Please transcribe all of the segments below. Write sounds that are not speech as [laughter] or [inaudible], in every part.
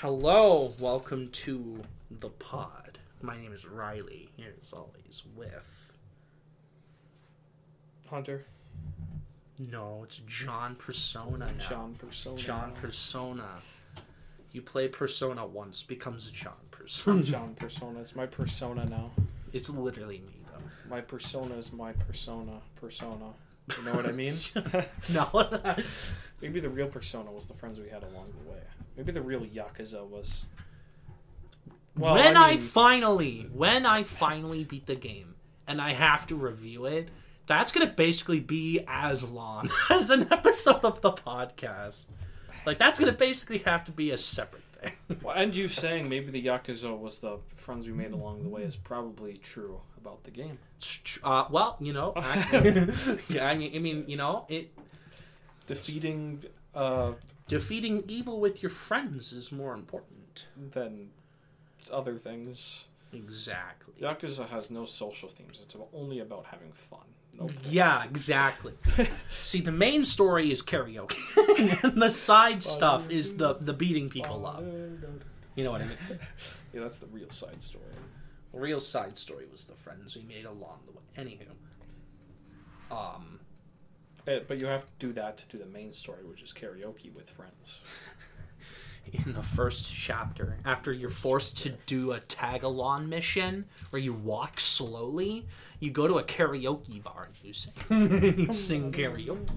Hello, welcome to the pod. My name is Riley. Here as always with Hunter. no, it's John Persona now. John Persona. John Persona. You play Persona once, becomes John Persona. [laughs] John Persona. It's my persona now. it's literally me though. My persona is my persona. Persona. You know what I mean? [laughs] No. Maybe the real persona was the friends we had along the way. Maybe the real Yakuza was. when I, mean, finally, when I finally beat the game and I have to review it, that's gonna basically be as long [laughs] as an episode of the podcast. Like that's gonna basically have to be a separate Well, and you saying maybe the Yakuza was the friends we made along the way is probably true about the game. Uh, well, you know, [laughs] I, yeah, I mean, I mean, you know, it Defeating uh, defeating evil with your friends is more important. than other things. Exactly. Yakuza has no social themes. It's only about having fun. Yeah, exactly. [laughs] See, the main story is karaoke, [laughs] and the side stuff is the the beating people up. You know what I mean? [laughs] Yeah, that's the real side story. The real side story was the friends we made along the way. Anywho, um, Eh, but you have to do that to do the main story, which is karaoke with friends. in the first chapter, after you're forced to do a tag along mission where you walk slowly, you go to a karaoke bar and you sing. [laughs] you sing karaoke.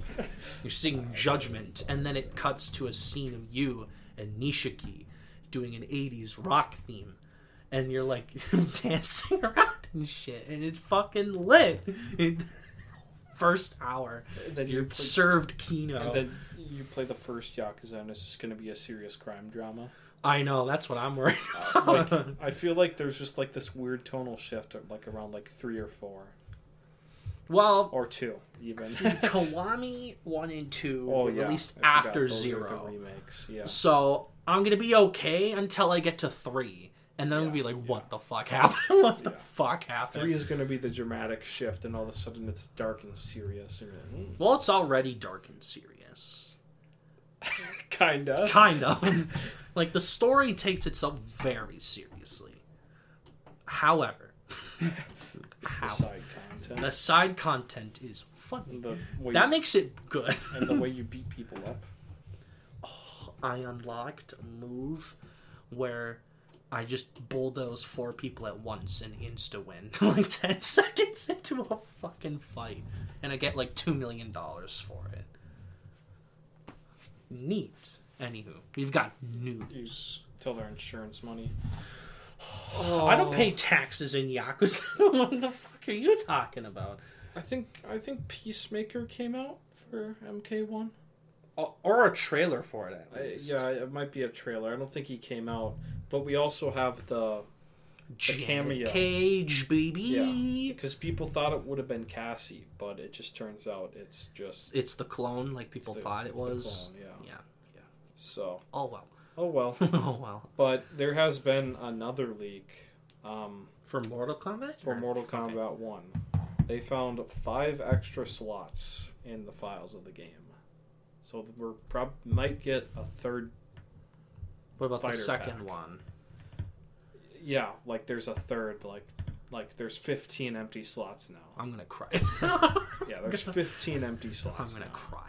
You sing Judgment, and then it cuts to a scene of you and Nishiki doing an 80s rock theme. And you're like [laughs] dancing around and shit, and it's fucking lit. It, [laughs] first hour, And then you're you play, served Kino. and then you play the first Yakuza, and it's just going to be a serious crime drama. I know, that's what I'm worried uh, Like, about. [laughs] I feel like there's just like this weird tonal shift, like around like three or four well, or two, even. See, [laughs] Kiwami one and two oh were yeah, released after zero, remakes. Yeah, so I'm gonna be okay until I get to three, and then I'm gonna be like, "What the fuck happened? [laughs] what the fuck happened?" three is going to be the dramatic shift, and all of a sudden it's dark and serious. And like, hmm. Well, it's already dark and serious, kinda. kinda. Like the story takes itself very seriously. However, [laughs] It's how the side content. the side content is funny. That makes it good. [laughs] and the way you beat people up. Oh, I unlocked a move where I just bulldoze four people at once and insta win [laughs] like 10 seconds into a fucking fight. And I get like $2 million for it. Neat. Anywho, we've got news. Till their insurance money. Oh. I don't pay taxes in Yakuza. [laughs] what the fuck are you talking about? I think I think Peacemaker came out for MK One. Or- Or a trailer for it, at least. Yeah, it might be a trailer. I don't think he came out, but we also have the Janet cameo. Cage, baby. Yeah. because people thought it would have been Cassie, but it just turns out it's just It's the clone, like people the- thought it it's the was. clone, yeah. So, Oh well. oh well. [laughs] oh well. but there has been another leak um, For Mortal Kombat? for Or- Mortal okay. Kombat One. They found five extra slots in the files of the game, so we're prob might get a third What about the second pack. one? yeah, like there's a third, like like there's 15 empty slots now. I'm gonna cry. [laughs] Yeah, [laughs] there's 15 empty slots. I'm gonna now. cry.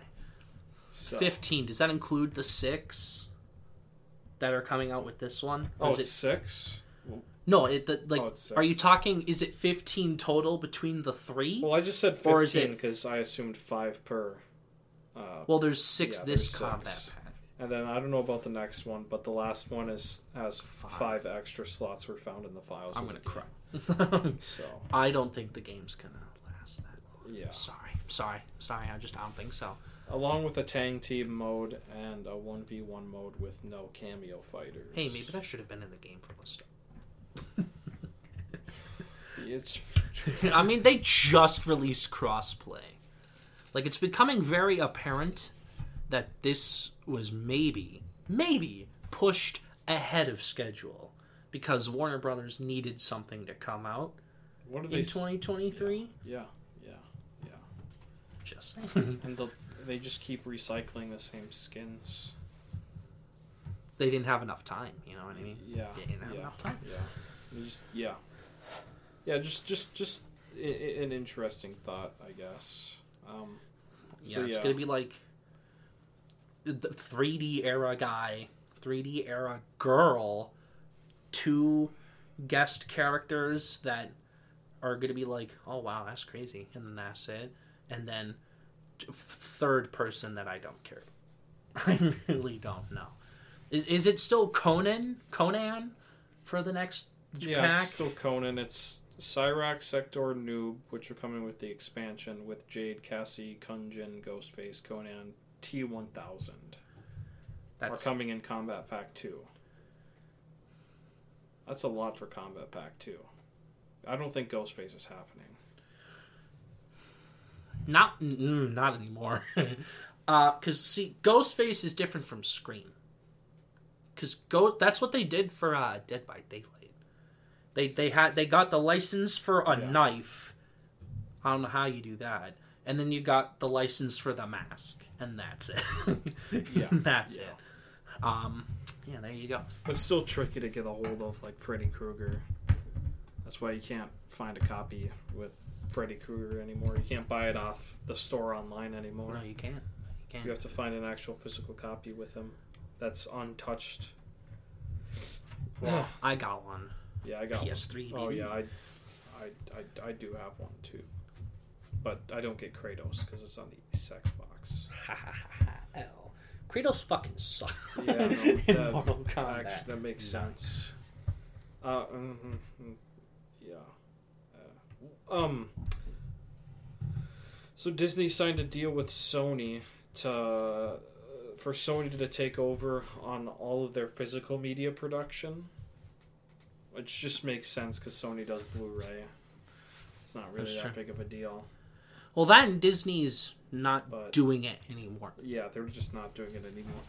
So, Fifteen. Does that include the six that are coming out with this one? Or oh, is it's it six. no? It the, like. Oh, are you talking? Is it fifteen total between the three? Well, I just said 15 it- because I assumed five per. Uh, Well, there's six Yeah, this there's combat six. pack. and then I don't know about the next one, but the last one is has Five. five, extra slots were found in the files. I'm gonna cry. [laughs] [laughs] So I don't think the game's gonna last that long. yeah, Sorry, sorry, sorry. I just I don't think so. Along with a tang team mode and a one v one mode with no cameo fighters. Hey, maybe that should have been in the game from the start. it's [laughs] I mean, they just released crossplay. Like, it's becoming very apparent that this was maybe, maybe pushed ahead of schedule because Warner Brothers needed something to come out what are in they? s- 2023. Yeah, yeah, yeah. Just saying. [laughs] And the, they just keep recycling the same skins. they didn't have enough time. You know what I mean? Yeah. They didn't have yeah, enough time. Yeah. You just yeah. Yeah, just just just i- i- an interesting thought, I guess. Um, so, yeah, it's gonna be like the 3D era guy, 3D era girl, two guest characters that are gonna be like, oh wow, that's crazy, and then that's it, and then third person that I don't care. [laughs] I really don't know. Is is it still Conan? Conan for the next Yeah, pack? it's still Conan. It's Cyrax, Sektor, Noob, which are coming with the expansion with Jade, Cassie, Kunjin, Ghostface, Conan, T1000 are That's coming in Kombat Pack 2. That's a lot for Kombat Pack 2. I don't think Ghostface is happening. Not mm, not anymore. [laughs] uh cuz see Ghostface is different from Scream. Cuz go that's what they did for uh Dead by Daylight. They they had they got the license for a Yeah. knife. I don't know how you do that. And then you got the license for the mask and that's it. [laughs] Yeah. that's Yeah. it. Um yeah, there you go. But it's still tricky to get a hold of, like Freddy Krueger. That's why you can't find a copy with Freddy Krueger anymore. You can't buy it off the store online anymore. No, you can't. You can't. You have to find an actual physical copy with him that's untouched. Well, [sighs] I got one. Yeah, I got one. PS3 Oh baby. yeah, I, I, I, I do have one too, but I don't get Kratos because it's on the sex box. L. [laughs] Kratos fucking sucks. Yeah, no, [laughs] that, actually, that makes sense. Uh, mhm, mhm, yeah. Uh, um. So Disney signed a deal with Sony to uh, for Sony to take over on all of their physical media production, which just makes sense because Sony does Blu-ray. It's not really That's that true. big of a deal. Well, that and Disney's not But- doing it anymore. Yeah, they're just not doing it anymore.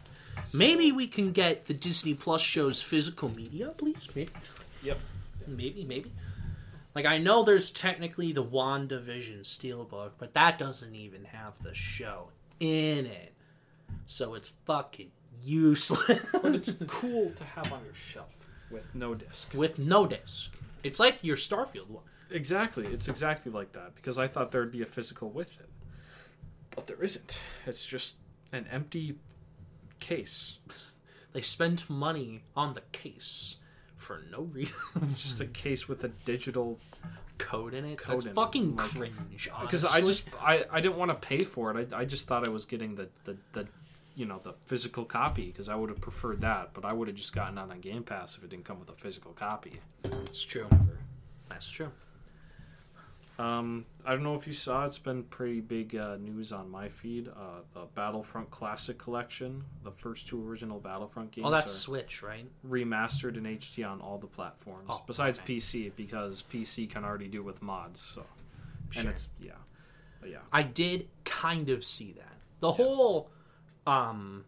So- Maybe we can get the Disney Plus shows physical media, please. Maybe. Yep. Maybe, maybe. Like I know there's technically the WandaVision Steelbook, but that doesn't even have the show in it. So it's fucking useless. [laughs] But it's [laughs] cool to have on your shelf with no disc. with no disc. It's like your Starfield one. Exactly. It's exactly like that because I thought there'd be a physical with it. But there isn't. It's just an empty case. They spent money on the case for no reason. [laughs] Just a case with a digital code in it. Code That's in it. fucking Like- cringe. because I just I, I didn't want to pay for it. I, I just thought I was getting the the, the you know the physical copy because I would have preferred that, but I would have just gotten it on Game Pass if it didn't come with a physical copy. It's true. That's true. Um, I don't know if you saw. It's been pretty big uh, news on my feed. Uh, the Battlefront Classic Collection, the first two original Battlefront games, Oh, that's Switch, right? remastered in HD on all the platforms Oh, besides okay. PC because PC can already do with mods. So, and it's yeah, but yeah, I did kind of see that. The whole, um,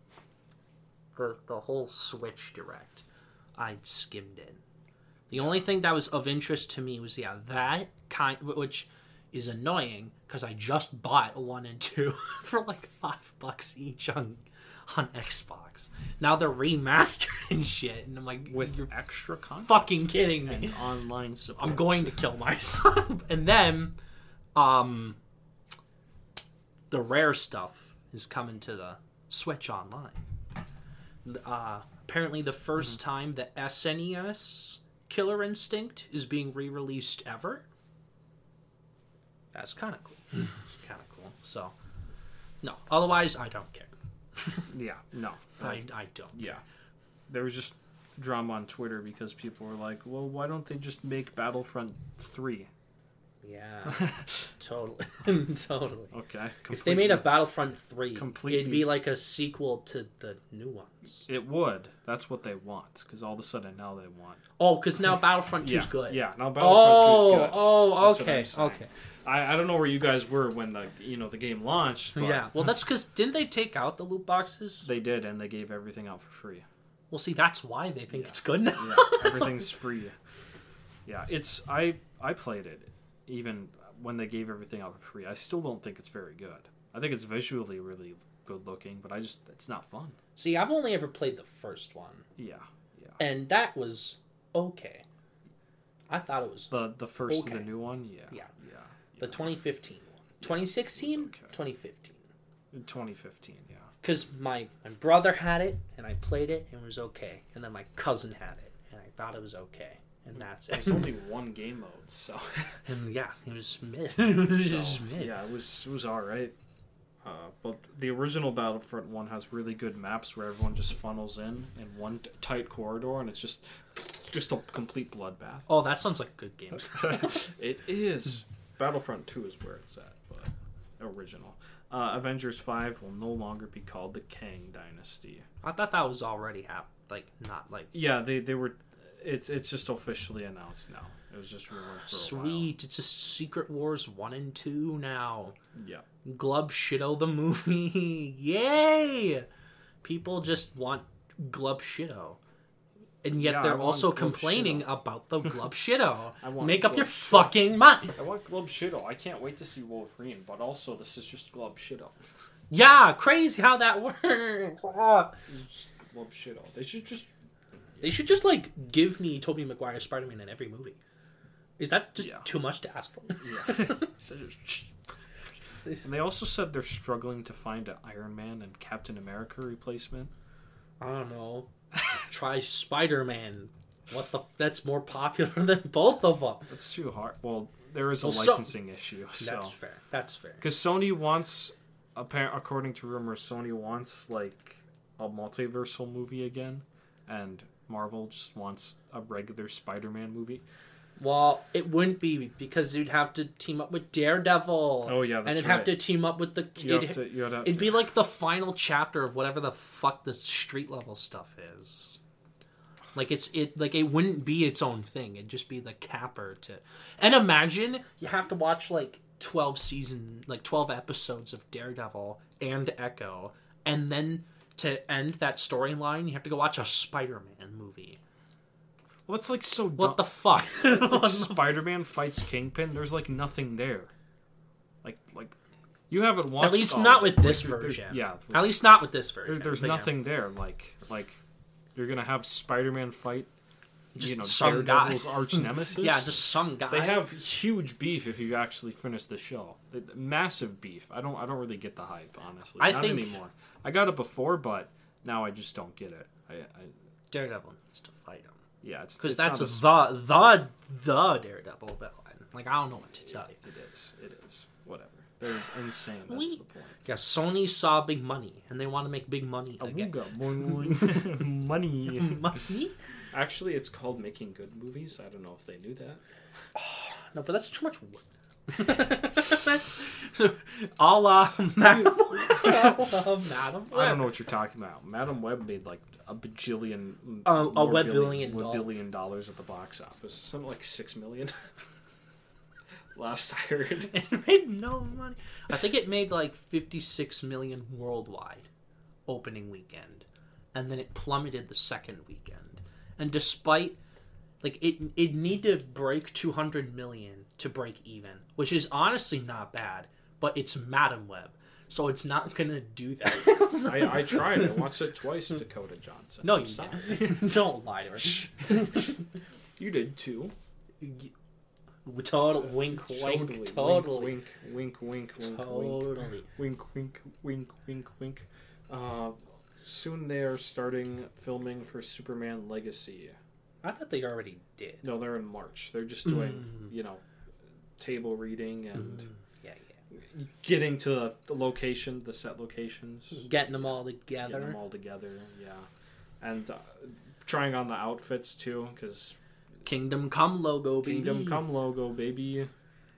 the the whole Switch Direct, I skimmed it. The only thing that was of interest to me was yeah that kind, which is annoying because I just bought one and two [laughs] for like five bucks each on on Xbox. Now they're remastered [laughs] and shit, and I'm like, with you're extra content fucking kidding me. and online support. I'm going to kill myself. [laughs] and then, um, the rare stuff is coming to the Switch Online. Uh, apparently, the 1st time the SNES Killer Instinct is being re-released ever. That's kind of cool. Mm-hmm. It's kind of cool. So, no. Otherwise, I don't care. [laughs] Yeah, no, I, I don't. yeah. There was just drama on Twitter because people were like, "Well, why don't they just make Battlefront 3? Yeah. [laughs] totally. [laughs] totally. Okay, If they made a Battlefront 3, completely- it'd be like a sequel to the new ones. it would. That's what they want because all of a sudden now they want. Oh, because now Battlefront [laughs] 2 yeah, good. Yeah, now Battlefront 2 Oh, is good. oh, That's okay, okay. I, I don't know where you guys were when the you know the game launched. But Yeah, well, that's because didn't they take out the loot boxes? they did, and they gave everything out for free. Well, see, that's why they think Yeah. it's good now. Yeah, everything's free. Yeah, it's I I played it even when they gave everything out for free. I still don't think it's very good. I think it's visually really good looking, but I just it's not fun. See, I've only ever played the first one, Yeah, yeah. and that was okay. I thought it was The the first Okay. the new one, yeah, Yeah. yeah. the 2015 one. 2016, okay. 2015. 2015, yeah. Because my, my brother had it, and I played it, and it was okay. And then my cousin had it, and I thought it was okay. And that's it. There's only one game mode, so, [laughs] and yeah, it was mid. [laughs] it was so, just mid. yeah, it was it was all right. Uh, but the original Battlefront one has really good maps where everyone just funnels in in one t- tight corridor, and it's just just a complete bloodbath. Oh, that sounds like good games. [laughs] it is. Battlefront 2 is where it's at, but original. Uh, Avengers 5 will no longer be called the Kang Dynasty. I thought that was already hap- like not like Yeah, they, they were. It's it's just officially announced now. It was just rumored for a while. sweet. It's just Secret Wars one and two now. Yeah. Glub Shitto the movie. [laughs] Yay! People just want Glub Shitto. And yet Yeah, they're also complaining Shitto. about the Glub [laughs] Shitto. I want Make up Glub your Shitto. fucking mind. I want Glub Shitto. I can't wait to see Wolverine, but also this is just Glub Shitto. Yeah, crazy how that [laughs] works. Glub Shitto. They should just. They should just like give me Tobey Maguire Spider Man in every movie. Is that just Yeah. too much to ask for? Yeah. [laughs] [laughs] and they also said they're struggling to find an Iron Man and Captain America replacement. I don't know. Try Spider Man. What the? F- that's more popular [laughs] than both of them. That's too hard. Well, there is a Well, so- licensing issue. So. That's fair. That's fair. Because Sony wants, apparent according to rumors, Sony wants like a multiversal movie again, and Marvel just wants a regular Spider-Man movie. Well, it wouldn't be because you'd have to team up with Daredevil. Oh, yeah, and it'd have to team up with the. You It'd, to, to, it'd be like the final chapter of whatever the fuck the street level stuff is. Like it's it like it wouldn't be its own thing. It'd just be the capper to. And imagine you have to watch like twelve season like twelve episodes of Daredevil and Echo, and then to end that storyline, you have to go watch a Spider-Man movie. well, it's like so. What the fuck? [laughs] [laughs] Like, Spider-Man fights Kingpin. There's like nothing there. Like like, you haven't watched. At least not with this there's- version. there's- yeah, At least not with this version. there, there's but yeah. nothing there. Like like, you're gonna have Spider-Man fight. Just you know, some guy. [laughs] Arch nemesis. Yeah, just some guy. They have huge beef if you actually finish the show. Massive beef. I don't. I don't really get the hype, honestly. I Not think- anymore. I got it before, but now I just don't get it. I, I Daredevil needs to fight him yeah, it's because that's not a the the the Daredevil villain. Like I don't know what to tell you. It is. It is. Whatever. They're insane. That's We- the point. Yeah, Sony saw big money and they want to make big money again. Awooga, boing, boing. Money. money? Actually, it's called making good movies. I don't know if they knew that. [sighs] No, but that's too much wood. [laughs] that's [laughs] a la Madam. [laughs] a la Madam. I don't know what you're talking about. Madam Web made like a bajillion, Um, a web billion, billion web doll- billion dollars at the box office. Something like six million. Last I heard. It made no money. I think it made like 56 million worldwide opening weekend. And then it plummeted the second weekend. And despite like it it need to break 200 million to break even, which is honestly not bad, but it's Madam Web. So it's not to do that. [laughs] I, I tried. I watched it twice. Dakota Johnson. no, you didn't. [laughs] Don't lie to her. [laughs] You did too. Total wink, wink, totally, Wink, wink, wink, wink, wink, wink, totally. wink, wink, wink, wink, wink. Uh, soon they are starting filming for Superman Legacy. I thought they already did. No, they're in March. They're just doing, Mm. you know, table reading and Yeah, yeah. getting to the, the location, the set locations, Getting them all getting together. them all together. Yeah, and uh, trying on the outfits too, because Kingdom Come logo, baby. Kingdom Come logo, baby.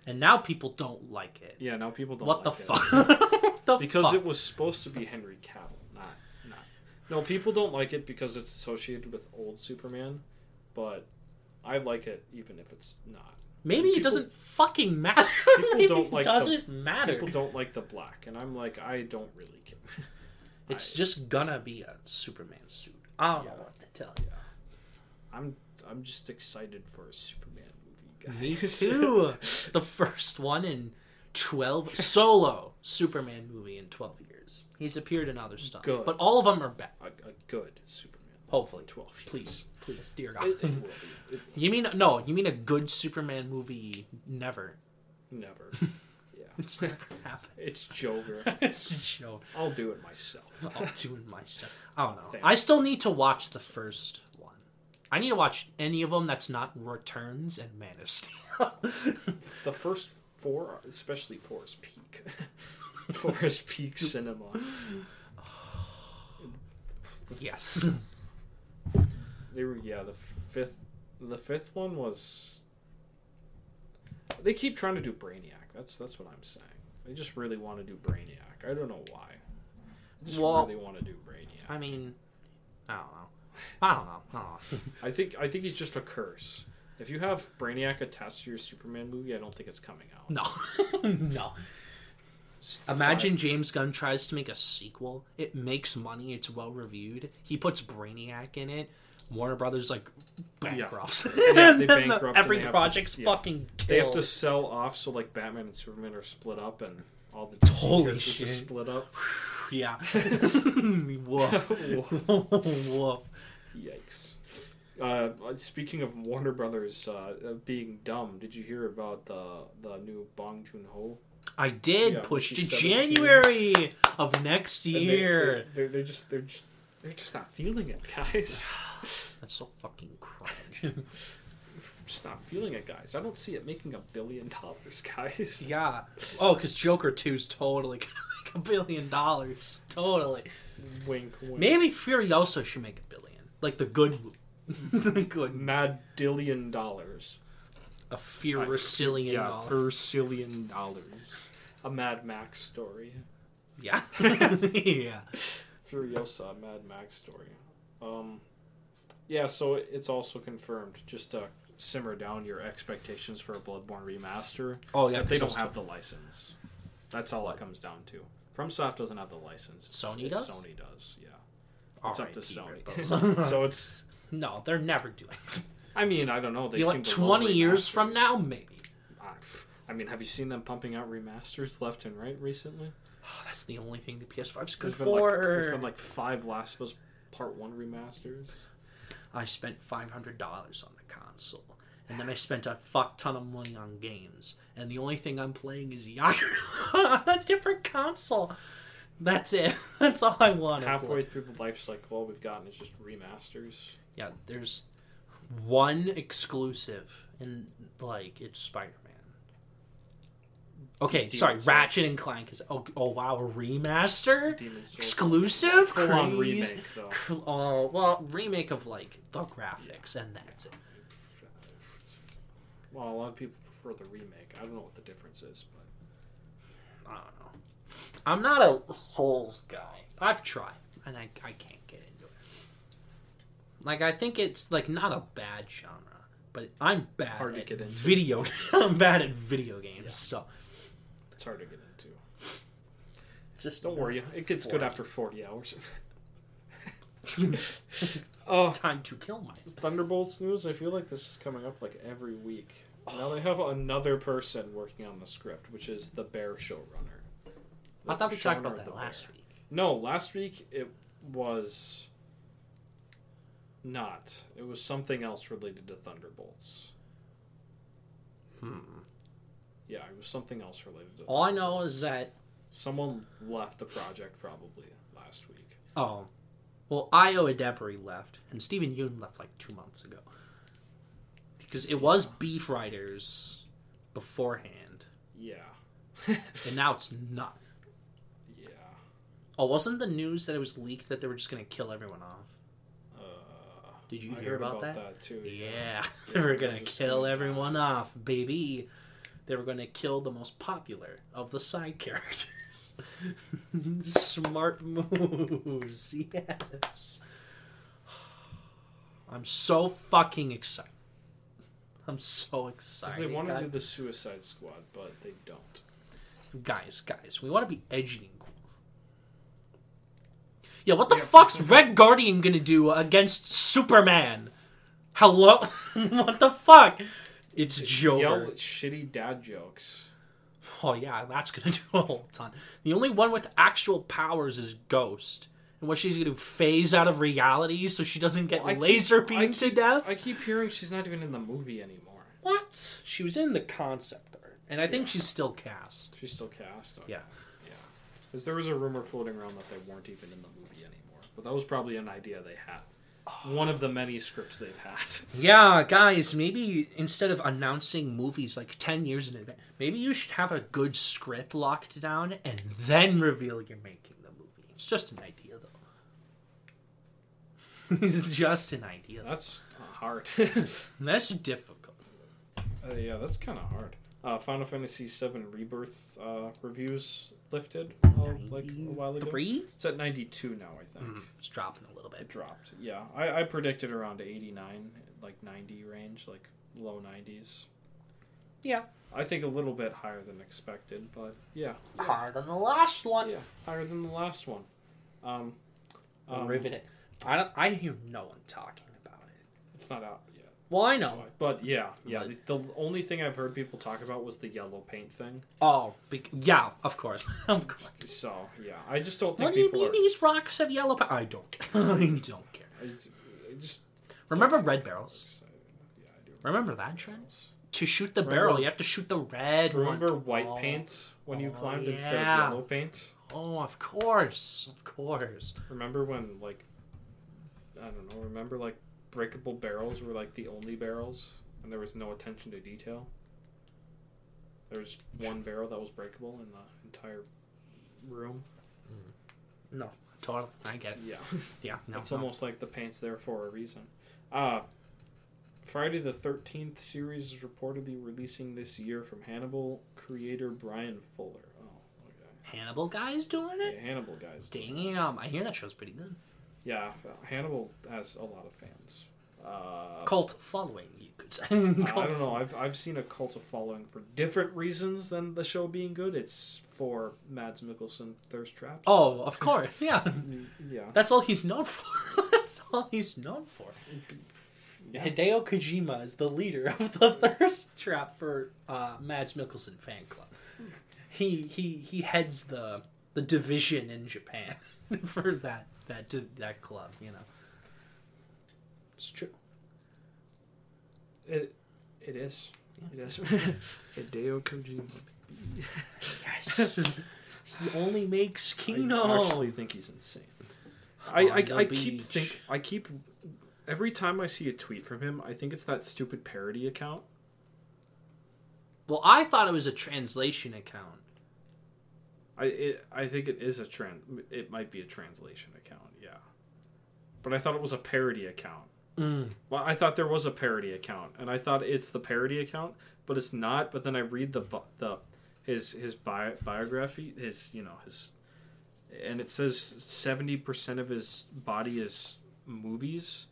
And now people don't like it. Yeah, now people don't. what the like it. fuck? [laughs] The [laughs] Because fuck? it was supposed to be Henry Cavill, not not. No, people don't like it because it's associated with old Superman, but I like it even if it's not. Maybe it doesn't fucking matter. [laughs] People Maybe don't it like the- doesn't matter. People don't like the black, and I'm like, I don't really care. [laughs] It's I- just gonna be a Superman suit. I don't know what to tell you. I'm I'm just excited for a Superman movie, guys. Me [laughs] too. the first one in 12 solo Superman movie in 12 years. He's appeared in other stuff, Good. but all of them are bad. A, a good Superman. Hopefully, 12 years. Please, please, dear God. It, it will be. It, You mean no? You mean a good Superman movie? Never. never. [laughs] Yeah. It's never happened. It's Joker. [laughs] it's show. I'll do it myself. [laughs] I'll do it myself. I don't know. I still need to watch the first one. I need to watch any of them that's not Returns and Man of Steel. The first four, especially four, is peak. four is peak cinema. [sighs] [sighs] yes. They were yeah. The fifth, the fifth one was. They keep trying to do Brainiac. That's that's what I'm saying. They just really want to do Brainiac. I don't know why. I just Well- really want to do Brainiac. I mean, I don't know. I don't know. I don't know. [laughs] [laughs] I think I think he's just a curse. If you have Brainiac attached to your Superman movie, I don't think it's coming out. No. [laughs] no. Imagine James Gunn tries to make a sequel. It makes money. It's well reviewed. He puts Brainiac in it. Warner Brothers like bankrupts. Yeah, they [laughs] bankrupt and Every they have to- project's yeah. fucking killed. They have to sell off so like Batman and Superman are split up and all the DC Holy characters are shit. split up. [sighs] Yeah. [laughs] Woof. Woof. Yikes. Uh, speaking of Warner Brothers uh, uh, being dumb, did you hear about the the new Bong Joon Ho? I did Yeah, push to Mickey 17. January of next they- year. They're, they're just they're just they're just not feeling it, guys. [sighs] That's so fucking cringe. [laughs] just not feeling it, guys. I don't see it making a billion dollars, guys. yeah. Oh, because Joker 2's totally [laughs] gonna make a billion dollars. Totally. Wink, wink. Maybe Furiosa should make a billion. Like the good [laughs] the good. Mad dillion dollars. A Furicillion yeah, dollar. per sillion dollars. A Mad Max story. Yeah. yeah. Furiosa, a Mad Max story. Um, yeah, so it's also confirmed. Just to simmer down your expectations for a Bloodborne remaster. Oh, yeah. they don't have the license. That's all it comes down to. FromSoft doesn't have the license. Sony it's does? Sony does. Yeah, two- it's up to R.I.P. Sony. [laughs] So it's. [laughs] no, they're never doing it. I mean, I don't know. They You seem like 20 years from now? Maybe. I, I mean, have you seen them pumping out remasters left and right recently? Oh, that's the only thing the PS5's good There's been, like, for. there's been like five Last of Us Part One remasters. I spent five hundred dollars on the console, and then I spent a fuck ton of money on games, and the only thing I'm playing is Yakuza [laughs] on a different console. That's it. [laughs] That's all I wanted. Halfway For. through the life cycle, all we've gotten is just remasters. Yeah, there's one exclusive, and like it's Spider. Okay, Demon's sorry, Souls. Ratchet and Clank is oh, oh wow, a remaster, Demon's Souls. exclusive, Full on remake though. Oh well, remake of like the graphics, and that's it. Well, a lot of people prefer the remake. I don't know what the difference is, but I don't know. I'm not a Souls guy. I've tried, and I, I can't get into it. Like I think it's like not a bad genre, but I'm bad Hard to at get into. video. [laughs] I'm bad at video games, so it's hard to get into. just Don't worry, it gets good after forty hours. [laughs] Oh, Time to kill myself. Thunderbolts news. I feel like this is coming up like every week. Now they have another person working on the script, which is the Bear showrunner. I thought we talked about that last week. No, last week it was not. It was something else related to Thunderbolts. Hmm. Yeah, it was something else related to. All I know is that Someone left the project probably last week. oh, well, Ayo Edebiri left, and Steven Yeun left like two months ago because it was Beef Riders beforehand, Yeah. and now it's not. yeah. Oh, wasn't the news that it was leaked that they were just gonna kill everyone off? Uh, Did you I hear heard about, that? too. Yeah, they Yeah, were they're gonna kill everyone die. off, baby. They were gonna kill the most popular of the side [laughs] characters. Smart moves, [laughs] yes. I'm so fucking excited. I'm so excited. they want to do the Suicide Squad, but they don't. guys, guys, we want to be edgy and cool. Yeah, what the Yeah. fuck's [laughs] Red Guardian gonna do against Superman? Hello? what the fuck? It's Yell Joker. at shitty dad jokes. Oh yeah, that's gonna [laughs] do a whole ton. The only one with actual powers is Ghost. And what she's gonna do, phase out of reality so she doesn't get keep- laser I beamed to death? I keep hearing she's not even in the movie anymore. What? She was in the concept art. And I think she's still cast. She's still cast. Okay. Yeah. Yeah. Because there was a rumor floating around that they weren't even in the movie anymore. But that was probably an idea they had. One of the many scripts they've had. Yeah, guys, maybe instead of announcing movies like 10 years in advance, maybe you should have a good script locked down and then reveal you're making the movie. It's just an idea, though. [laughs] it's just an idea. That's hard. [laughs] That's difficult. Uh, yeah, that's kind of hard. Uh, Final Fantasy VII Rebirth uh, reviews lifted uh, like a while ago. Three? It's at 92 now, I think. It's dropping a little bit. It bit. dropped. Yeah, I, I predicted around 89, like 90 range, like low 90s. Yeah. I think a little bit higher than expected, but yeah. yeah. Higher than the last one. Yeah, higher than the last one. Um, um, Riveting. I, don't, I hear no one talking about it. It's not out yet. Well, I know. But yeah, yeah. But- The, the only thing I've heard people talk about was the yellow paint thing. Oh, bec- yeah, of course. [laughs] of course. So yeah, I just don't think What do you mean are. these rocks have yellow paint? I don't care. [laughs] I don't care. I just, I just Remember red barrels? Yeah, I do. Remember that trend? To shoot the Remember- barrel, you have to shoot the red Remember one. white Oh. paint when you Oh, climbed instead of yellow paint? Oh, of course, of course. Remember when like I don't know, remember like breakable barrels were like the only barrels and there was no attention to detail? There's one barrel that was breakable in the entire room. No, totally. I get it. Yeah. [laughs] Yeah, no. it's no. almost like the paint's there for a reason. Uh Friday the 13th series is reportedly releasing this year from Hannibal creator Bryan Fuller. Oh, okay. Hannibal guy's doing Yeah, it. Hannibal guys. Damn, I hear that show's pretty good. Yeah, Hannibal has a lot of fans. Uh, Cult following, you could say. I [laughs] don't know. I've I've seen a cult of following for different reasons than the show being good. It's for Mads Mikkelsen thirst traps. Oh, of course. Yeah, [laughs] yeah. that's all he's known for. [laughs] that's all he's known for. Yeah. Hideo Kojima is the leader of the thirst trap for uh, Mads Mikkelsen fan club. He he he heads the the division in Japan for that that to that club. You know, it's true. It it is. It is. [laughs] Hideo Kojima. Yes, [laughs] he only makes Kino. I actually think he's insane. I, I, On the I keep think I keep every time I see a tweet from him, I think it's that stupid parody account. Well, I thought it was a translation account. I it, I think it is a trend. It might be a translation account, yeah. But I thought it was a parody account. Mm. Well, I thought there was a parody account, and I thought it's the parody account, but it's not. But then I read the the his his bio, biography, his you know his, and it says seventy percent of his body is movies,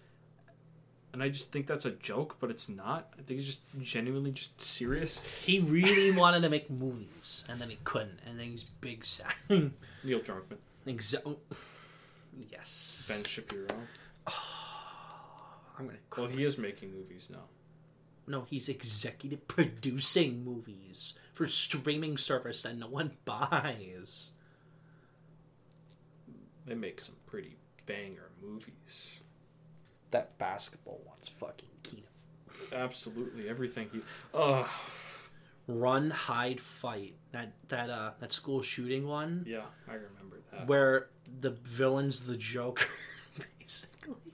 and I just think that's a joke, but it's not. I think he's just genuinely just serious. He really [laughs] wanted to make movies, and then he couldn't, and then he's big sad. [laughs] Neil Druckmann, Exa- yes. Ben Shapiro. Oh, [sighs] I'm gonna. Well, he is making movies now. No, he's executive producing movies for streaming service that no one [laughs] buys. They make some pretty banger movies. That basketball one's fucking key. Absolutely everything he. Ugh. Run, hide, fight. That that uh that school shooting one Yeah, I remember that. where the villain's the Joker, [laughs] basically.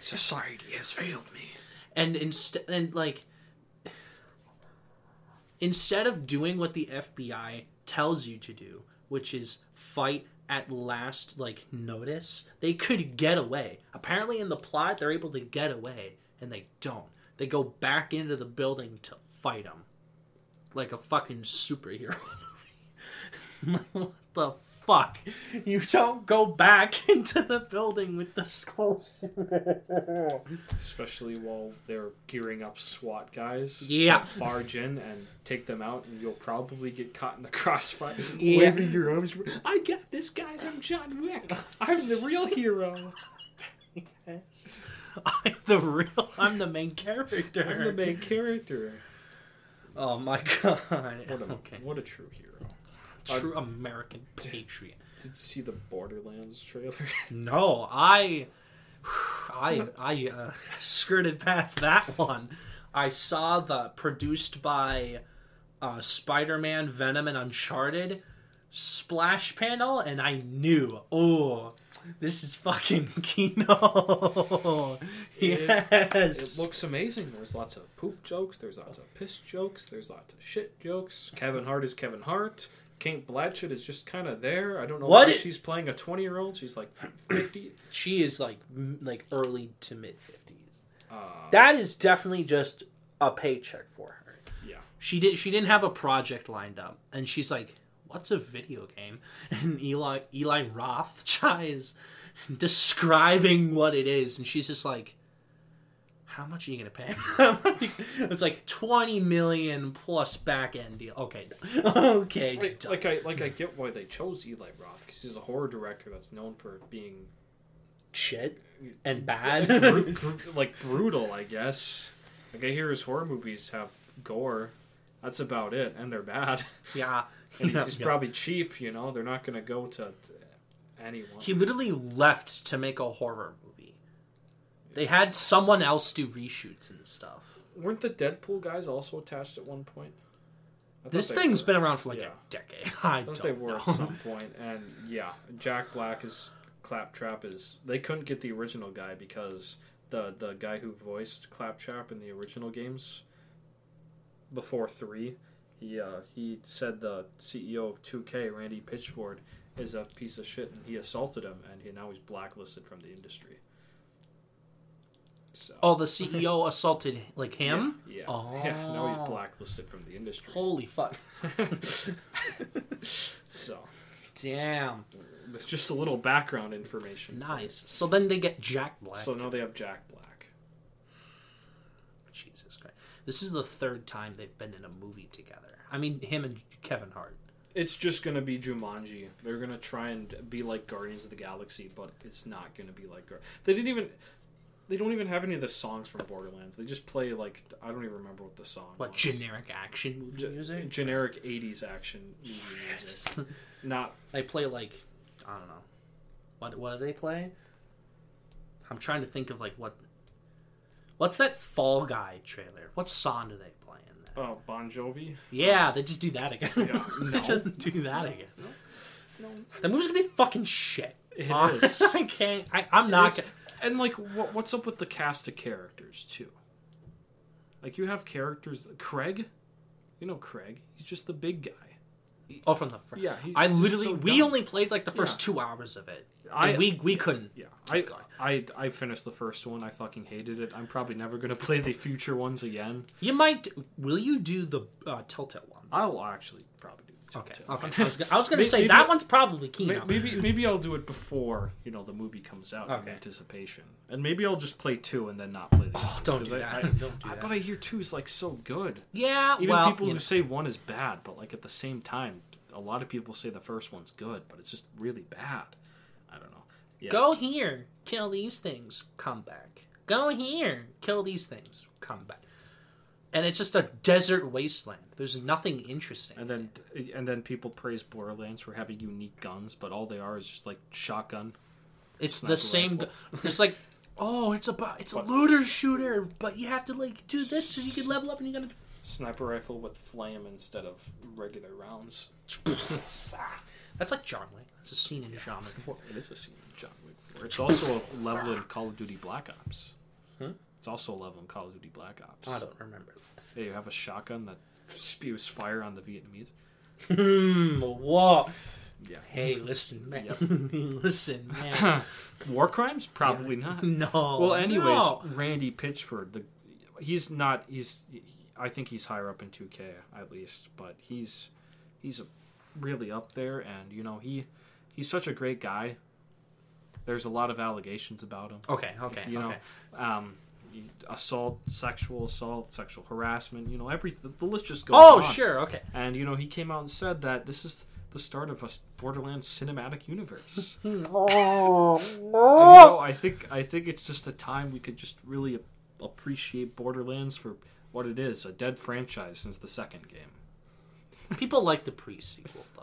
Society has failed me. and instead and like instead of doing what the FBI tells you to do, which is fight at last like notice, they could get away. Apparently in the plot they're able to get away and they don't. They go back into the building to fight them. Like a fucking superhero [laughs] movie. [laughs] what the fuck? You don't go back [laughs] into the building with the skulls. Especially while they're gearing up SWAT guys. Yeah. to barge in and take them out, and you'll probably get caught in the [laughs] crossfire. Yeah. Waving your arms. I got this, guys. I'm John Wick. I'm the real hero. I'm the real. I'm the main character. I'm the main character. Oh my god. What a, Okay. what a true hero. True American patriot. Did you see the Borderlands trailer? [laughs] No, I, [sighs] I, I uh, [laughs] skirted past that one. I saw the produced by uh, Spider-Man, Venom, and Uncharted splash panel, and I knew, oh, this is fucking [laughs] Kino. It- yes. It looks amazing. There's lots of poop jokes. There's lots of piss jokes. There's lots of shit jokes. Kevin Hart is Kevin Hart. Cate Blanchett is just kind of there. I don't know What why i- she's playing a 20 year old. She's like [clears throat] 50. she is like like early to mid fifties. Uh, That is definitely just a paycheck for her. yeah. she did she didn't have a project lined up and she's like what's a video game [laughs] and eli eli roth [laughs] tries describing what it is and she's just like how much are you gonna pay [laughs] it's like 20 million plus back end deal okay [laughs] okay Like, like I like I mm. get why they chose Eli Roth because he's a horror director that's known for being shit and bad [laughs] like brutal, I guess. Like I hear his horror movies have gore. That's about it, and they're bad. yeah And he's, he's yeah. probably cheap, you know. They're not going to go to, to anyone. he literally left to make a horror movie they had someone else do reshoots and stuff Weren't the Deadpool guys also attached at one point? This thing's were. been around for like Yeah. a decade. [laughs] I, I thought don't they were know. at some point. point, and yeah, Jack Black is Claptrap is. They couldn't get the original guy because the the guy who voiced Claptrap in the original games before three, he uh, he said the CEO of 2K, Randy Pitchford, is a piece of shit, and he assaulted him, and he, now he's blacklisted from the industry. So. Oh, the CEO [laughs] assaulted like him. Yeah. Oh. [laughs] yeah. Now he's blacklisted from the industry. Holy fuck! [laughs] so, Damn, it's just a little background information. nice. So then they get Jack Black. So now they have Jack Black. Jesus Christ, this is the third time they've been in a movie together. I mean, him and Kevin Hart. It's just gonna be Jumanji. They're gonna try and be like Guardians of the Galaxy, but it's not gonna be like. Gar- They didn't even. They don't even have any of the songs from Borderlands. They just play like I don't even remember what the song. What was. generic action movie Ge- music? generic '80s action movie [laughs] Yes. music. [laughs] Not they play like I don't know. What what do they play? I'm trying to think of like what. What's that Fall Guy trailer? What song do they play in that? oh Bon Jovi. Yeah, they just do that again. Yeah, [laughs] they just do that again. No, The movie's gonna be fucking shit. it Uh, is. I can't. I, I'm not. Is. And like, what, what's up with the cast of characters too? Like you have characters. Craig, you know Craig. He's just the big guy. Oh, from the first. Yeah, he's, I literally. so we dumb. only played like the first Yeah. two hours of it. I we we couldn't. yeah. I. I I finished the first one. I fucking hated it. I'm probably never gonna play the future ones again. You might. Will you do the uh, Telltale one? I will actually probably do. Okay. Okay. [laughs] I was, gonna- I was gonna Maybe- say maybe- that one's probably May- Kino. Maybe [laughs] maybe I'll do it before you know the movie comes out in anticipation, and maybe I'll just play two and then not play the. Oh, others, don't 'cause do I- that. I- Don't do I- that. But I hear two is like so good. Yeah. Well. Even well, people who know. say one is bad, but like at the same time, a lot of people say the first one's good, but it's just really bad. I don't know. Yeah. Go here, kill these things, come back. Go here, kill these things, come back. And it's just a desert wasteland. There's nothing interesting. And then and then people praise Borderlands for having unique guns, but all they are is just like shotgun. It's the same. gu- It's like, oh, it's a it's a But- looter shooter, but you have to like do this so you can level up, and you gotta. Sniper rifle with flame instead of regular rounds. [laughs] That's like John Wick. That's a scene in John Wick. Four. It is a scene in John Wick 4. It's also a level in Call of Duty Black Ops. It's also a level in Call of Duty Black Ops. I don't remember. Yeah, you have a shotgun that spews fire on the Vietnamese. Hmm. Whoa. Yeah. Hey, listen, man. Yep. [laughs] listen, man. [laughs] War crimes? Probably not. No. Well, anyways, no. Randy Pitchford, the he's not he's I think he's higher up in 2K at least, but he's he's really up there and you know, he he's such a great guy. There's a lot of allegations about him. Okay. Okay. you know, okay. um assault, sexual assault, sexual harassment, you know, every the list just goes Oh, on. sure. Okay. And you know, he came out and said that this is the start of a Borderlands cinematic universe. [laughs] Oh And, you know, I think I think it's just a time we could just really appreciate Borderlands for what it is a dead franchise since the second game. People like the pre-sequel though.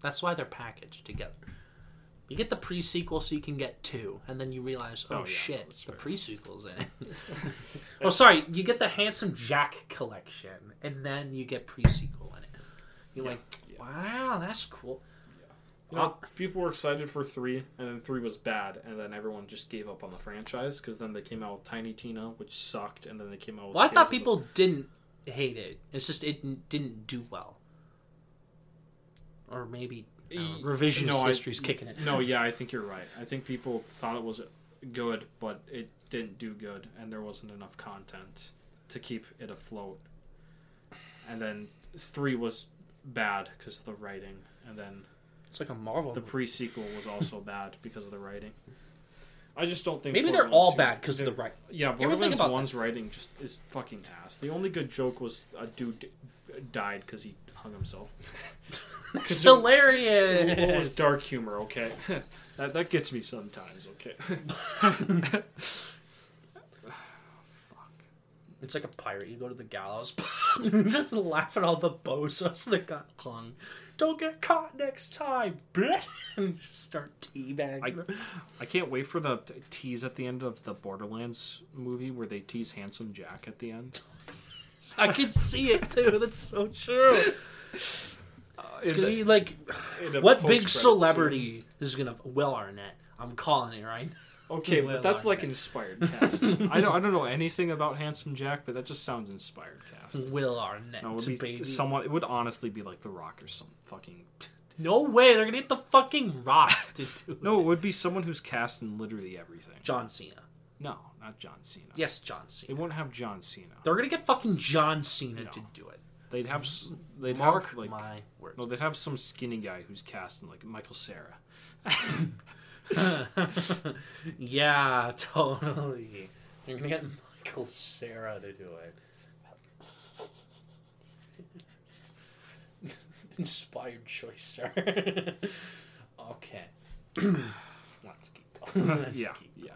That's why they're packaged together. You get the pre-sequel so you can get two, and then you realize, oh, Oh, yeah, shit, the fair. pre-sequel's in it. [laughs] oh, sorry, you get the Handsome Jack collection, and then you get pre-sequel in it. You're Yeah, like, wow, that's cool. You know, uh, people were excited for three, and then three was bad, and then everyone just gave up on the franchise because then they came out with Tiny Tina, which sucked, and then they came out with. Well, I Tales thought of the- people didn't hate it. It's just it didn't do well. Or maybe I don't E- revisionist no, I- history's kicking it. No, yeah, I think you're right. I think people thought it was good, but it didn't do good, and there wasn't enough content to keep it afloat. And then three was bad because of the writing, and then It's like a Marvel. the movie. pre sequel was also [laughs] bad because of the writing. I just don't think Maybe they're all 2 bad because of the they're- Yeah, ever Borderlands about One's writing just is fucking ass. The only good joke was a dude d- died because he hung himself. [laughs] It's it- hilarious. It was dark humor, okay. [laughs] that that gets me sometimes, okay. [laughs] It's like a pirate. You go to the gallows, just laugh at all the bozos that got hung. Don't get caught next time, bitch! And just start teabagging. I- I can't wait for the t- tease at the end of the Borderlands movie where they tease Handsome Jack at the end. I can see it too. That's so true. It's gonna be like, what big celebrity is gonna Will Arnett? I'm calling it right. Okay, Will but that's like inspired casting. [laughs] I don't I don't know anything about Handsome Jack, but that just sounds inspired casting. Will Arnett, No, it would be baby. someone. It would honestly be like The Rock or some fucking. No way, they're gonna get the fucking Rock to [laughs] do No, it. it would be someone who's cast in literally everything. John Cena. No, not John Cena. Yes, John Cena. They won't have John Cena. They're gonna get fucking John Cena No. to do it. They'd have. s- They'd Mark have like. my words. No, they'd have some skinny guy who's cast in like Michael Cera. [laughs] yeah, totally. You're gonna get Michael Cera to do it. [laughs] Inspired choice, sir. [laughs] okay. [clears throat] Let's keep going. Let's yeah, keep yeah, yeah.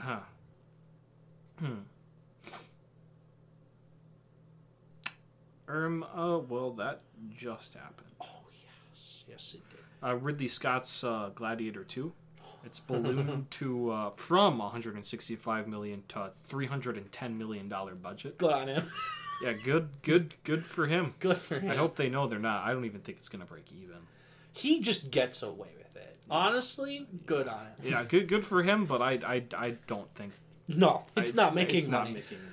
Huh. Hmm. Um. Uh. Well, that just happened. Oh yes, yes it did. Uh, Ridley Scott's uh, Gladiator Two. [laughs] It's ballooned to uh, from 165 million to 310 million dollar budget. Good on him. [laughs] Yeah, good, good, good for him. Good for him. I hope they know they're not. I don't even think it's gonna break even. he just gets away with it. Honestly, good on him. Yeah, good, good for him. But I, I, I don't think No, it's, not making it's money. Not making money.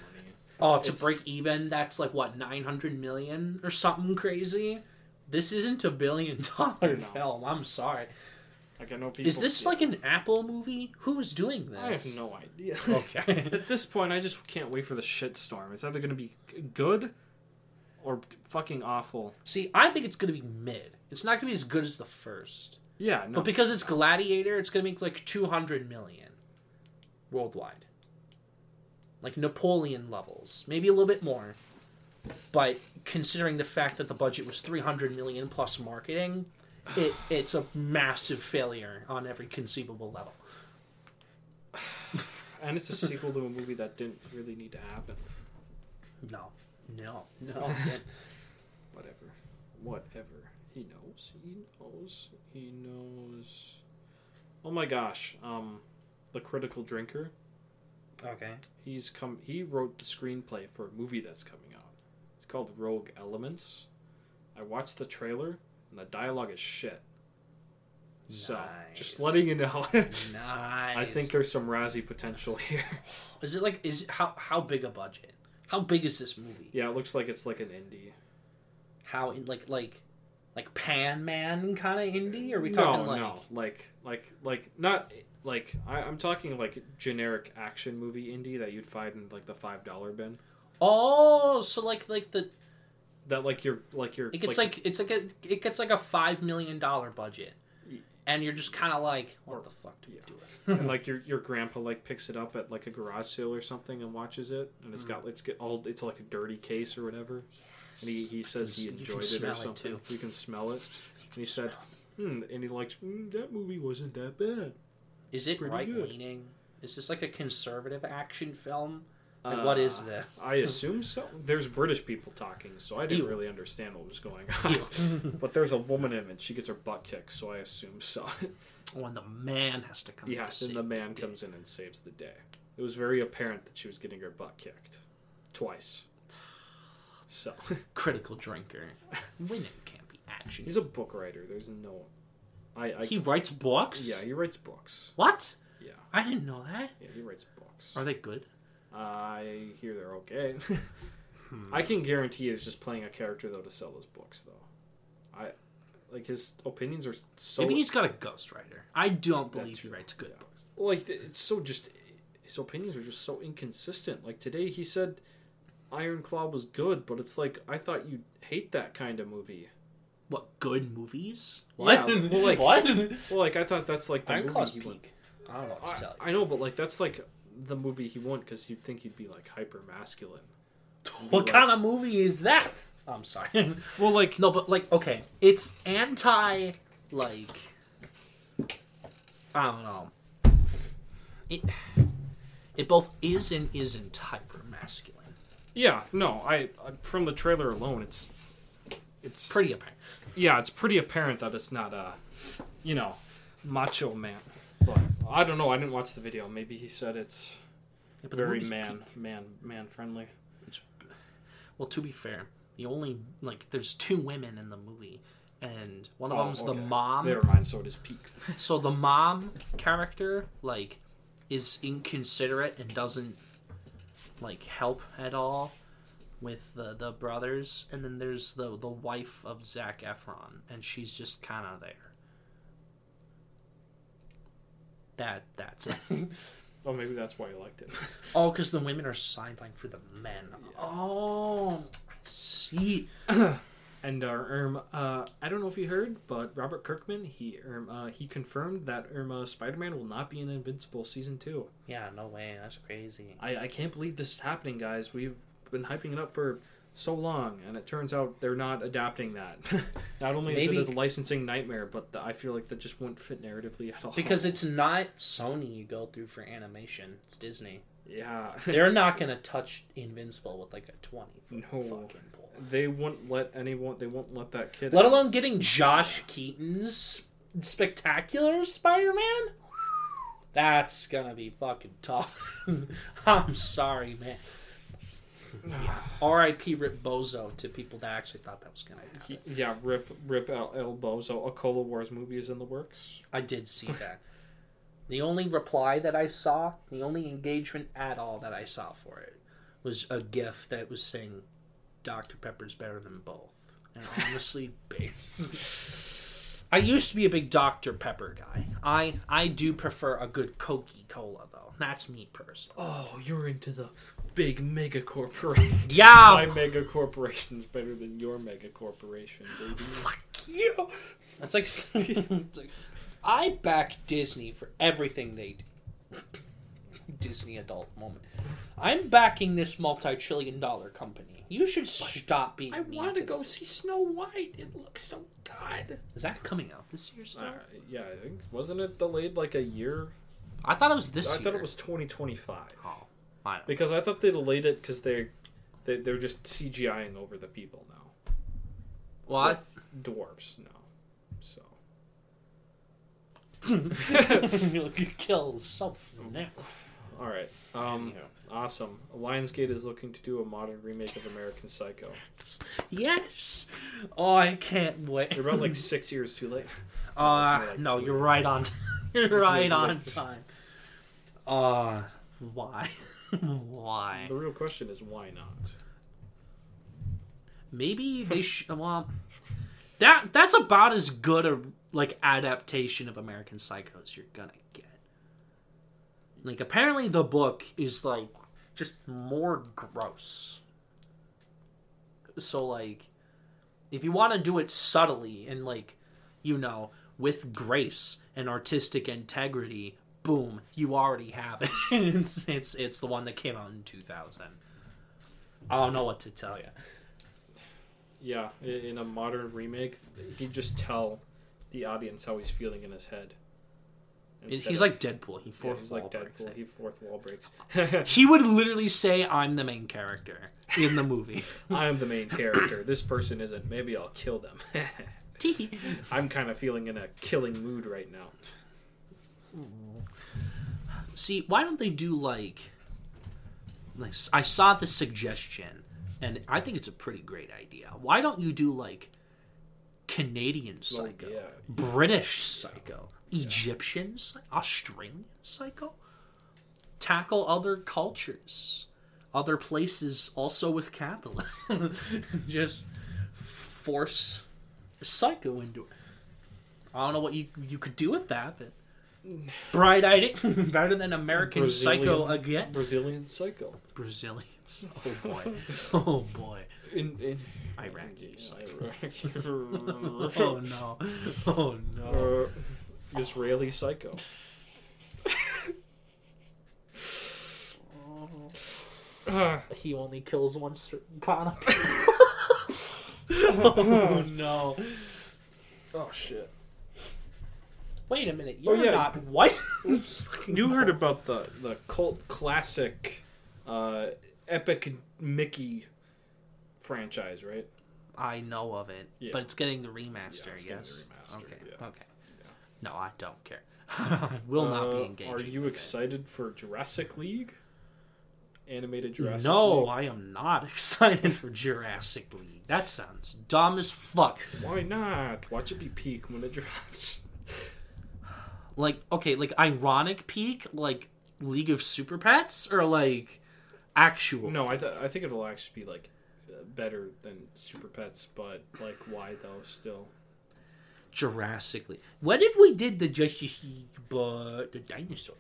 Oh, to It's- break even, that's like what nine hundred million or something crazy. This isn't a billion [laughs] dollar No. film. I'm sorry. Like I know people. Is this like an Apple movie? Who's doing this? I have no idea. [laughs] Okay. [laughs] At this point, I just can't wait for the shitstorm. It's either going to be good or fucking awful. See, I think it's gonna be mid. It's not gonna be as good as the first, Yeah, no. but because it's Gladiator, it's gonna make like two hundred million worldwide, like Napoleon levels, maybe a little bit more. But considering the fact that the budget was three hundred million plus marketing, it, [sighs] it's a massive failure on every conceivable level. [sighs] and it's a sequel to a movie that didn't really need to happen. No, no, [laughs] no. Whatever. Whatever. He knows. He knows. He knows. Oh my gosh. Um, the critical drinker. okay. He's come. He wrote the screenplay for a movie that's coming out. It's called Rogue Elements. I watched the trailer, and the dialogue is shit. So, just letting you know. [laughs] Nice. I think there's some Razzie potential here. [laughs] Is it like is how how big a budget? How big is this movie? yeah, it looks like it's like an indie. How in like like like Pan Man kind of indie? Or are we no, talking like no, like like like not like I, I'm talking like generic action movie indie that you'd find in like the five dollar bin. oh, so like like the That like you're like you're it gets like, it's like a it gets like a five million dollar budget, and you're just kind of like what Or- the fuck do you yeah. do it? and [laughs] like your your grandpa like picks it up at like a garage sale or something and watches it and it's Mm. got it's get all it's like a dirty case or whatever and he, he says he enjoyed it or it, something too. you can smell it and he said hmm, and he likes mm, that movie wasn't that bad Is it Pretty right good. leaning? Is this like a conservative action film? Like, what is Uh, this? I assume so. There's British people talking, so I didn't Ew. really understand what was going on. [laughs] [laughs] but there's a woman in it. She gets her butt kicked, so I assume so. when the man has to come. to then the man day. comes in and saves the day. It was very apparent that she was getting her butt kicked twice. So [laughs] Critical drinker. [laughs] Women can't be action. he's a book writer. There's no. I, I he writes books. yeah, he writes books. What? Yeah, I didn't know that. yeah, he writes books. Are they good? I hear they're okay. [laughs] Hmm. I can guarantee he's just playing a character though to sell his books though. I like his opinions are so Maybe he's got a ghostwriter. I don't believe That's he writes good Yeah. books. like it's so just his opinions are just so inconsistent. Like today he said Iron Claw was good, but it's like I thought you'd hate that kind of movie. What good movies? Yeah, well, like- [laughs] what? Well, like I thought that's like the Iron movie Claw's he peak. I don't know what to tell I, I know, but like that's like the movie he won because you'd think he'd be like hyper masculine. you. [laughs] What kind of movie is that? I'm sorry. [laughs] Well, like no, but like, okay, it's anti, like, I don't know. It, it both is and isn't hyper masculine. Yeah, no, I, I from the trailer alone, it's it's Pretty apparent. yeah, it's pretty apparent that it's not a, you know, macho man. But I don't know. I didn't watch the video. Maybe he said it's Yeah, very man, peak. man, man friendly. Well, to be fair, the only like there's two women in the movie, and one of Oh, them's okay. the mom. Never mind. So it is peak. So the mom character like is inconsiderate and doesn't like help at all with the the brothers, and then there's the the wife of Zac Efron, and she's just kind of there. That that's it. [laughs] Oh, maybe that's why you liked it. [laughs] oh, because the women are sidelined for the men. Oh, I see. [clears throat] And uh, um, uh, I don't know if you heard, but Robert Kirkman he um, uh, he confirmed that uh, Spider-Man will not be in Invincible season two. Yeah, no way. That's crazy. I, I can't believe this is happening, guys. We've been hyping it up for so long, and it turns out they're not adapting that. [laughs] not only is Maybe- it a licensing nightmare, but the, I feel like that just won't fit narratively at all. Because it's not Sony you go through for animation. It's Disney. yeah, They're [laughs] not gonna touch Invincible with like a twenty No. fucking. They won't let anyone. They won't let that kid. Let out. alone getting Josh Keaton's spectacular Spider-Man. That's gonna be fucking tough. [laughs] I'm sorry, man. [sighs] Yeah. R.I.P. Rip Bozo to people that actually thought that was gonna happen. Yeah, rip rip El, El Bozo. A Cola Wars movie is in the works. I did see that. the only reply that I saw, the only engagement at all that I saw for it, was a GIF that was saying, "Dr Pepper's better than both." And honestly, [laughs] base. I used to be a big Dr Pepper guy. I I do prefer a good Coca Cola though. That's me personally. Oh, you're into the big mega corporation. [laughs] Yeah. My mega corporation's better than your mega corporation, baby. Fuck you. That's like, [laughs] it's like, I back Disney for everything they do. Disney adult moment. I'm backing this multi-trillion dollar company. You should stop being. I want to them. go see Snow White. It looks so good. Is that coming out this year? Still? Uh, yeah, I think wasn't it delayed like a year? I thought it was this year. I year. thought it was 2025 Oh, I don't. because I thought they delayed it because they they they're just CGIing over the people now. Well, I, With dwarves now. So [laughs] [laughs] you could kill yourself now. All right. Um, awesome. Lionsgate is looking to do a modern remake of American Psycho. Yes. Oh, I can't wait. You're about like [laughs] six years too late. Uh, like no, three. you're right on. [laughs] You're [laughs] right on time. Uh, why? why? The real question is why not? Maybe they should. Well, that that's about as good a like adaptation of American Psycho as you're gonna get. Like, apparently, the book is like just more gross. So, like, if you want to do it subtly and like, you know, with grace and artistic integrity, boom, you already have it. [laughs] it's it's it's the one that came out in two thousand. I don't know what to tell you. Yeah, in a modern remake, he'd just tell the audience how he's feeling in his head. He's of- like Deadpool. He yeah, fourth he's wall like breaks Deadpool. He fourth wall breaks. [laughs] [laughs] He would literally say, "I'm the main character in the movie." [laughs] I am the main character. This person isn't. Maybe I'll kill them. I'm kind of feeling in a killing mood right now. See, why don't they do like, like I saw the suggestion, and I think it's a pretty great idea. Why don't you do like Canadian Psycho, yeah. British Psycho, Egyptian, Australian Psycho? Tackle other cultures, other places, also with capitalism. [laughs] Just force Psycho into it. I don't know what you you could do with that, but bright idea, [laughs] better than American Psycho again. Brazilian Psycho. Brazilians. [laughs] Oh boy. Oh boy. In, in Iraqi Psycho. Iraq. Oh no. Oh no. Uh, Israeli Psycho. [laughs] He only kills one certain kind of [laughs] oh no. oh shit! Wait a minute. You're yeah. not white. Oops. You heard about the the cult classic, uh, epic Mickey franchise, right? I know of it, Yeah. but it's getting the remaster. Yeah, it's getting the yes. remaster, Okay. yeah. Okay. No, I don't care. I [laughs] will not be Uh, engaged. Are you excited for Jurassic League? Animated Jurassic No, League? I am not [laughs] excited for Jurassic League. That sounds dumb as fuck. Why not? Watch it be peak when it drops. Like, okay, like ironic peak, like League of Super Pets, or like actual. No, I, th- I think it'll actually be like uh, better than Super Pets, but like why though? Still, League. What if we did the Justice League, but the dinosaur?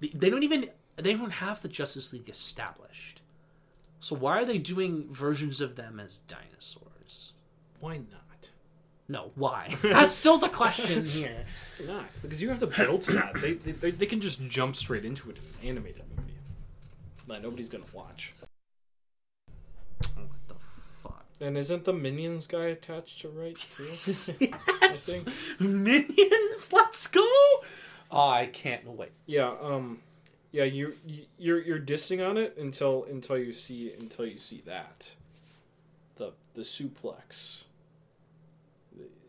They, don't even. They don't have the Justice League established. So why are they doing versions of them as dinosaurs? why not? No, why? [laughs] That's still the question [laughs] here. Not? Because you have to build to that. They, they they can just jump straight into it in an animated movie that nobody's gonna watch. Fuck? And isn't the Minions guy attached to right too? [laughs] Yes! Minions, let's go! Oh, I can't wait. yeah. Um. Yeah. You you- you're you're dissing on it until until you see until you see that. The the suplex.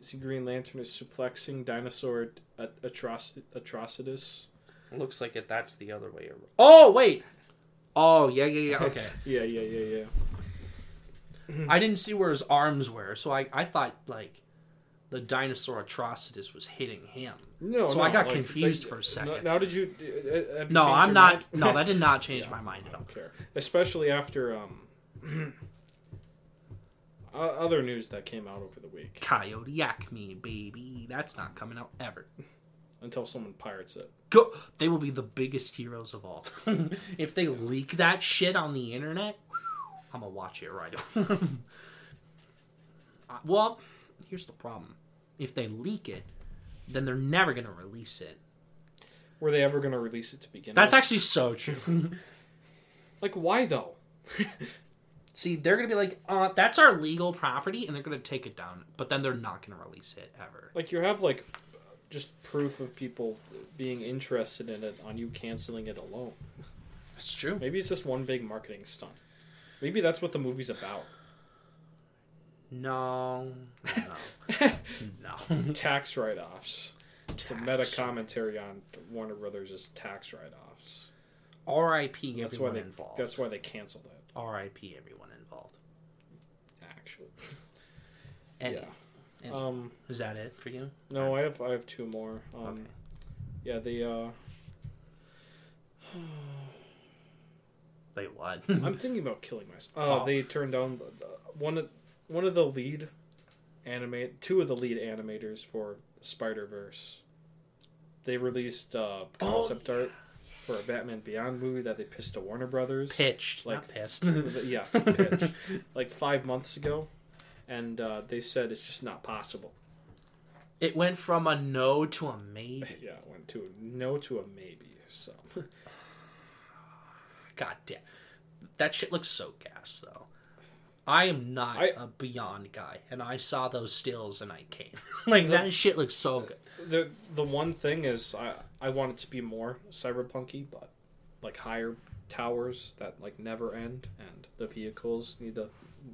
See, Green Lantern is suplexing dinosaur at- atroc- atrocitus. Looks like it. That's the other way around. Oh wait. Oh yeah yeah yeah. [laughs] Okay. Yeah, yeah, yeah, yeah. I didn't see where his arms were, so I I thought like the dinosaur atrocitus was hitting him. No, So no, I got like, confused like, for a second. Now, did you? uh, you No, I'm not. No, that did not [laughs] change Yeah, my mind at I don't care. Especially after um, [clears throat] other news that came out over the week. Coyote Acme, baby. That's not coming out ever. [laughs] Until someone pirates it. Go. They will be the biggest heroes of all time. [laughs] if they leak that shit on the internet, I'm gonna watch it right. [laughs] Uh, well, here's the problem. If they leak it, then they're never gonna release it. Were they ever to release it to begin with? That's with? actually so true. [laughs] like, why though? [laughs] See, they're gonna be like, uh, "That's our legal property," and they're gonna take it down. But then they're not gonna release it ever. Like, you have like just proof of people being interested in it on you canceling it alone. That's true. Maybe it's just one big marketing stunt. Maybe that's what the movie's about. No, no, no. tax write-offs. It's a meta commentary on Warner Brothers' tax write-offs. R.I.P. That's why Everyone they. involved. That's why they canceled it. R.I.P. Everyone involved. Actually, Any, yeah. any- Um, is that it for you? no, I have I have two more. Um, Okay. yeah, the uh, Wait, what? [laughs] I'm thinking about killing myself. Oh, Oh. they turned down the, the, one of one of the lead animate two of the lead animators for Spider Verse. They released uh, Oh, concept art for a Batman Beyond movie that they pissed to Warner Brothers. Pitched, Like- not pissed. [laughs] yeah, [laughs] pitched like five months ago, and uh, they said it's just not possible. it went from a no to a maybe. Yeah, it went to a no to a maybe. So God damn, that shit looks so gas though. I am not I- a Beyond guy, and I saw those stills and I came. [laughs] like that shit looks so good. the the one thing is I I want it to be more cyberpunky, but like higher towers that like never end, and the vehicles need to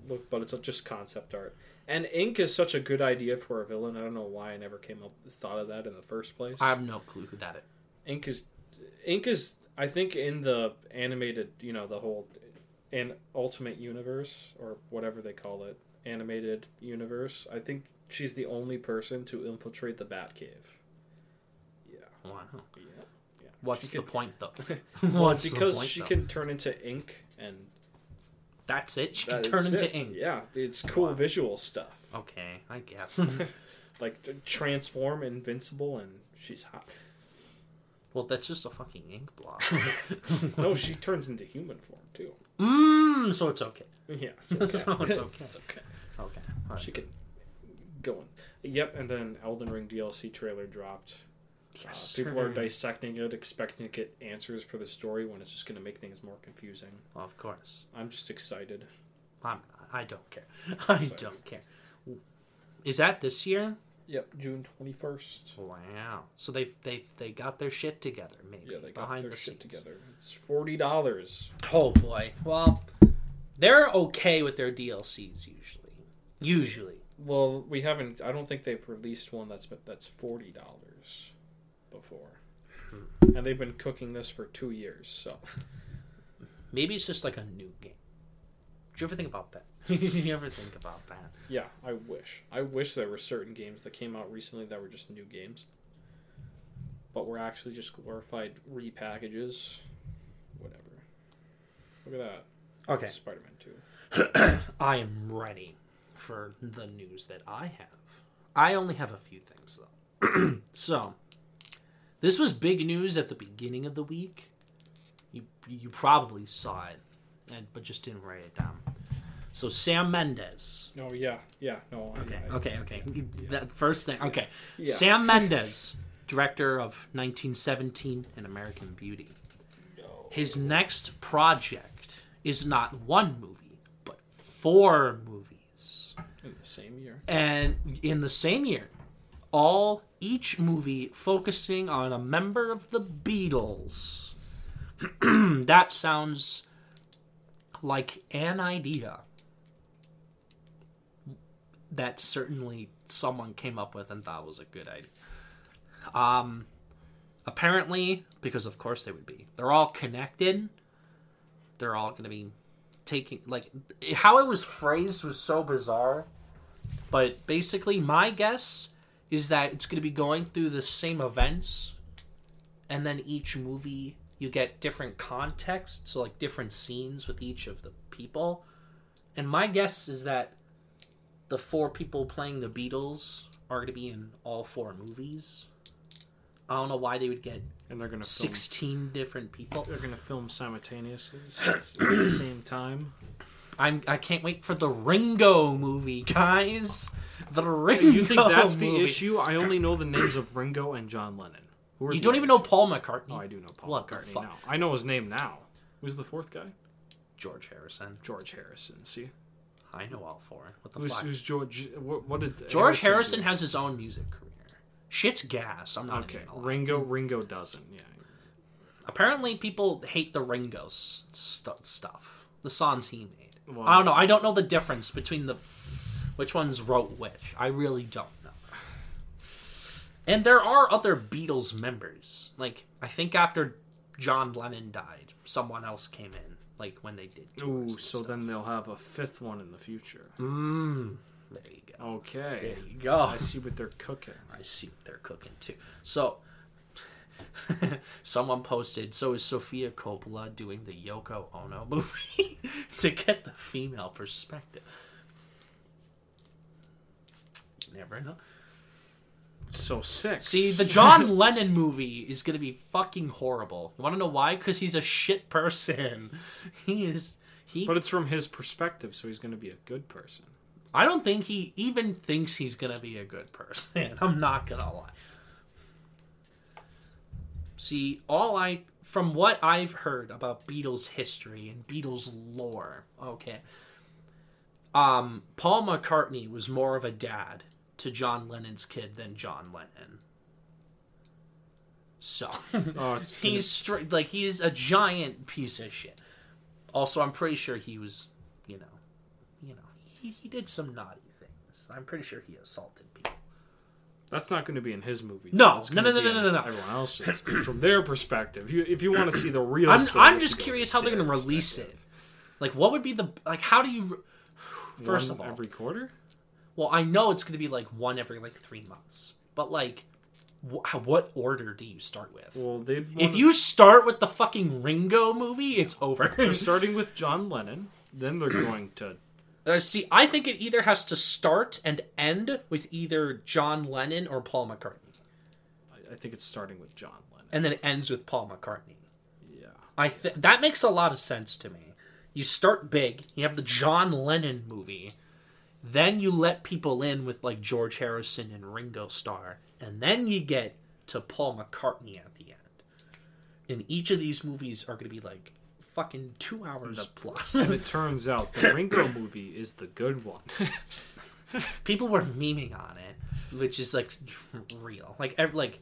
look. But it's just concept art. And ink is such a good idea for a villain. I don't know why I never came up thought of that in the first place. I have no clue who that is. ink is ink is I think in the animated you know the whole in Ultimate Universe or whatever they call it animated universe. I think she's the only person to infiltrate the Batcave. Yeah. Wow. Yeah. Yeah. What's She the can- point though? [laughs] Well, What's the because point, she though? can turn into ink and That's it. She can turn into it. ink. Yeah, it's cool Wow. visual stuff. Okay, I guess. [laughs] Like transform invincible and she's hot. Well, that's just a fucking ink block. [laughs] [laughs] No, she turns into human form too. Mmm. So it's okay. Yeah. It's [laughs] so okay. it's okay. it's okay. Okay. all right. She can go in. Yep, and then Elden Ring DLC trailer dropped. Yes, uh, people are dissecting it, expecting to get answers for the story when it's just going to make things more confusing. Of course. I'm just excited. I'm. I don't care. I don't care. Is that this year? Yep, June 21st. Wow. So they they they got their shit together, maybe Yeah, they got behind their the shit scenes. together. It's forty dollars. Oh boy. Well, they're okay with their DLCs usually. Usually. Well, we haven't. I don't think they've released one that's that's forty dollars before, Hmm. and they've been cooking this for two years. So Maybe it's just like a new game. Did you ever think about that? Did [laughs] you ever think about that? yeah, I wish. I wish there were certain games that came out recently that were just new games, but were actually just glorified repackages. Whatever. Look at that. Okay. Spider-Man Two. [coughs] I am ready for the news that I have. I only have a few things though. [coughs] so, this was big news at the beginning of the week. You you probably saw it, and but just didn't write it down. So Sam Mendes. Oh yeah, yeah, no. I, Okay, I, okay, okay. That first thing. Okay, Yeah. Sam Mendes, [laughs] director of 1917 and American Beauty. No. His next project is not one movie, but four movies. In the same year. And in the same year, all each movie focusing on a member of the Beatles. [clears throat] that sounds like an idea that certainly someone came up with and thought was a good idea. Um, apparently, because of course they would be, they're all connected. They're all going to be taking like how it was phrased was so bizarre. But basically, my guess is that it's going to be going through the same events, and then each movie you get different context, so like different scenes with each of the people. And my guess is that the four people playing the Beatles are going to be in all four movies. I don't know why they would get And they're gonna film 16 different people. They're gonna film simultaneously at the same time. I'm I can't wait for the Ringo movie, guys. The Ringo You think that's the issue? I only know the names of Ringo and John Lennon. Who are You don't even know? Paul McCartney. Oh, I do know Paul What McCartney now. I know his name now. Who's the fourth guy? George Harrison. George Harrison. See, I know all four. What the who's, fuck? who's George? What, what did George Harrison do? has his own music career. Shit's gas. I'm not Okay, even gonna lie. Ringo. Ringo doesn't. Yeah. Apparently, people hate the Ringo st- stuff. The songs he made. Well, I don't know. I don't know the difference between the which ones wrote which. I really don't. And there are other Beatles members. Like I think after John Lennon died, someone else came in. Like when they did. Ooh, so stuff. then they'll have a fifth one in the future. Mm, there you go. Okay. There you go. I see what they're cooking. [laughs] I see what they're cooking too. So, [laughs] someone posted, so is Sofia Coppola doing the Yoko Ono [laughs] movie to get the female perspective? Never know. So sick. See, [laughs] the John Lennon movie is going to be fucking horrible. You want to know why? Because he's a shit person. [laughs] He is. He. But it's from his perspective, so he's going to be a good person. I don't think he even thinks he's gonna be a good person. [laughs] I'm not gonna lie. See, all I from what I've heard about Beatles history and Beatles lore, okay. Um, Paul McCartney was more of a dad to John Lennon's kid than John Lennon. So [laughs] Oh, it's [laughs] he's straight like he's a giant piece of shit. Also, I'm pretty sure he was, you know, you know, he, he did some naughty things. I'm pretty sure he assaulted people. That's not going to be in his movie. No, no, no, no, no, no, no. Everyone else's [clears throat] from their perspective. You, if you want to see the real, I'm story, I'm just curious how they're gonna release it. Like, what would be the like? How do you? First One of all, every quarter. Well, I know it's gonna be like one every like three months, but like, wh- what order do you start with? Well, they If you start with the fucking Ringo movie, it's over. they're [laughs] starting with John Lennon, then they're [clears throat] going to Uh, see, I think it either has to start and end with either John Lennon or Paul McCartney, I- I think it's starting with John Lennon. and then it ends with Paul McCartney. Yeah. I th- that makes a lot of sense to me. You start big, you have the John Lennon movie, then you let people in with like George Harrison and Ringo Starr, and then you get to Paul McCartney at the end. And each of these movies are going to be like fucking two hours plus. And it turns out the Ringo [coughs] movie is the good one. people were memeing on it, which is like real. Like like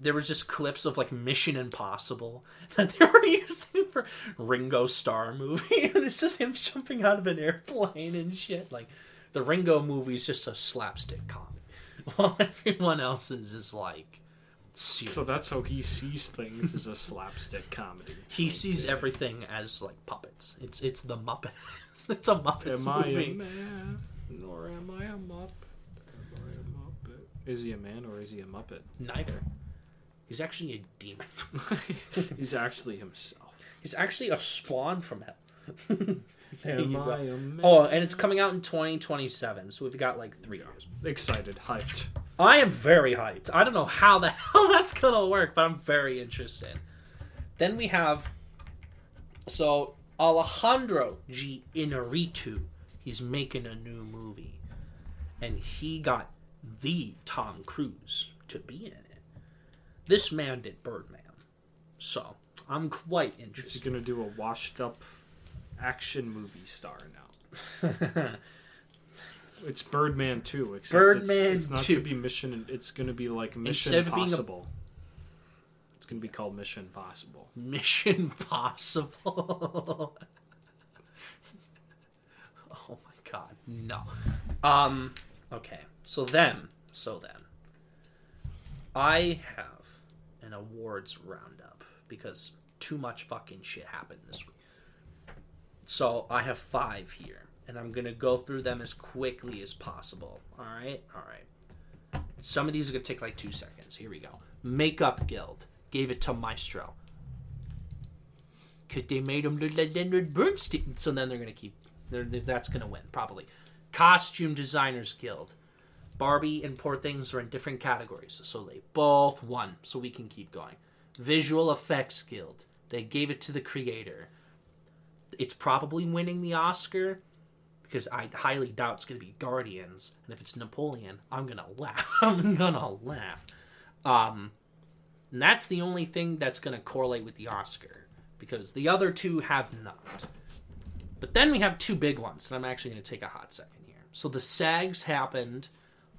there was just clips of like Mission Impossible [laughs] that they were [laughs] using for Ringo Starr movie, [laughs] and it's just him jumping out of an airplane and shit. Like the Ringo movie is just a slapstick comedy, while everyone else's is like serious. so that's how he sees things as a slapstick comedy. he sees everything as like puppets. It's it's the Muppets. it's a Muppets Am I a man, or am I a muppet? Am I a muppet? Is he a man or is he a muppet? Neither. He's actually a demon. [laughs] He's actually himself. He's actually a spawn from hell. [laughs] there Am you I go. a man? Oh, and it's coming out in 2027, so we've got like three years. excited, hyped. I am very hyped. I don't know how the [laughs] hell that's gonna work, but I'm very interested. Then we have so Alejandro G. Inarritu. He's making a new movie, and he got the Tom Cruise to be in it. This man did Birdman, so I'm quite interested. He's gonna do a washed up action movie star now? [laughs] It's Birdman 2, except Birdman it's, it's not 2. gonna be Mission. It's gonna be like Mission Instead of a- It's gonna be called Mission Possible. Mission Possible. [laughs] oh my god, no. Um okay. So then, so then I have an awards roundup because too much fucking shit happened this week. So I have 5 here and I'm to go through them as quickly as possible. All right? All right. Some of these are to take like 2 seconds. Here we go. Makeup Guild gave it to Maestro because they made him look like Leonard Bernstein. So then they're gonna keep. They're, that's gonna win probably. Costume Designers Guild, Barbie and Poor Things are in different categories, so they both won. So we can keep going. Visual Effects Guild, they gave it to the creator. It's probably winning the Oscar because I highly doubt it's gonna be Guardians, and if it's Napoleon, I'm gonna [laughs] laugh. I'm gonna laugh. Um, and that's the only thing that's going to correlate with the Oscar because the other two have not. But then we have two big ones, and I'm actually going to take a hot second here. So the SAGs happened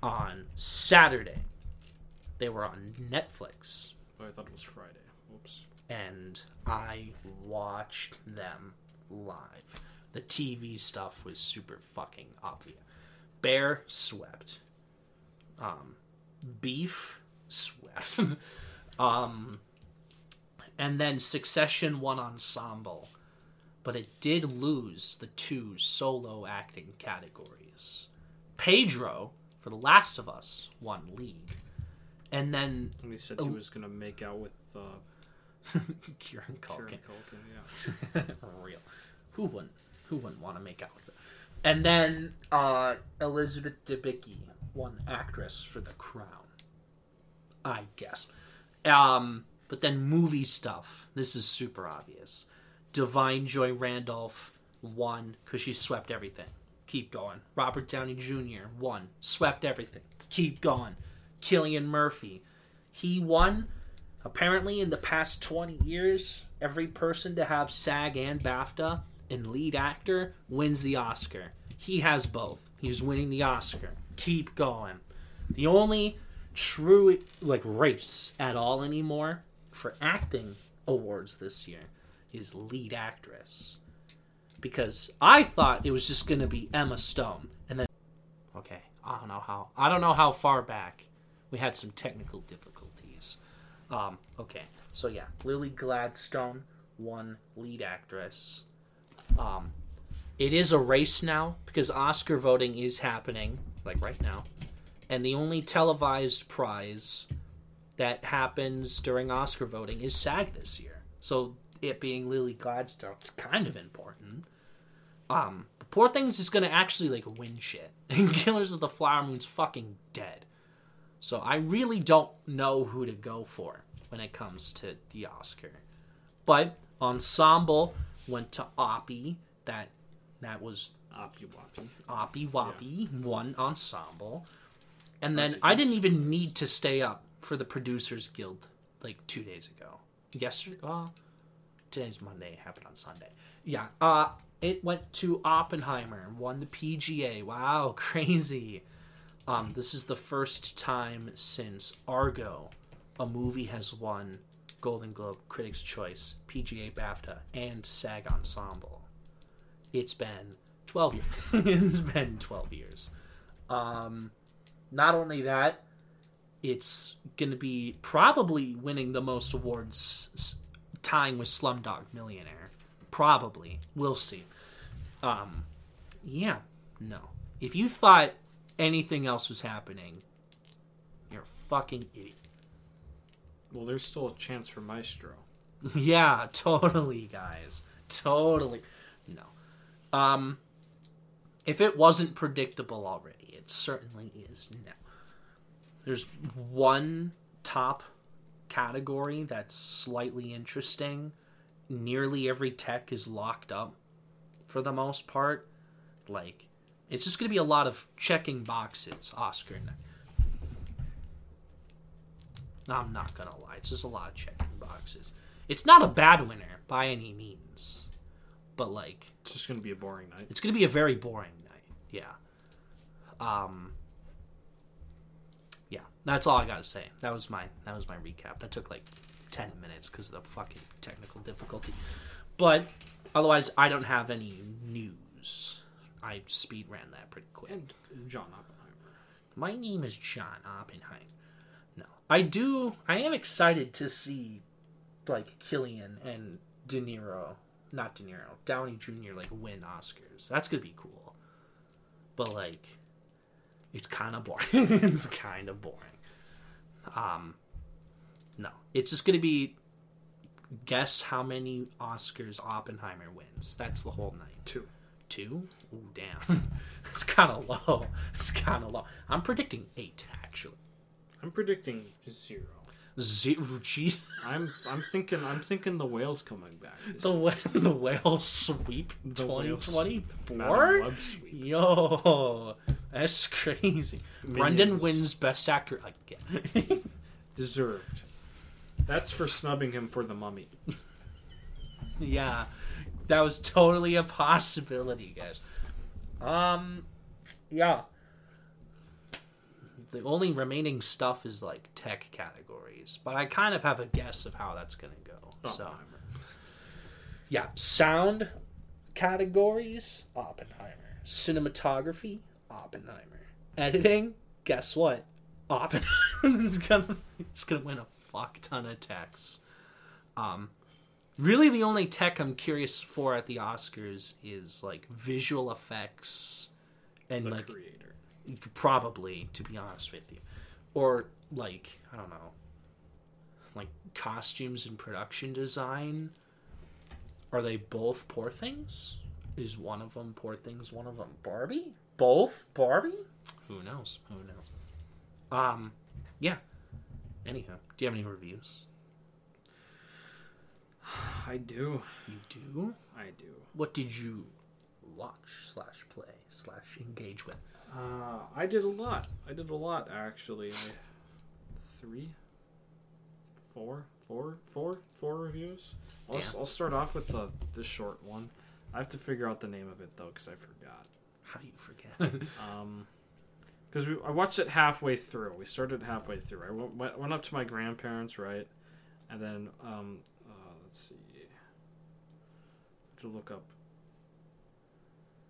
on Saturday. They were on Netflix, Oh, I thought it was Friday. Oops. and I watched them live. The TV stuff was super fucking obvious. Bear swept. Um, beef swept. [laughs] um, and then Succession won ensemble, but it did lose the two solo acting categories. Pedro for The Last of Us won lead, and then And he said Oh. he was gonna make out with uh, [laughs] Kieran Culkin. Kieran Culkin. Yeah. [laughs] Real. Who wouldn't? Who wouldn't want to make out with it? And then uh, Elizabeth Debicki won actress for The Crown. I guess. Um, but then movie stuff. This is super obvious. Da'Vine Joy Randolph won because she swept everything. Keep going. Robert Downey Jr. won. Swept everything. Keep going. Cillian Murphy. He won Apparently, in the past 20 years, every person to have SAG and BAFTA and lead actor wins the Oscar. he has both. He's winning the Oscar. Keep going. The only true like race at all anymore for acting awards this year is lead actress. Because I thought it was just going to be Emma Stone and then okay, I don't know how I don't know how far back we had some technical difficulties. Um okay. So yeah, Lily Gladstone won lead actress. Um it is a race now because Oscar voting is happening like right now. And the only televised prize that happens during Oscar voting is SAG this year. So it being Lily Gladstone, it's kind of important. Um, Poor Things is gonna actually like win shit, [laughs] and Killers of the Flower Moon's fucking dead. So I really don't know who to go for when it comes to the Oscar. But ensemble went to Oppie. That that was Oppie Woppie. Oppie Woppie won ensemble, and then I didn't even need to stay up for the Producers Guild like two days ago. Yesterday, well, today's Monday. It happened on Sunday. Yeah, uh, it went to Oppenheimer, and won the PGA. Wow, [laughs] crazy. Um, this is the first time since Argo, a movie has won Golden Globe, Critics' Choice, PGA, BAFTA, and SAG Ensemble. It's been 12 years. [laughs] it's been 12 years. Um, not only that, it's going to be probably winning the most awards, tying with Slumdog Millionaire. Probably. We'll see. Um, yeah, no. If you thought anything else was happening, you're a fucking idiot. Well, there's still a chance for Maestro. [laughs] yeah, totally, guys. Totally. No. Um if it wasn't predictable already, it certainly is now. There's one top category that's slightly interesting. Nearly every tech is locked up for the most part. Like it's just going to be a lot of checking boxes, Oscar. I'm not gonna lie, it's just a lot of checking boxes. It's not a bad winner by any means, but like It's just gonna be a boring night. it's gonna be a very boring night. Yeah. Um. That's all I gotta say. That was my that was my recap. That took like ten minutes because of the fucking technical difficulty. But otherwise, I don't have any news. I speed ran that pretty quick. And John Oppenheimer. My name is John Oppenheimer. No, I do. I am excited to see like Cillian and De Niro, not De Niro, Downey Jr. like win Oscars. That's gonna be cool. But like, it's kind of boring. [laughs] it's kind of boring. Um, no, it's just gonna be guess how many Oscars Oppenheimer wins. That's the whole night. Two. Two? Ooh, damn. [laughs] it's kind of low. [laughs] It's kind of low. I'm predicting eight, actually. I'm predicting zero. Zero. [laughs] Jeez. I'm I'm thinking I'm thinking the whale's coming back. The whale, [laughs] the whale sweep sweep. Madam 2024? Yo, that's crazy. Brendan wins Best Actor again. [laughs] Deserved. That's for snubbing him for the mummy. yeah, that was totally a possibility, guys. Um, yeah. The only remaining stuff is like tech categories, but I kind of have a guess of how that's gonna go. So Oppenheimer. yeah, sound categories, Oppenheimer. Cinematography, Oppenheimer. Editing, guess what? Oppenheimer [laughs] is gonna it's gonna win a fuck ton of techs. Um, really, the only tech I'm curious for at the Oscars is like visual effects and the like creator. Probably to be honest with you. Or like i don't know like costumes and production design. Are they both poor things? Is one of them poor things one of them barbie? Both barbie? Who knows? Who knows? Um yeah. Anyhow do you have any reviews? I do. you do? I do. what did you watch slash play slash engage with Uh, I did a lot. I did a lot actually. I, three, four, four, four, four reviews. I'll, Damn. I'll start off with the the short one. I have to figure out the name of it though because I forgot. How do you forget? [laughs] Um, because we I watched it halfway through. We started halfway through. I went, went, went up to my grandparents, right, and then um, uh, let's see, to look up.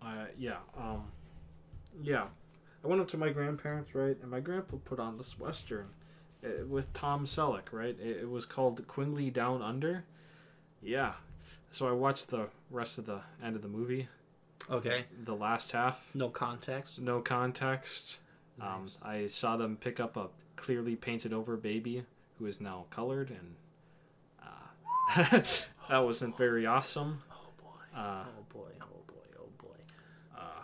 Uh, yeah, um, yeah, I went up to my grandparents, right, and my grandpa put on this western uh, with Tom Selleck, right. It, it was called Quigley Down Under. Yeah, so I watched the rest of the end of the movie, okay. the last half. No context. No context. Um, I saw them pick up a clearly painted over baby who is now colored, and uh, [laughs] that wasn't very awesome. Oh boy. Uh. Oh boy. Oh boy. uh,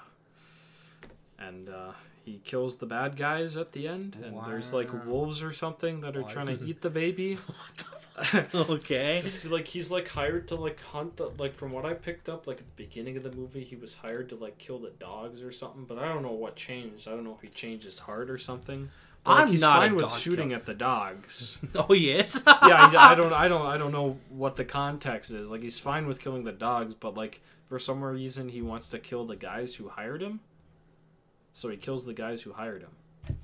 and uh, he kills the bad guys at the end, and there's like wolves or something that are Why? trying to [laughs] eat the baby. [laughs] okay. It's like he's like hired to like hunt the like from what I picked up like at the beginning of the movie he was hired to like kill the dogs or something but I don't know what changed I don't know if he changed his heart or something but, like, I'm he's not fine with shooting killer. at the dogs [laughs] Oh yes. yeah I, I don't I don't I don't know what the context is like he's fine with killing the dogs but like for some reason he wants to kill the guys who hired him so he kills the guys who hired him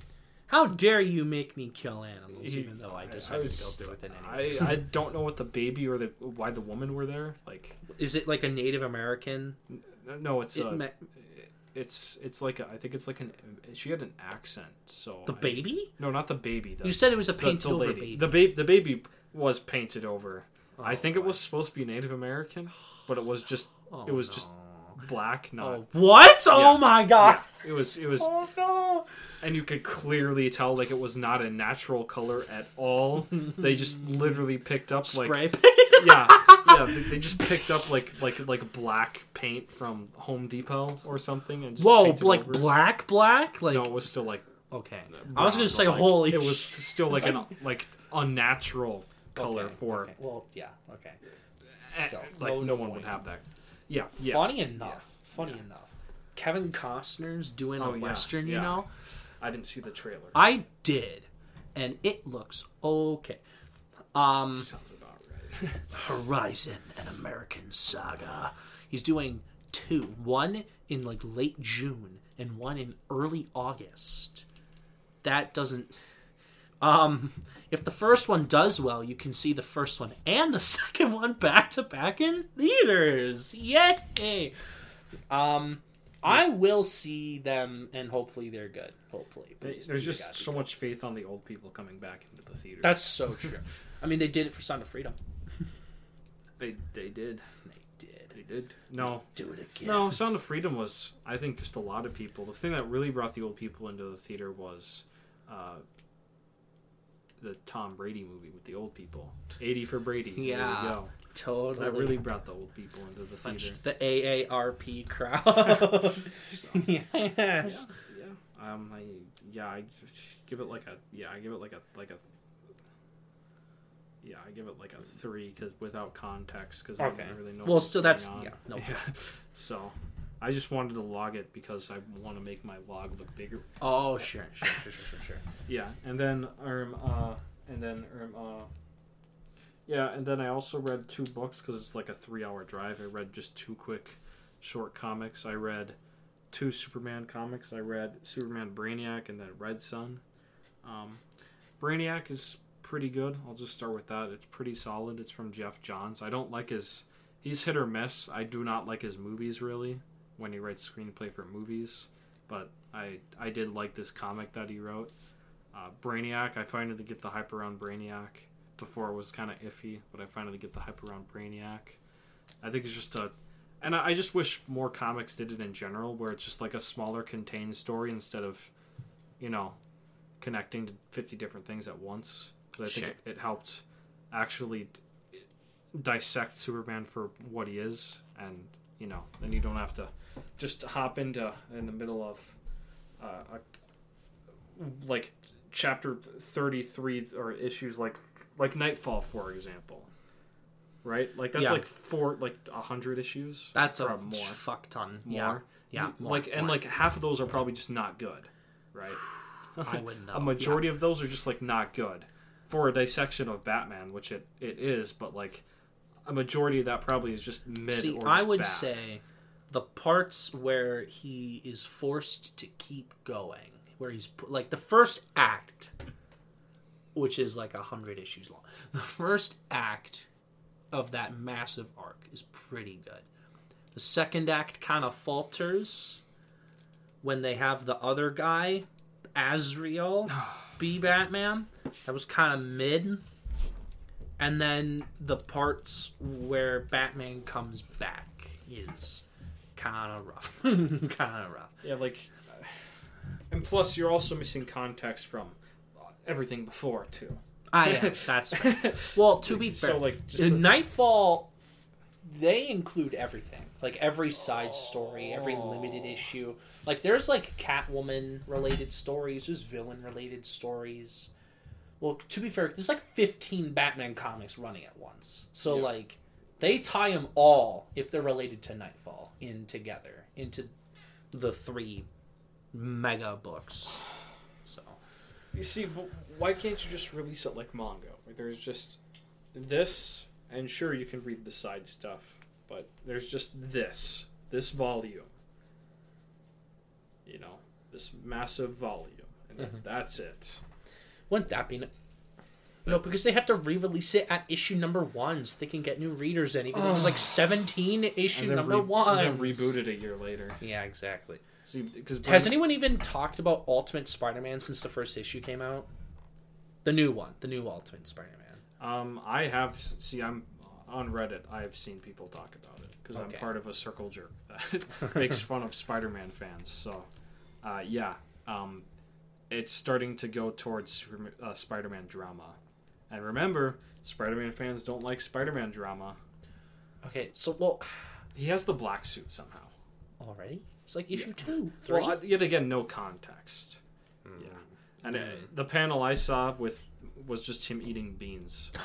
How dare you make me kill animals, He- even though I I decided to go was- through with it I, anyways. I don't know what the baby or the why the woman were there like Is it like a Native American? no it's It uh, ma- it's it's like a, I think it's like an she had an accent. So the I- baby? no, not the baby. The, You said it was a painted the over lady. baby. The baby. The baby was painted over. I Oh, think it was supposed to be Native American, but it was just Oh, it was no. just black. Not Oh, what? Oh my god! it was it was, Oh no! and you could clearly tell like it was not a natural color at all. [laughs] they just literally picked up like Spray [laughs] paint. yeah yeah they, they just picked up like [laughs] like like black paint from Home Depot or something and Whoa, like over black, black, like no, it was still like okay. I was gonna say, like, holy. It was still like an like unnatural color Okay, for okay. Well, yeah, okay. eh, Still, like no no, one point. would have that. Yeah, yeah. Funny enough. Funny Yeah. enough. Kevin Costner's doing Oh, a yeah, western, you yeah. know. I didn't see the trailer. I did, and it looks okay. Um, Sounds about right. [laughs] [laughs] Horizon, an American saga. He's doing two. One in like late June and one in early August. That doesn't um if the first one does well, you can see the first one and the [laughs] second one back to back in theaters. Yay! Um I will see them and hopefully they're good. Hopefully. Please, There's just so good. much faith on the old people coming back into the theater. That's so true. I mean they did it for Sound of Freedom. [laughs] they they did They did. they did no. Do it again. No, Sound of Freedom was, I think, just a lot of people. The thing that really brought the old people into the theater was uh, the Tom Brady movie with the old people. 80 for Brady. Yeah. Totally. That really brought the old people into the theater. the AARP crowd. [laughs] [laughs] yes. Yeah, yeah. Um, I yeah, I give it like a yeah, I give it like a like a yeah, I give it like a three because without context because Okay. I don't really know. Well, still, that's- on. yeah, no. [laughs] So, I just wanted to log it because I want to make my log look bigger. Oh, sure, sure, sure, sure, sure, sure. Yeah, and then um uh and then um uh yeah, and then I also read two books because it's like a three-hour drive. I read just two quick, short comics. I read two Superman comics. I read Superman Brainiac and then Red Son. Um, Brainiac is pretty good. I'll just start with that. It's pretty solid. It's from Geoff Johns. I don't like his. He's hit or miss. I do not like his movies really when he writes screenplay for movies, but I I did like this comic that he wrote. Uh, Brainiac. I finally get the hype around Brainiac. Before it was kind of iffy, but I finally get the hype around Brainiac. I think it's just a, and I, I just wish more comics did it in general, where it's just like a smaller contained story instead of, you know, connecting to fifty different things at once. Because I think Sure. it, it helped actually dissect Superman for what he is, and you know, then you don't have to just hop into in the middle of uh, a like chapter 33 or issues like like nightfall for example right like that's Yeah. like four like a hundred issues That's a more fuck ton. more Yeah, yeah. More, like and like half of those are probably just not good right [sighs] I wouldn't know. a majority of those are just like not good for a dissection of batman which it, it is but like a majority of that probably is just mid See, I would bad. say the parts where he is forced to keep going, where he's like the first act, which is like a hundred issues long. [laughs] The first act of that massive arc is pretty good. The second act kind of falters when they have the other guy, Azrael, [sighs] be Batman. That was kind of mid. And then the parts where Batman comes back is kind of rough. [laughs] kind of rough. Yeah, like, uh, and plus you're also missing context from everything before too. I yeah, that's fair. [laughs] Well, to be fair, So like, just in the- Nightfall, they include everything. Like every side story, every limited issue. Like there's like Catwoman related stories, there's villain related stories. Well, to be fair, there's like 15 Batman comics running at once. So Yeah. like they tie them all if they're related to Nightfall in together into the three mega books. So You see, why can't you just release it like manga, where there's just this, and sure you can read the side stuff, but there's just this, this volume. You know, this massive volume, and Mhm. that's it. Wouldn't that be? No, because they have to re-release it at issue number one, so they can get new readers in. Even though there's like 17 issue number re- one. and then reboot it a year later. Yeah, exactly. See, because Has anyone even talked about Ultimate Spider-Man since the first issue came out? The new one, the new Ultimate Spider-Man. Um, I have see, I'm on Reddit. I have seen people talk about it because Okay. I'm part of a circle jerk that [laughs] makes [laughs] fun of Spider-Man fans. So, uh, yeah, um, it's starting to go towards uh, Spider-Man drama. And remember, Spider-Man fans don't like Spider-Man drama. Okay, so well, He has the black suit somehow. already it's like issue two, three. Well, I- yet again, no context. Yeah, and uh, Mm. the panel I saw with was just him eating beans. [laughs]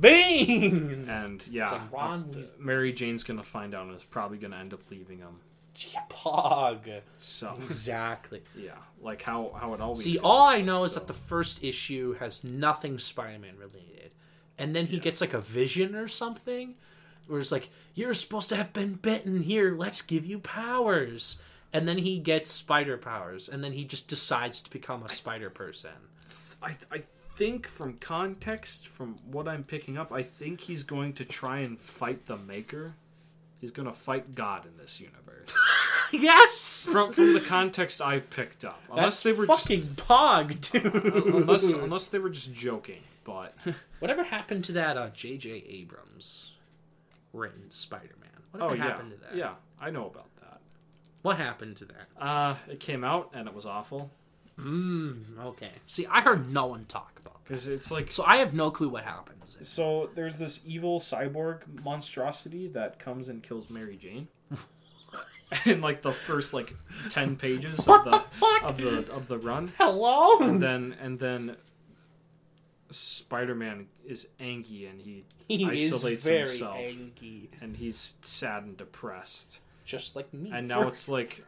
Bing. [laughs] And yeah, It's like Ron uh, was- Mary Jane's gonna find out and is probably gonna end up leaving him. Pog. So [laughs] Exactly. yeah, like how how it always. See, goes, all I know is that the first issue has nothing Spider-Man related, and then he gets like a vision or something, where it's like, "You're supposed to have been bitten. Here, let's give you powers." And then he gets spider powers, and then he just decides to become a spider person. I I think from context, from what I'm picking up, I think he's going to try and fight the Maker. He's gonna fight God in this universe. [laughs] yes. from from the context I've picked up, unless That's they were fucking pog, just, dude. [laughs] unless unless they were just joking, but. [laughs] Whatever happened to that uh, J.J. Abrams written Spider-Man? Whatever Oh yeah, happened to that? yeah, I know about that. What happened to that? Uh, it came out and it was awful Mm, okay. See, I heard no one talk about because it's like. So I have no clue what happens. so. There's this evil cyborg monstrosity that comes and kills Mary Jane. [laughs] In like the first like ten pages of the the of the of the run, Hello? and then and then Spider-Man is angry and he He is isolates very himself. angry. and he's sad and depressed. Just like me. and now it's like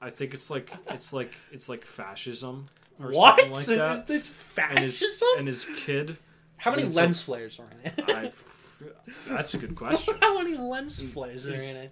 I, think it's like it's like it's like fascism or What? something like that. [laughs] It's And his fascism? and his kid. How many lens flares are in it? I, [laughs] that's a good question. How many lens flares are in it?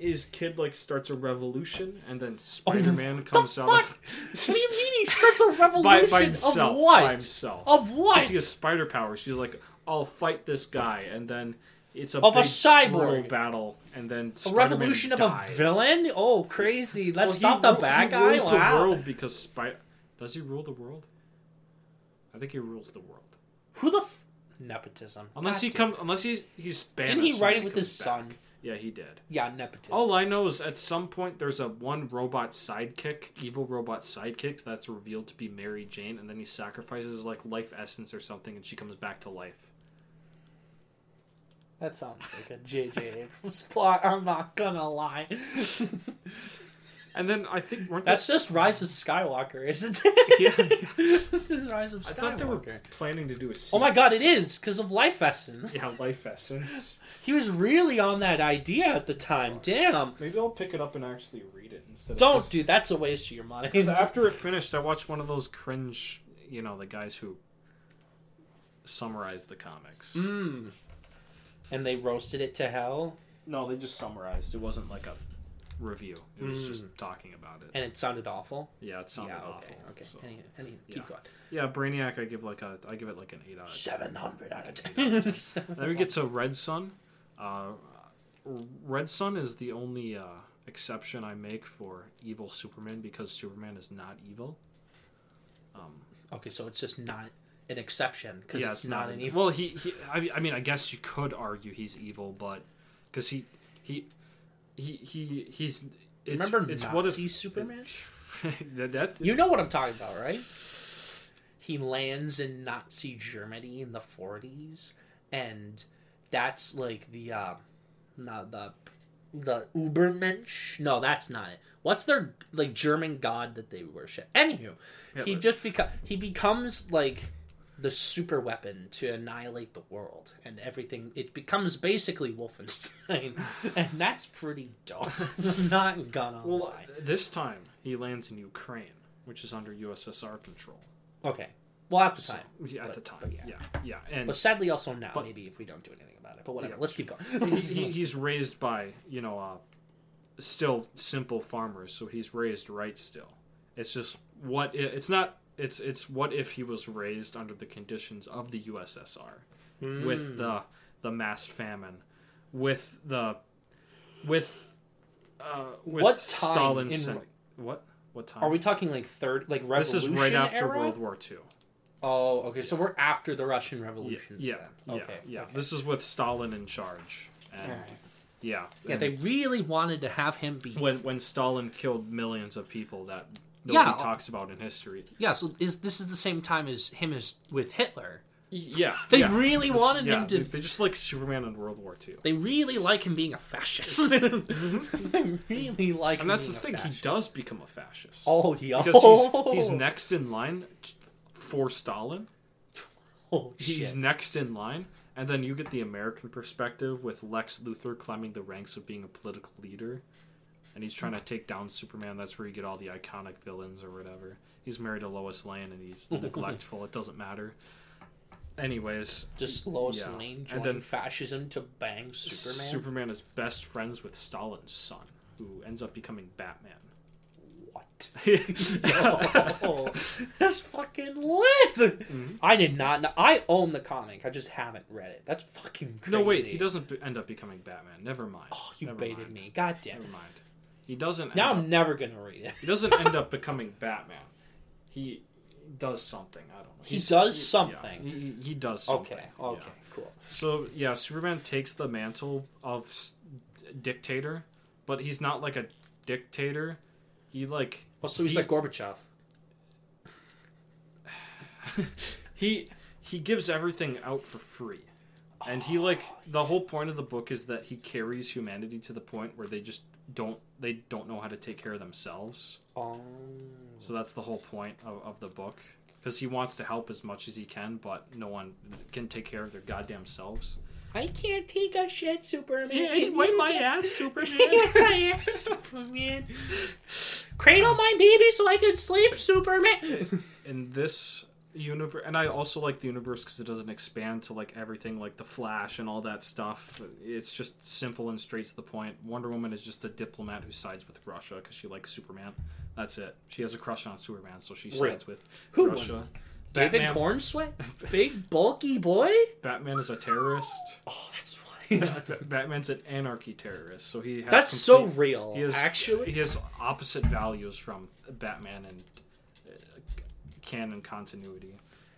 His kid like starts a revolution, and then oh, Spider-Man The comes out fuck? of what do you mean he [laughs] starts a by, revolution by himself. of what? By himself. Of what? Because he has spider powers. He's like, I'll fight this guy, and then it's a Of a cyborg. battle, and then a Spider-Man revolution of dies. a villain? Oh, crazy! Let's he stop the ru- bad he guy. rules Wow. the world because Spider. Does he rule the world? I think he rules the world. Who the f- nepotism? Unless God he come, unless he's he's banished. Didn't he write it with his back. son? Yeah, he did. Yeah, nepotism. All I know is at some point there's a one robot sidekick, evil robot sidekick that's revealed to be Mary Jane, and then he sacrifices like life essence or something, and she comes back to life. That sounds like a J.J. Abrams [laughs] plot. I'm not gonna lie. [laughs] And then I think weren't That's they, just Rise of Skywalker, isn't it? [laughs] Yeah, this is Rise of Skywalker. I thought they were planning to do a. Oh my god, it is because of Life Essence. Yeah, life essence. He was really on that idea at the time. Damn. Maybe I'll pick it up and actually read it instead. Don't of do that's a waste of your money. Because after it finished, I watched one of those cringe, you know, the guys who summarize the comics. Mm. And they roasted it to hell. No, they just summarized. It wasn't like a review. It was Mm. just talking about it. And it sounded awful. yeah, it sounded yeah. awful. Okay. Okay. so- Any, any, keep Yeah. going. Yeah, Brainiac, I give like a, I give it like an eight out of ten. Seven hundred out of ten. [laughs] Then we get to Red Son. Uh, Red Son is the only uh, exception I make for evil Superman because Superman is not evil. Um, Okay, so it's just not an exception because yeah, it's, not, an evil. Well, he, he I, I mean, I guess you could argue he's evil, but because he, he, he, he, he's. It's, Remember it's Nazi what if Superman? [laughs] that, that You know what I'm talking about, right? He lands in Nazi Germany in the 40s, and that's like the uh, not the the Ubermensch. No, that's not it. What's their like German god that they worship? Anywho, he just become he becomes like the super weapon to annihilate the world and everything. It becomes basically Wolfenstein, [laughs] and that's pretty. [laughs] I'm not gonna Well, lie. this time he lands in Ukraine, which is under USSR control. Okay. Well, at the So, time. yeah, at But- the time, yeah, yeah. yeah, and But sadly, also now, But- maybe if we don't do anything about it. But whatever. Yeah. Let's keep going. he, [laughs] he's raised by you know uh, still simple farmers so he's raised right still it's just what i it's not it's it's what if he was raised under the conditions of the ussr Hmm. with the the mass famine with the with uh with What time stalin in- sen- what what time Are we talking like third, like this is right after era? world war ii Oh, okay. So we're after the Russian yeah revolutions. yeah yeah, Okay. yeah. okay. this is with stalin in charge and Alright. yeah Yeah, and- they really wanted to have him be. when when Stalin killed millions of people that nobody Yeah. talks about in history. Yeah. So is this is the same time as him as with Hitler? Yeah, They yeah. really It's- wanted yeah, him to- They, just like Superman in World War II, They really like him being a fascist. [laughs] Mhm. [laughs] they really like. Him. And that's the thing. He does become a fascist Oh, he because he's [laughs] he's next in line for Stalin. Oh, He's shit. next in line, and then you get the American perspective with Lex Luthor climbing the ranks of being a political leader, and he's trying to take down Superman. That's where you get all the iconic villains or whatever. He's married to Lois Lane, and he's [laughs] neglectful. It doesn't matter. Anyways, Just Lois Yeah. Lane And then- fascism to bang Superman. Superman is best friends with Stalin's son, who ends up becoming Batman. What? Yo, [laughs] [laughs] that's fucking lit. Mm-hmm. I did not know. I own the comic. I just haven't read it. That's fucking crazy. no, wait, he doesn't end up becoming Batman. Never mind. Oh, you Never baited mind. me. God damn Never mind. He doesn't. Now end I'm up, never gonna read it. he doesn't end up becoming Batman. He does something. I don't know. He He's- does yeah, something. he, he- he does something. Okay. Okay. yeah. Cool. So yeah, Superman takes the mantle of s- dictator, but he's not like a dictator. He like Well, so he's He- like Gorbachev. [laughs] he he gives everything out for free and he like the whole point of the book is that he carries humanity to the point where they just don't they don't know how to take care of themselves Oh. so that's the whole point of, of the book because he wants to help as much as he can but no one can take care of their goddamn selves I can't take a shit, Superman. Yeah, Can wipe you my ass, [laughs] Superman. my ass, Superman. Cradle my baby so I can sleep, Superman. in this universe and i also like the universe because it doesn't expand to like everything like the flash and all that stuff. It's just simple and straight to the point. Wonder woman is just a diplomat who sides with russia because she likes superman. That's it. She has a crush on superman so she sides with Who russia. David Batman- Corenswet, [laughs] big bulky boy. batman is a terrorist. Oh, that's funny. [laughs] Batman's an anarchy terrorist so he has that's so real. he has, actually, he has opposite values from batman and canon continuity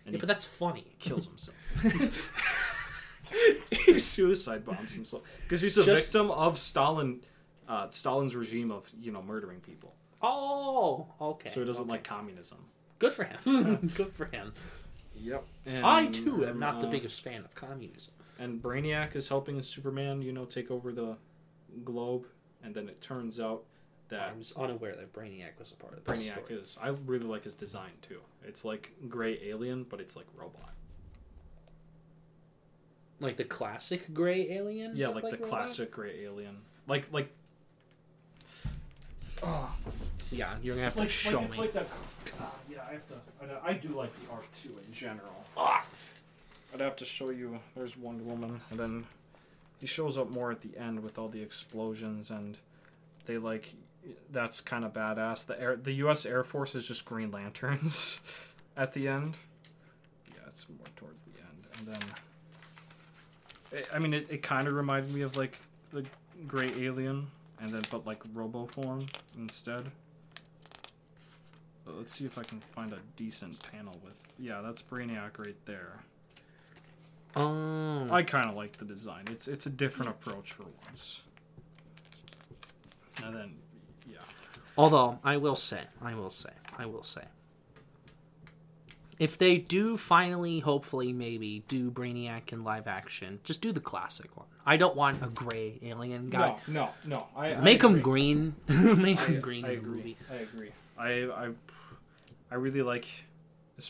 and yeah, but that's funny. [laughs] kills himself. [laughs] he suicide bombs himself because he's a Just- victim of Stalin, uh, Stalin's regime of you know murdering people. Oh, okay. So he doesn't okay. like communism. Good for him. [laughs] Good for him. Yep. And, I too am not the uh, biggest fan of communism. And Brainiac is helping Superman, you know, take over the globe, and then it turns out that I was unaware that Brainiac was a part of this Brainiac story. is. I really like his design too. It's like gray alien, but it's like robot. Like the classic gray alien. Yeah, look like, the robot? classic gray alien. Like like. Oh, Yeah, you're gonna have to like, show like, it's me. like that. Uh, yeah, I have to. I, I do like the art too in general. Ah! I'd have to show you. There's Wonder Woman, and then he shows up more at the end with all the explosions and they like that's kind of badass. The air the U.S. Air Force is just Green Lanterns [laughs] at the end. Yeah, it's more towards the end, and then it, I mean it, it kind of reminded me of like the Gray Alien, and then but like Robo form instead. But let's see if I can find a decent panel with. Yeah, that's Brainiac right there. Oh. I kind of like the design. It's it's a different mm. approach for once. And then, yeah, Although I will say, I will say, I will say, if they do finally, hopefully, maybe do Brainiac in live action, just do the classic one. I don't want a gray alien guy. no, no, no. I [laughs] Make I him agree. green. Make I, him green I in the agree. movie. I agree. I I I really like.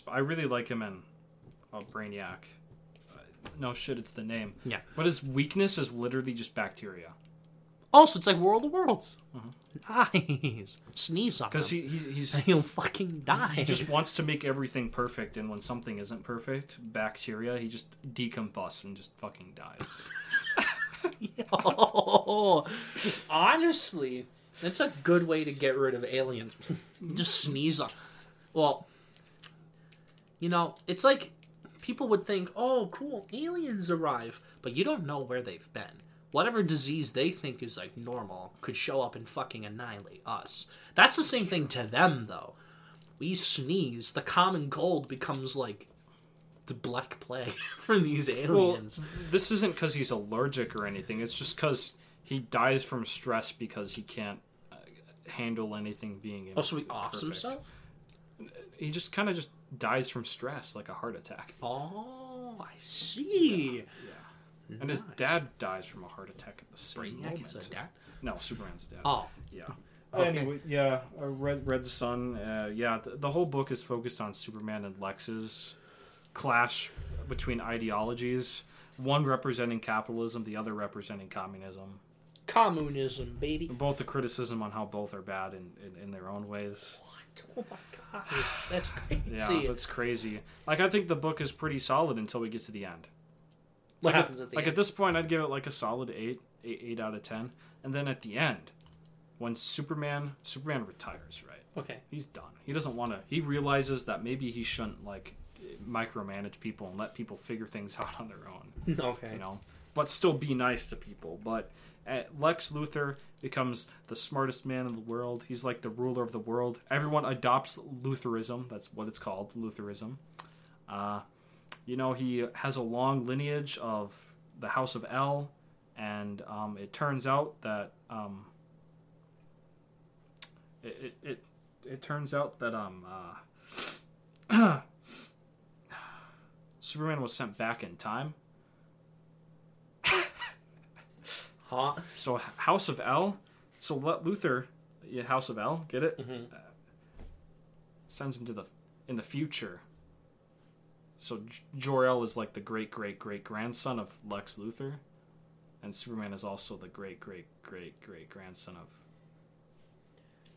I really like him in uh, Brainiac. Uh, No shit, it's the name. Yeah. But his weakness is literally just bacteria. Also, it's like World of Worlds. Nice. Sneeze on Because him. he, he he's [laughs] He'll fucking die. he just wants to make everything perfect, and when something isn't perfect, bacteria, he just decombusts and just fucking dies. [laughs] Yo, honestly, that's a good way to get rid of aliens. [laughs] Just sneeze on. Well, you know, it's like people would think, "Oh, cool, aliens arrive," but you don't know where they've been. Whatever disease they think is like normal could show up and fucking annihilate us. That's the same thing to them, though. We sneeze, the common cold becomes like the black plague [laughs] for these Well, aliens. this isn't because he's allergic or anything. It's just because he dies from stress because he can't uh, handle anything being. oh, so he offs perfect. himself? He just kind of just dies from stress, like a heart attack. Oh, I see. And his Nice. dad dies from a heart attack at the same Brainiac moment. is a dad. No, Superman's dad. Oh, Yeah. Okay. Anyway, yeah, uh, Red Red Son. Uh, yeah, the, the whole book is focused on Superman and Lex's clash between ideologies. One representing capitalism, the other representing communism. communism, baby. Both the criticism on how both are bad in, in, in their own ways. What? Oh my god, that's [laughs] crazy. Yeah, that's crazy. Like I think the book is pretty solid until we get to the end. What Like, happens at the like end? at this point, I'd give it like a solid eight, eight, eight out of ten. And then at the end, when Superman Superman retires, right? okay. He's done. He doesn't want to. He realizes that maybe he shouldn't like micromanage people and let people figure things [laughs] out on their own. [laughs] Okay. You know, but still be nice to people. But uh, Lex Luthor becomes the smartest man in the world. He's like the ruler of the world. Everyone adopts Lutheranism. That's what it's called, Lutheranism. Uh, you know, he has a long lineage of the House of L, and um, it turns out that um, it, it, it it turns out that um uh, [clears throat] Superman was sent back in time. Huh? So House of L, so Lex Luthor, yeah, House of L, get it? Mhm. Uh, sends him to the in the future. So Jor El is like the great great great grandson of Lex Luthor, and Superman is also the great great great great grandson of.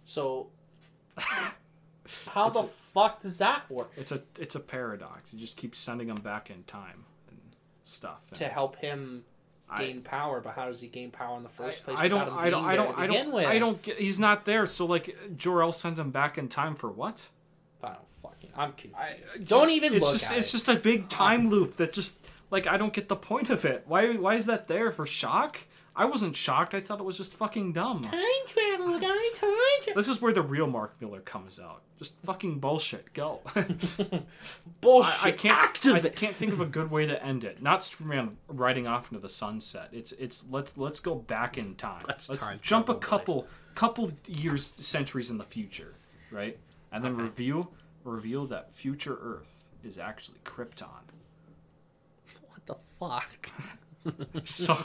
So, [laughs] how It's the a- fuck does that work? It's a it's a paradox. You just keep sending him back in time and stuff. And To help him I- gain power, but how does he gain power in the first place? I don't, without him I don't, I don't, I don't. I don't get. He's not there, so like Jor El sends him back in time for what? I don't fucking. I'm confused. I- don't even It's look just, at it's it. just a big um, time loop that just like I don't get the point of it. Why, why is that there for shock? I wasn't shocked. I thought it was just fucking dumb. time travel, guy. Time travel. This is where the real Mark Millar comes out. Just fucking bullshit. Go. Bullshit. [laughs] I, I can't. I can't think of a good way to end it. Not Superman riding off into the sunset. It's it's let's let's go back in time. Let's let's time jump a travel, couple couple years, centuries in the future, right? And then Okay. reveal reveal that future Earth is actually Krypton. What the fuck? So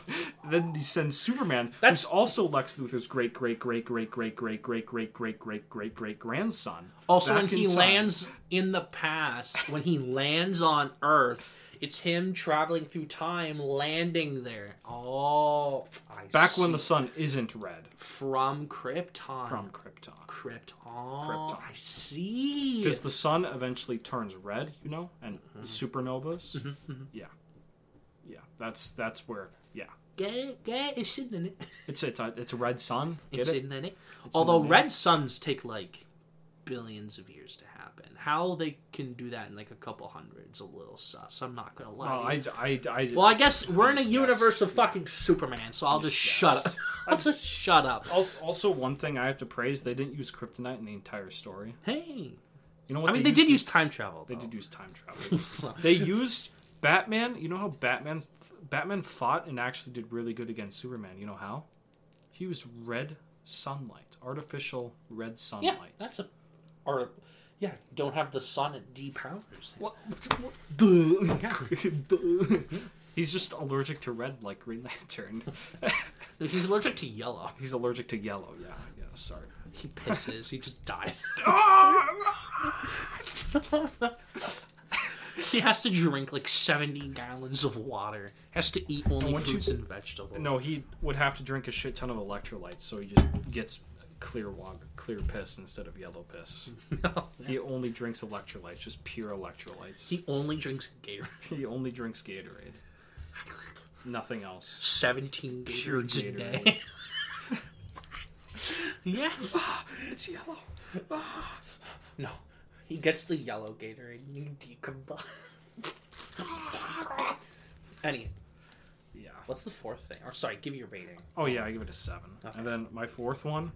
then he sends Superman, That's- who's also Lex Luthor's great great great great great great great great great great great great grandson. Also, when he lands in the past, when he lands on Earth, it's him traveling through time, landing there. Oh, I back see. when the sun isn't red from Krypton. from Krypton. Krypton. Krypton. I see. Because the sun eventually turns red, you know, and Mm-hmm. supernovas. Yeah, yeah, that's that's where. Yeah, Get it? Get it? It's in it. [laughs] It's it's a it's a red sun. Get It's it? in it. It's Although in red suns take like billions of years to. How they can do that in like a couple hundreds, a little sus. I'm not gonna lie. Well, I, I, I, Well, I guess we're in a universe of fucking Superman, so I'll just, just shut up. [laughs] I'll just shut up. [laughs] also, also one thing I have to praise: they didn't use kryptonite in the entire story. Hey, You know what? I mean, they did use time travel. They did use time travel. [laughs] They used Batman. You know how Batman Batman fought and actually did really good against Superman. You know how? He used red sunlight, artificial red sunlight. yeah, that's a. Or, yeah, don't have the sonnet it depowers. What? Yeah. [laughs] He's just allergic to red, like Green Lantern. [laughs] He's allergic to yellow. He's allergic to yellow. Yeah, yeah. Sorry. He pisses. he just dies. [laughs] he has to drink like 70 gallons of water. Has to eat only Once you- fruits and vegetables. No, he would have to drink a shit ton of electrolytes, so he just gets clear water, clear piss instead of yellow piss. [laughs] He only drinks electrolytes, just pure electrolytes. he only drinks Gatorade. [laughs] He only drinks Gatorade. Nothing else. 17 Pure Gatorades a Gatorade. day. [laughs] yes. Ah, it's yellow. Ah. No. He gets the yellow Gatorade and you decombine. Any. Yeah. What's the fourth thing? Or sorry, give me your rating. Oh yeah, I give it a seven. Okay. And then my fourth one,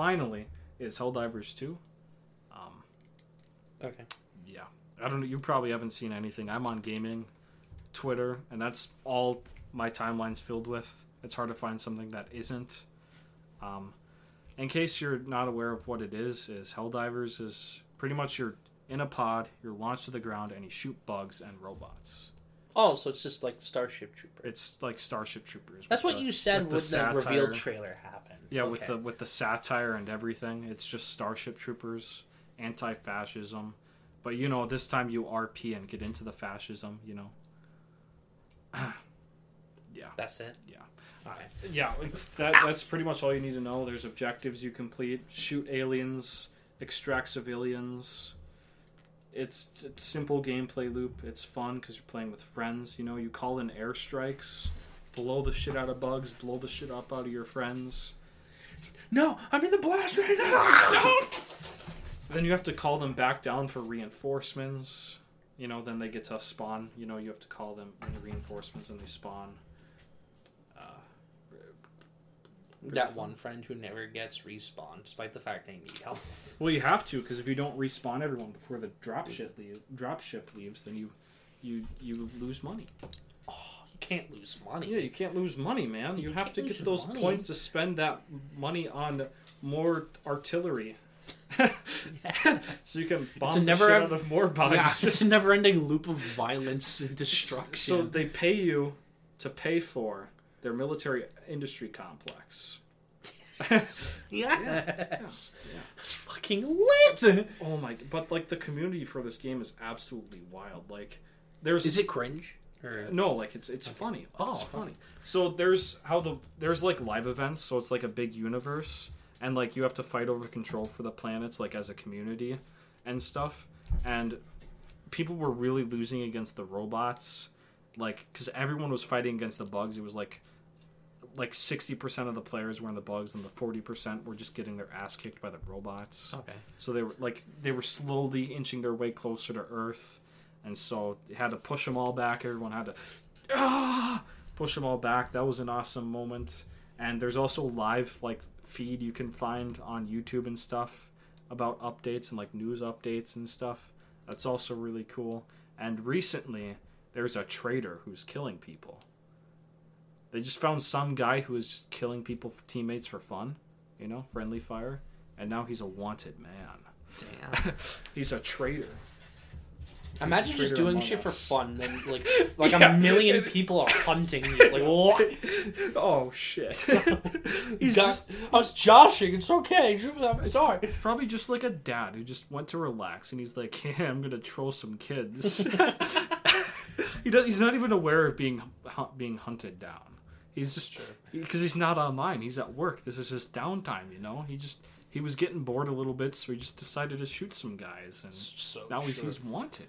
finally, is Helldivers two. Um, Okay. yeah, I don't know. You probably haven't seen anything. I'm on gaming, Twitter, and that's all my timeline's filled with. It's hard to find something that isn't. Um, in case you're not aware of what it is, is Helldivers is pretty much you're in a pod, you're launched to the ground, and you shoot bugs and robots. Oh, so it's just like Starship Trooper. It's like Starship Troopers. That's what the- you said when the, the reveal trailer happened. Yeah, with the with the satire and everything, it's just Starship Troopers, anti-fascism, but you know this time you RP and get into the fascism. You know. [clears throat] yeah, That's it. yeah, Alright. yeah. That that's pretty much all you need to know. There's objectives you complete: shoot aliens, extract civilians. It's a simple gameplay loop. It's fun because you're playing with friends. You know, you call in airstrikes, blow the shit out of bugs, blow the shit up out of your friends. No, I'm in the blast right now. Then you have to call them back down for reinforcements. You know, then they get to spawn. You know, you have to call them in reinforcements and they spawn. Uh, that one friend who never gets respawned, despite the fact they need help. well, you have to because if you don't respawn everyone before the drop ship leave, drop ship leaves, then you you you lose money. You can't lose money. Yeah, you can't lose money, man. You, You have to get those money. points to spend that money on more artillery. [laughs] so you can bomb a the never shit ev- out of more bugs. Yeah, it's a [laughs] never-ending loop of violence and destruction. So they pay you to pay for their military industry complex. [laughs] yes, yeah. it's fucking lit. Oh my! But like the community for this game is absolutely wild. Like, there's Is it cringe? Or... no like it's it's funny. Oh, it's funny. So there's how the there's like live events. So it's like a big universe, and like you have to fight over control for the planets, like as a community, and stuff. And people were really losing against the robots, like because everyone was fighting against the bugs. It was like like 60% of the players were in the bugs and the 40% were just getting their ass kicked by the robots. Okay. So they were like they were slowly inching their way closer to Earth, and so they had to push them all back. Everyone had to ah, push them all back. That was an awesome moment. And there's also live like feed you can find on YouTube and stuff about updates and like news updates and stuff. That's also really cool. And recently, there's a traitor who's killing people. They just found some guy who was just killing people, teammates for fun, you know, friendly fire, and now he's a wanted man. Damn. [laughs] He's a traitor. Imagine just doing Among shit for fun, then like [laughs] like Yeah. a million people are hunting you. Like [laughs] what? oh shit. [laughs] He's He's just, just I was joshing. It's okay. I'm sorry. probably just like a dad who just went to relax and he's like, "Yeah, I'm gonna troll some kids." he does, he's not even aware of being being hunted down. He's just because he's not online. He's at work. This is his downtime. You know. He just he was getting bored a little bit, so he just decided to shoot some guys, and So now he sure. he's wanted.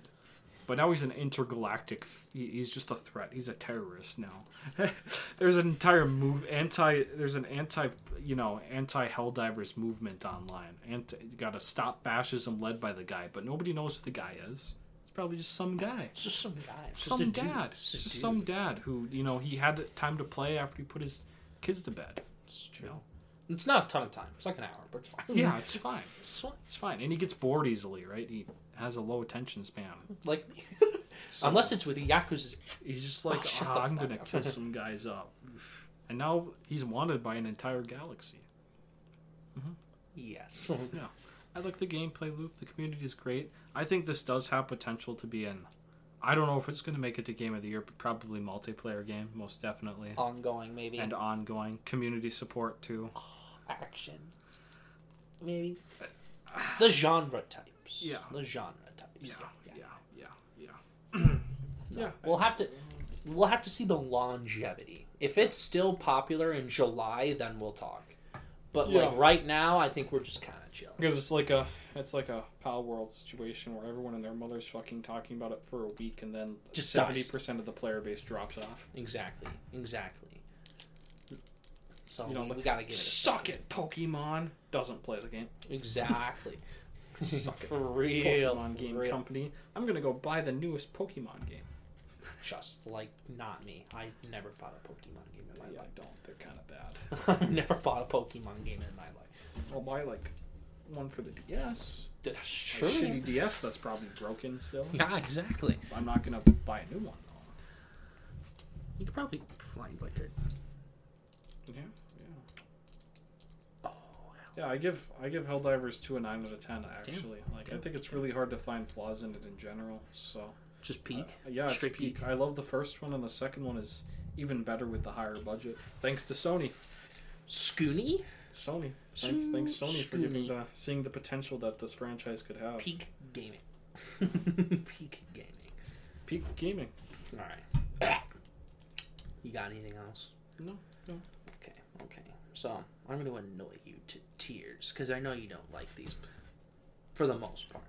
But now he's an intergalactic. He, he's just a threat. He's a terrorist now. [laughs] there's an entire move anti. There's an anti. You know, anti Helldivers movement online. And got to stop fascism led by the guy, but nobody knows who the guy is. It's probably just some guy. It's just some guy. It's Some a dude. dad. It's It's just dude. some dad who you know he had time to play after he put his kids to bed. It's You true. know? It's not a ton of time. It's like an hour, but it's fine. Yeah, it's fine. [laughs] It's fine. It's fine, and he gets bored easily, right? He has a low attention span. Like, [laughs] So- unless it's with the Yakuza. He's just like, Oh, "Ah, I'm gonna up." kill [laughs] some guys up, and now he's wanted by an entire galaxy. Yes. Yeah, [laughs] I like the gameplay loop. The community is great. I think this does have potential to be an. I don't know if it's gonna make it to game of the year, but probably multiplayer game, most definitely, Ongoing, maybe. and ongoing community support too. action. Maybe. The genre types. Yeah. The genre types. Yeah, yeah, yeah, yeah. No. Yeah. [clears throat] We'll have to. We'll have to see the longevity. If it's still popular in July, then we'll talk. But Yeah. like right now, I think we're just kind of chill. Because it's like a it's like a Pal World situation where everyone and their mother's fucking talking about it for a week, and then Just seventy dies. percent of the player base drops off. Exactly. Exactly. So You know, we, we gotta give it. Suck it, Pokemon doesn't play the game. Exactly. [laughs] Suck it, For real. Pokemon game real. company. I'm gonna go buy the newest Pokemon game. Just like not me. I never bought a Pokemon game in my Yeah, I life. don't. They're kind of bad. [laughs] I've never bought a Pokemon game in my life. I'll buy like one for the DS. That's A true. shitty DS that's probably broken still. [laughs] Yeah, exactly. I'm not gonna buy a new one though. You could probably find like a. Yeah. Yeah, I give I give Helldivers two a nine out of ten. Actually, like I think it's really hard to find flaws in it in general. So just peak. uh, yeah, it's peak. peak. I love the first one, and the second one is even better with the higher budget. Thanks to Sony. Scoony? Sony. Thanks, thanks Sony for giving the seeing the potential that this franchise could have. Peak gaming. [laughs] peak gaming. Peak gaming. Alright. You got anything else? No, no. Okay, okay. So, I'm going to annoy you to because I know you don't like these for the most part.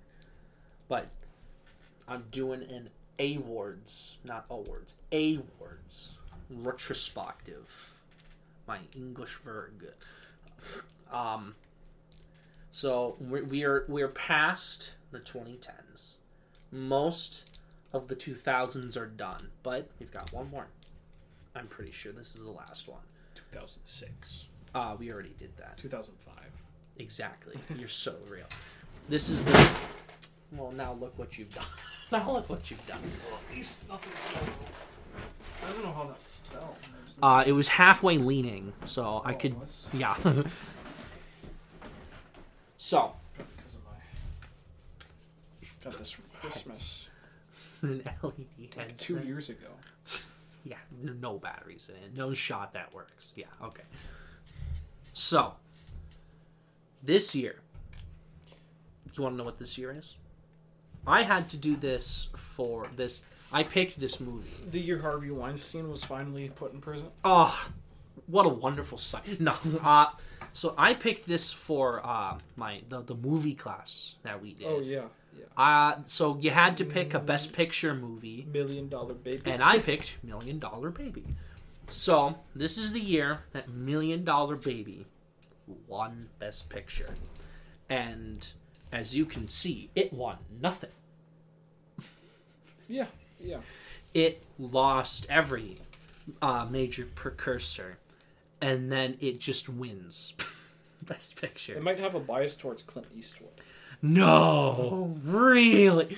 But I'm doing an awards, not awards, awards retrospective. My English very good. Um, so we're, we are we're past the 2010s. Most of the 2000s are done, but we've got one more. I'm pretty sure this is the last one. 2006, Uh, we already did that. 2005. Exactly. You're so real. This is the. Well, now look what you've done. [laughs] Now look what you've done. Well, at least nothing. I don't know how that fell. Uh, it was halfway leaning, so I Oh, could. was? Yeah. [laughs] so, Because of my. Got this from Christmas. an LED Like two years ago. Yeah, no batteries in it. No shot that works. Yeah, okay. So, this year, you want to know what this year is? I had to do this for this. I picked this movie. The year Harvey Weinstein was finally put in prison. Oh, what a wonderful sight! No, uh, so I picked this for uh, my the, the movie class that we did. Oh yeah, yeah. Uh, so you had to pick a best picture movie, Million Dollar Baby. and I picked Million Dollar Baby. So this is the year that Million Dollar Baby won Best Picture, and as you can see, it won nothing. yeah, yeah. It lost every uh, major precursor, and then it just wins [laughs] Best Picture. It might have a bias towards Clint Eastwood. No, really.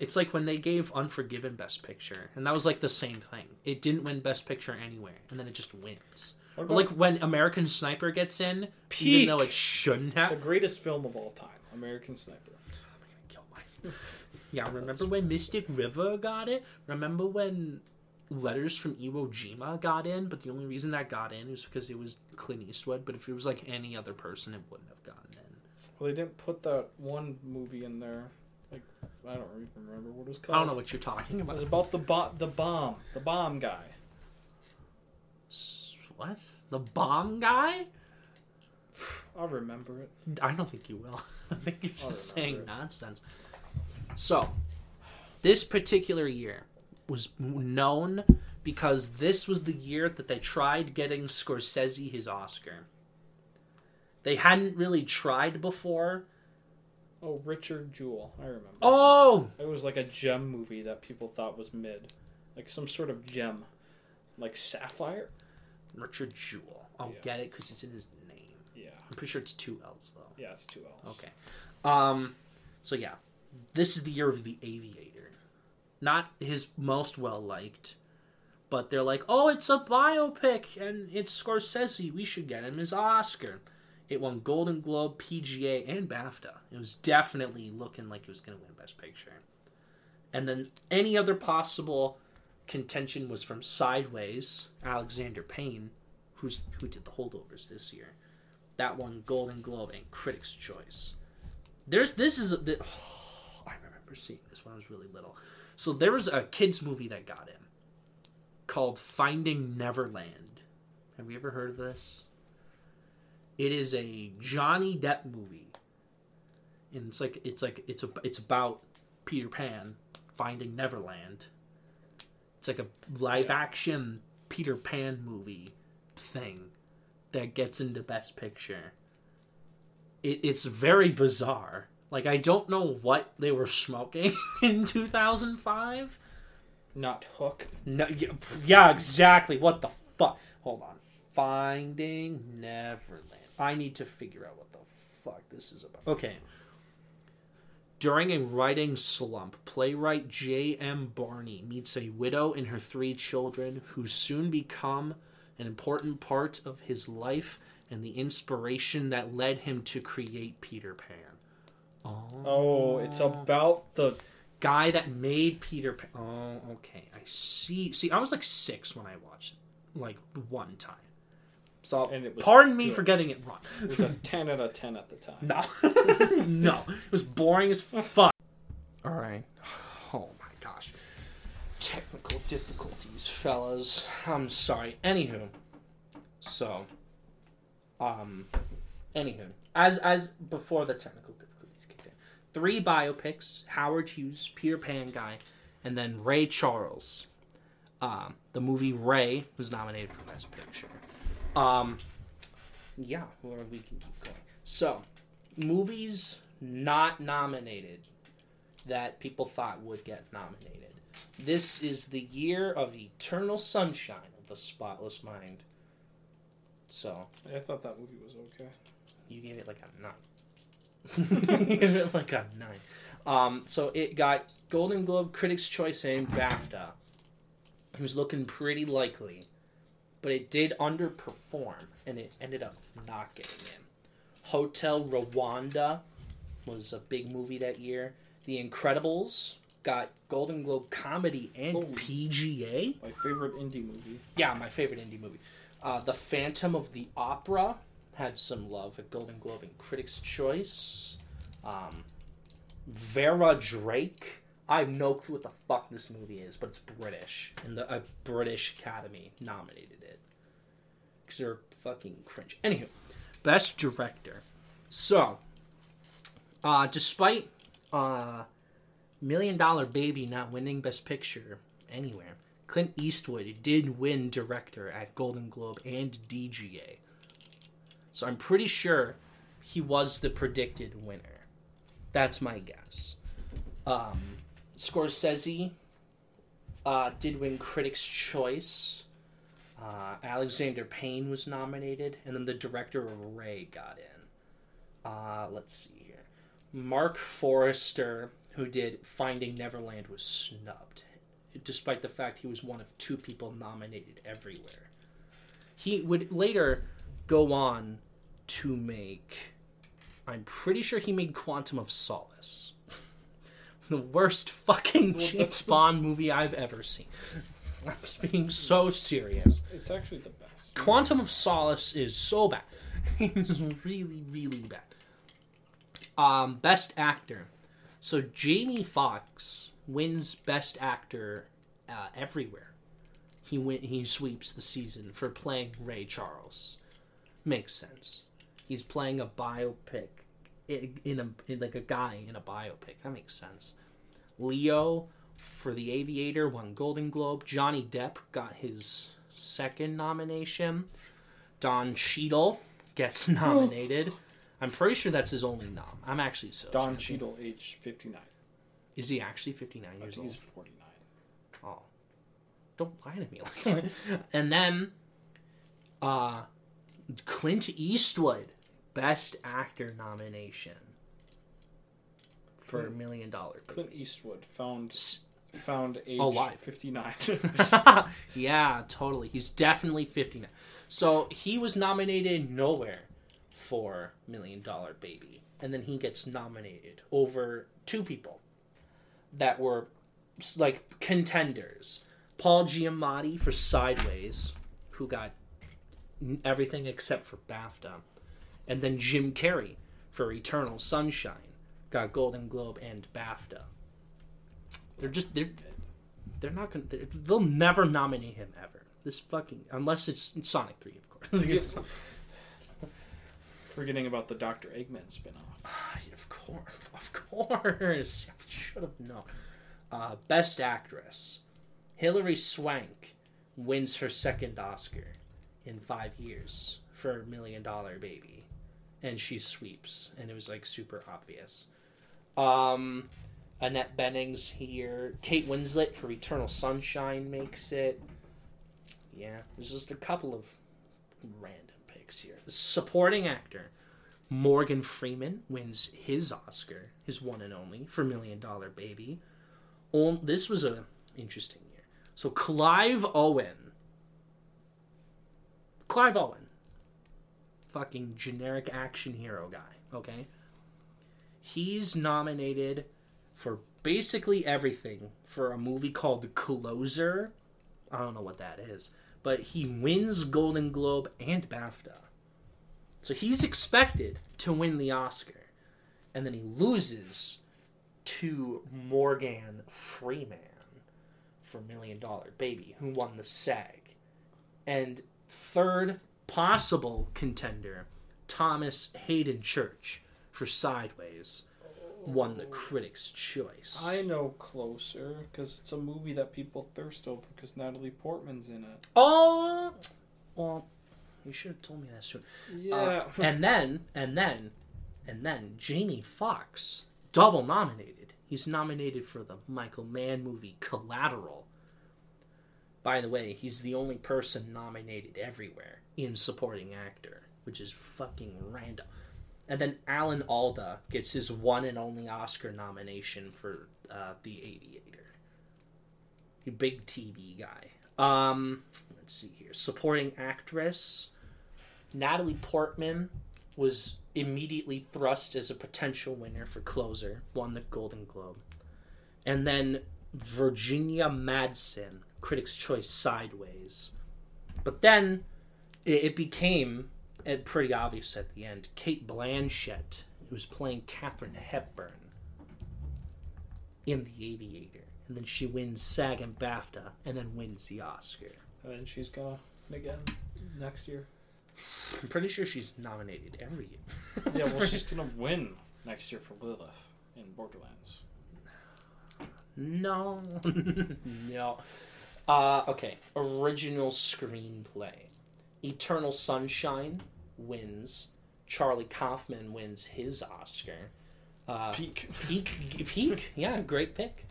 It's like when they gave Unforgiven Best Picture, and that was like the same thing. It didn't win Best Picture anywhere, and then it just wins. About like when American Sniper gets in, Peak. even though it shouldn't have. the greatest film of all time, American Sniper. I'm gonna kill myself. Yeah, remember when Mystic River got it? Remember when Letters from Iwo Jima got in? But the only reason that got in was because it was Clint Eastwood. But if it was like any other person, it wouldn't have gotten in. Well, they didn't put that one movie in there. Like I don't even remember what it was called. I don't know what you're talking about. It about. was about the bo- the bomb, the bomb guy. What? The bomb guy? I'll remember it. I don't think you will. [laughs] I think you're just saying it. nonsense. So, this particular year was known because this was the year that they tried getting Scorsese his Oscar. They hadn't really tried before. Oh, Richard Jewell. I remember. Oh, It was like a gem movie that people thought was mid, like some sort of gem, like sapphire. Richard Jewell. I'll Yeah. get it because it's in his name. Yeah, I'm pretty sure it's two L's though. yeah, it's two L's. Okay. Um. So yeah, this is the year of the Aviator. Not his most well liked, but they're like, oh, it's a biopic and it's Scorsese. We should get him his Oscar. It won Golden Globe, PGA, and BAFTA. It was definitely looking like it was going to win Best Picture. And then any other possible contention was from Sideways, Alexander Payne, who's who did the holdovers this year. That won Golden Globe and Critics' Choice. There's this is the [sighs] I remember seeing this when I was really little. So there was a kids movie that got him called Finding Neverland. Have you ever heard of this? It is a Johnny Depp movie. And it's like it's like it's a, it's about Peter Pan finding Neverland. It's like a live action Peter Pan movie thing that gets into Best Picture. It, it's very bizarre. Like I don't know what they were smoking [laughs] in 2005. Not Hook. No, yeah, yeah, exactly. What the fuck? Hold on. Finding Neverland. I need to figure out what the fuck this is about. Okay. During a writing slump, playwright J.M. Barrie meets a widow and her three children who soon become an important part of his life and the inspiration that led him to create Peter Pan. Oh, Oh, it's about the. guy that made Peter Pan. Oh, okay. I see. See, I was like six when I watched it, like one time. So, And it was pardon me good. for getting it wrong. It was a ten out of ten at the time. No, [laughs] no, it was boring as fuck. All right. Oh my gosh. Technical difficulties, fellas. I'm sorry. Anywho, so, um, anywho, as as before the technical difficulties kicked in, three biopics: Howard Hughes, Peter Pan guy, and then Ray Charles. Um, the movie Ray was nominated for Best Picture. Um, yeah, or we can keep going. So, movies not nominated that people thought would get nominated. This is the year of Eternal Sunshine of the Spotless Mind. So, I thought that movie was okay. you gave it like a nine. [laughs] you gave it like a nine. Um, so it got Golden Globe, Critics' Choice, and BAFTA. It was looking pretty likely, but it did underperform, and it ended up not getting in. Hotel Rwanda was a big movie that year. The Incredibles got Golden Globe Comedy and Holy. PGA. My favorite indie movie. Yeah, my favorite indie movie. Uh, the Phantom of the Opera had some love at Golden Globe and Critics' Choice. Um, Vera Drake. I have no clue what the fuck this movie is, but it's British, and the a British Academy nominated because they're fucking cringe. Anywho, best director. So, uh, despite uh, Million Dollar Baby not winning Best Picture anywhere, Clint Eastwood did win director at Golden Globe and DGA. So I'm pretty sure he was the predicted winner. That's my guess. Um, Scorsese uh, did win Critics' Choice. Uh, Alexander Payne was nominated, and then the director of Ray got in. Uh, let's see here. Marc Forster, who did Finding Neverland, was snubbed, despite the fact he was one of two people nominated everywhere. He would later go on to make. I'm pretty sure he made Quantum of Solace. [laughs] The worst fucking James Bond movie I've ever seen. I'm being so serious. It's actually the best. Quantum of Solace is so bad. [laughs] it's really, really bad. Um, best actor. So Jamie Foxx wins Best Actor uh, everywhere. He win- he sweeps the season for playing Ray Charles. Makes sense. He's playing a biopic in, in a in like a guy in a biopic. That makes sense. Leo for The Aviator, won Golden Globe. Johnny Depp got his second nomination. Don Cheadle gets [laughs] nominated. I'm pretty sure that's his only nom. I'm actually so. Don sorry. Cheadle, age 59. Is he actually 59 years old? He's 49. Oh. Don't lie to me. like [laughs] and then, uh, Clint Eastwood, Best Actor nomination for a million dollar. Clint Eastwood found S- found age oh, Alive. 59. [laughs] [laughs] yeah, totally. He's definitely 59. So he was nominated nowhere for Million Dollar Baby. And then he gets nominated over two people that were like contenders. Paul Giamatti for Sideways, who got everything except for BAFTA. And then Jim Carrey for Eternal Sunshine, got Golden Globe and BAFTA. They're just they're they're not gonna. They're, they'll never nominate him ever. This fucking unless it's Sonic Three, of course. [laughs] Forgetting about the Dr. Eggman spinoff. [sighs] of course, of course. [laughs] Should have known. Uh, Best Actress, Hilary Swank wins her second Oscar in five years for Million Dollar Baby, and she sweeps, and it was like super obvious. Um, Annette Bening's here. Kate Winslet for Eternal Sunshine makes it. Yeah, there's just a couple of random picks here. The supporting actor, Morgan Freeman wins his Oscar, his one and only, for Million Dollar Baby. This was a interesting year. So Clive Owen. Clive Owen. Fucking generic action hero guy, okay? He's nominated for basically everything for a movie called The Closer. I don't know what that is. But he wins Golden Globe and BAFTA. So he's expected to win the Oscar. And then he loses to Morgan Freeman for Million Dollar Baby, who won the SAG. And third possible contender, Thomas Haden Church for Sideways, won the Critics' Choice. I know Closer because it's a movie that people thirst over because Natalie Portman's in it. Oh, well, you should have told me that soon. Yeah. Uh, [laughs] and then, and then, and then, Jamie Foxx double nominated. He's nominated for the Michael Mann movie Collateral. By the way, he's the only person nominated everywhere in supporting actor, which is fucking random. And then Alan Alda gets his one and only Oscar nomination for uh, The Aviator. Big TV guy. Um, let's see here. Supporting actress. Natalie Portman was immediately thrust as a potential winner for Closer, won the Golden Globe. And then Virginia Madsen, Critics' Choice Sideways. But then it became uh, pretty obvious at the end. Cate Blanchett, who's playing Katharine Hepburn in The Aviator. And then she wins SAG and BAFTA, and then wins the Oscar. and then she's gonna again next year. I'm pretty sure she's nominated every year. Yeah, well, [laughs] she's gonna win next year for Lilith in Borderlands. No, [laughs] no. Uh, okay, original screenplay. Eternal Sunshine wins. Charlie Kaufman wins his Oscar. Uh, Peak. Peak, Peak, yeah, great pick.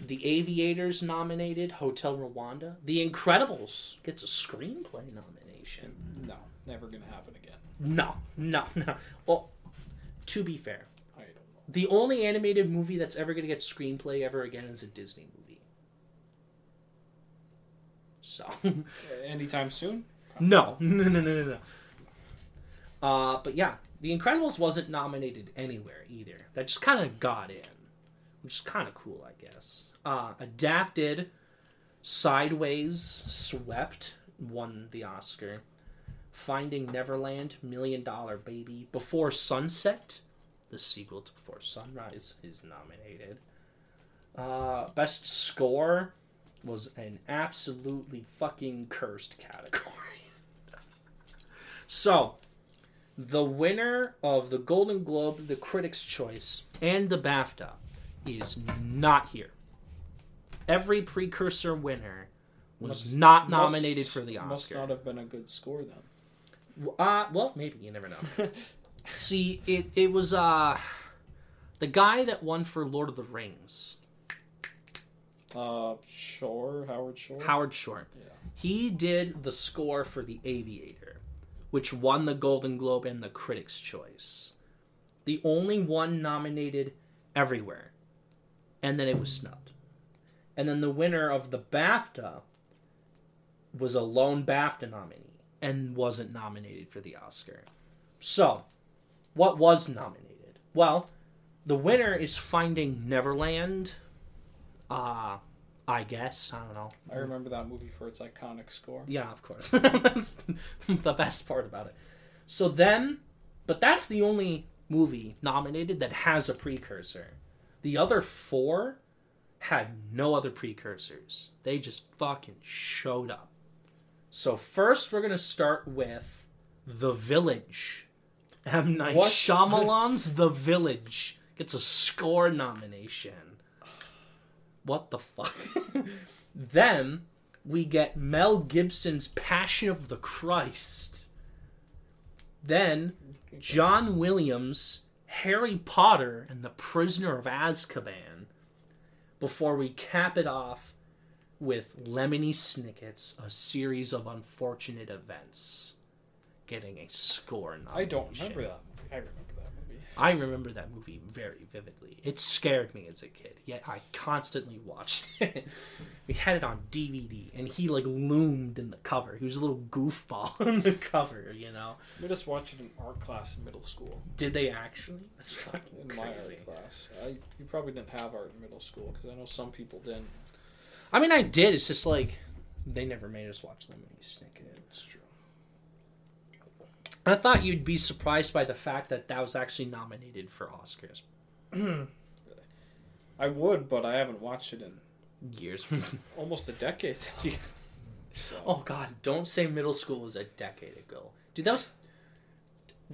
The Aviators nominated. Hotel Rwanda. The Incredibles gets a screenplay nomination. No, never gonna happen again. No, no, no. Well, to be fair, I don't know. the only animated movie that's ever going to get screenplay ever again is a Disney movie. So, [laughs] Anytime soon? No, [laughs] no, no, no, no, no. Uh, but yeah, The Incredibles wasn't nominated anywhere either. That just kind of got in, which is kind of cool, I guess. Uh, adapted, Sideways, swept, won the Oscar. Finding Neverland, Million Dollar Baby, Before Sunset, the sequel to Before Sunrise, is nominated. Uh, best score was an absolutely fucking cursed category. So, the winner of the Golden Globe, the Critics' Choice, and the BAFTA is not here. every precursor winner was Must- not Must- nominated for the Oscar. Must not have been a good score then. Uh, well, maybe you never know. [laughs] See, it it was uh the guy that won for Lord of the Rings, Uh, Shore, Howard Shore. Howard Shore. Yeah. He did the score for The Aviator, which won the Golden Globe and the Critics' Choice. The only one nominated everywhere, and then it was snubbed. And then the winner of the BAFTA was a lone BAFTA nominee and wasn't nominated for the Oscar. So, what was nominated? Well, the winner is Finding Neverland. Uh, I guess. I don't know. I remember that movie for its iconic score. Yeah, of course. [laughs] that's the best part about it. So then, but that's the only movie nominated that has a precursor. The other four had no other precursors. They just fucking showed up. So first, we're gonna start with The Village. M Night What? Shyamalan's The Village gets a score nomination. What the fuck? [laughs] then we get Mel Gibson's Passion of the Christ. Then John Williams' Harry Potter and the Prisoner of Azkaban. Before we cap it off with Lemony Snicket's A Series of Unfortunate Events getting a score nomination. I don't remember that. I remember. I remember that movie very vividly. It scared me as a kid, yet I constantly watched [laughs] it. we had it on DVD, and he like loomed in the cover. He was a little goofball [laughs] in the cover, you know. We just watched it in art class in middle school. Did they actually? That's fucking In my crazy. art class. I, you probably didn't have art in middle school because I know some people didn't. I mean, I did. It's just like they never made us watch Lemony Snicket. It's true. I thought you'd be surprised by the fact that that was actually nominated for Oscars. [clears throat] I would, but I haven't watched it in Years. [laughs] almost a decade. [laughs] So, Oh God! Don't say middle school was a decade ago, dude. That was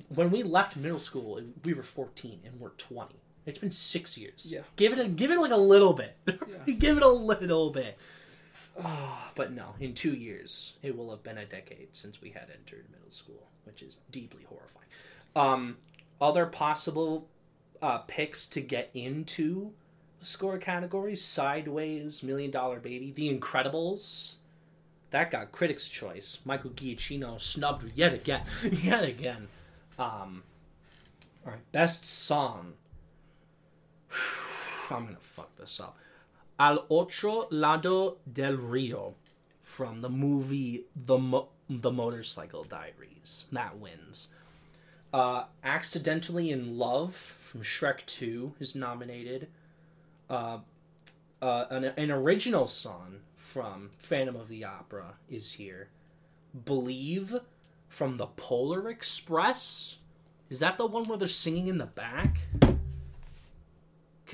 when we left middle school. We were fourteen and we're twenty. It's been six years. Yeah. Give it a give it like a little bit. Yeah. [laughs] give it a little bit. Ah, but no, in two years it will have been a decade since we had entered middle school, which is deeply horrifying. Um, other possible uh, picks to get into score categories: Sideways, Million Dollar Baby, The Incredibles. That got Critics' Choice. Michael Giacchino snubbed yet again, [laughs] yet again. Um, all right, best song. [sighs] I'm gonna fuck this up. Al otro lado del rio, from the movie The Mo- The Motorcycle Diaries. That wins. Uh, Accidentally in Love from Shrek 2 is nominated. Uh, uh, an, an original song from Phantom of the Opera is here. Believe from the Polar Express. Is that the one where they're singing in the back?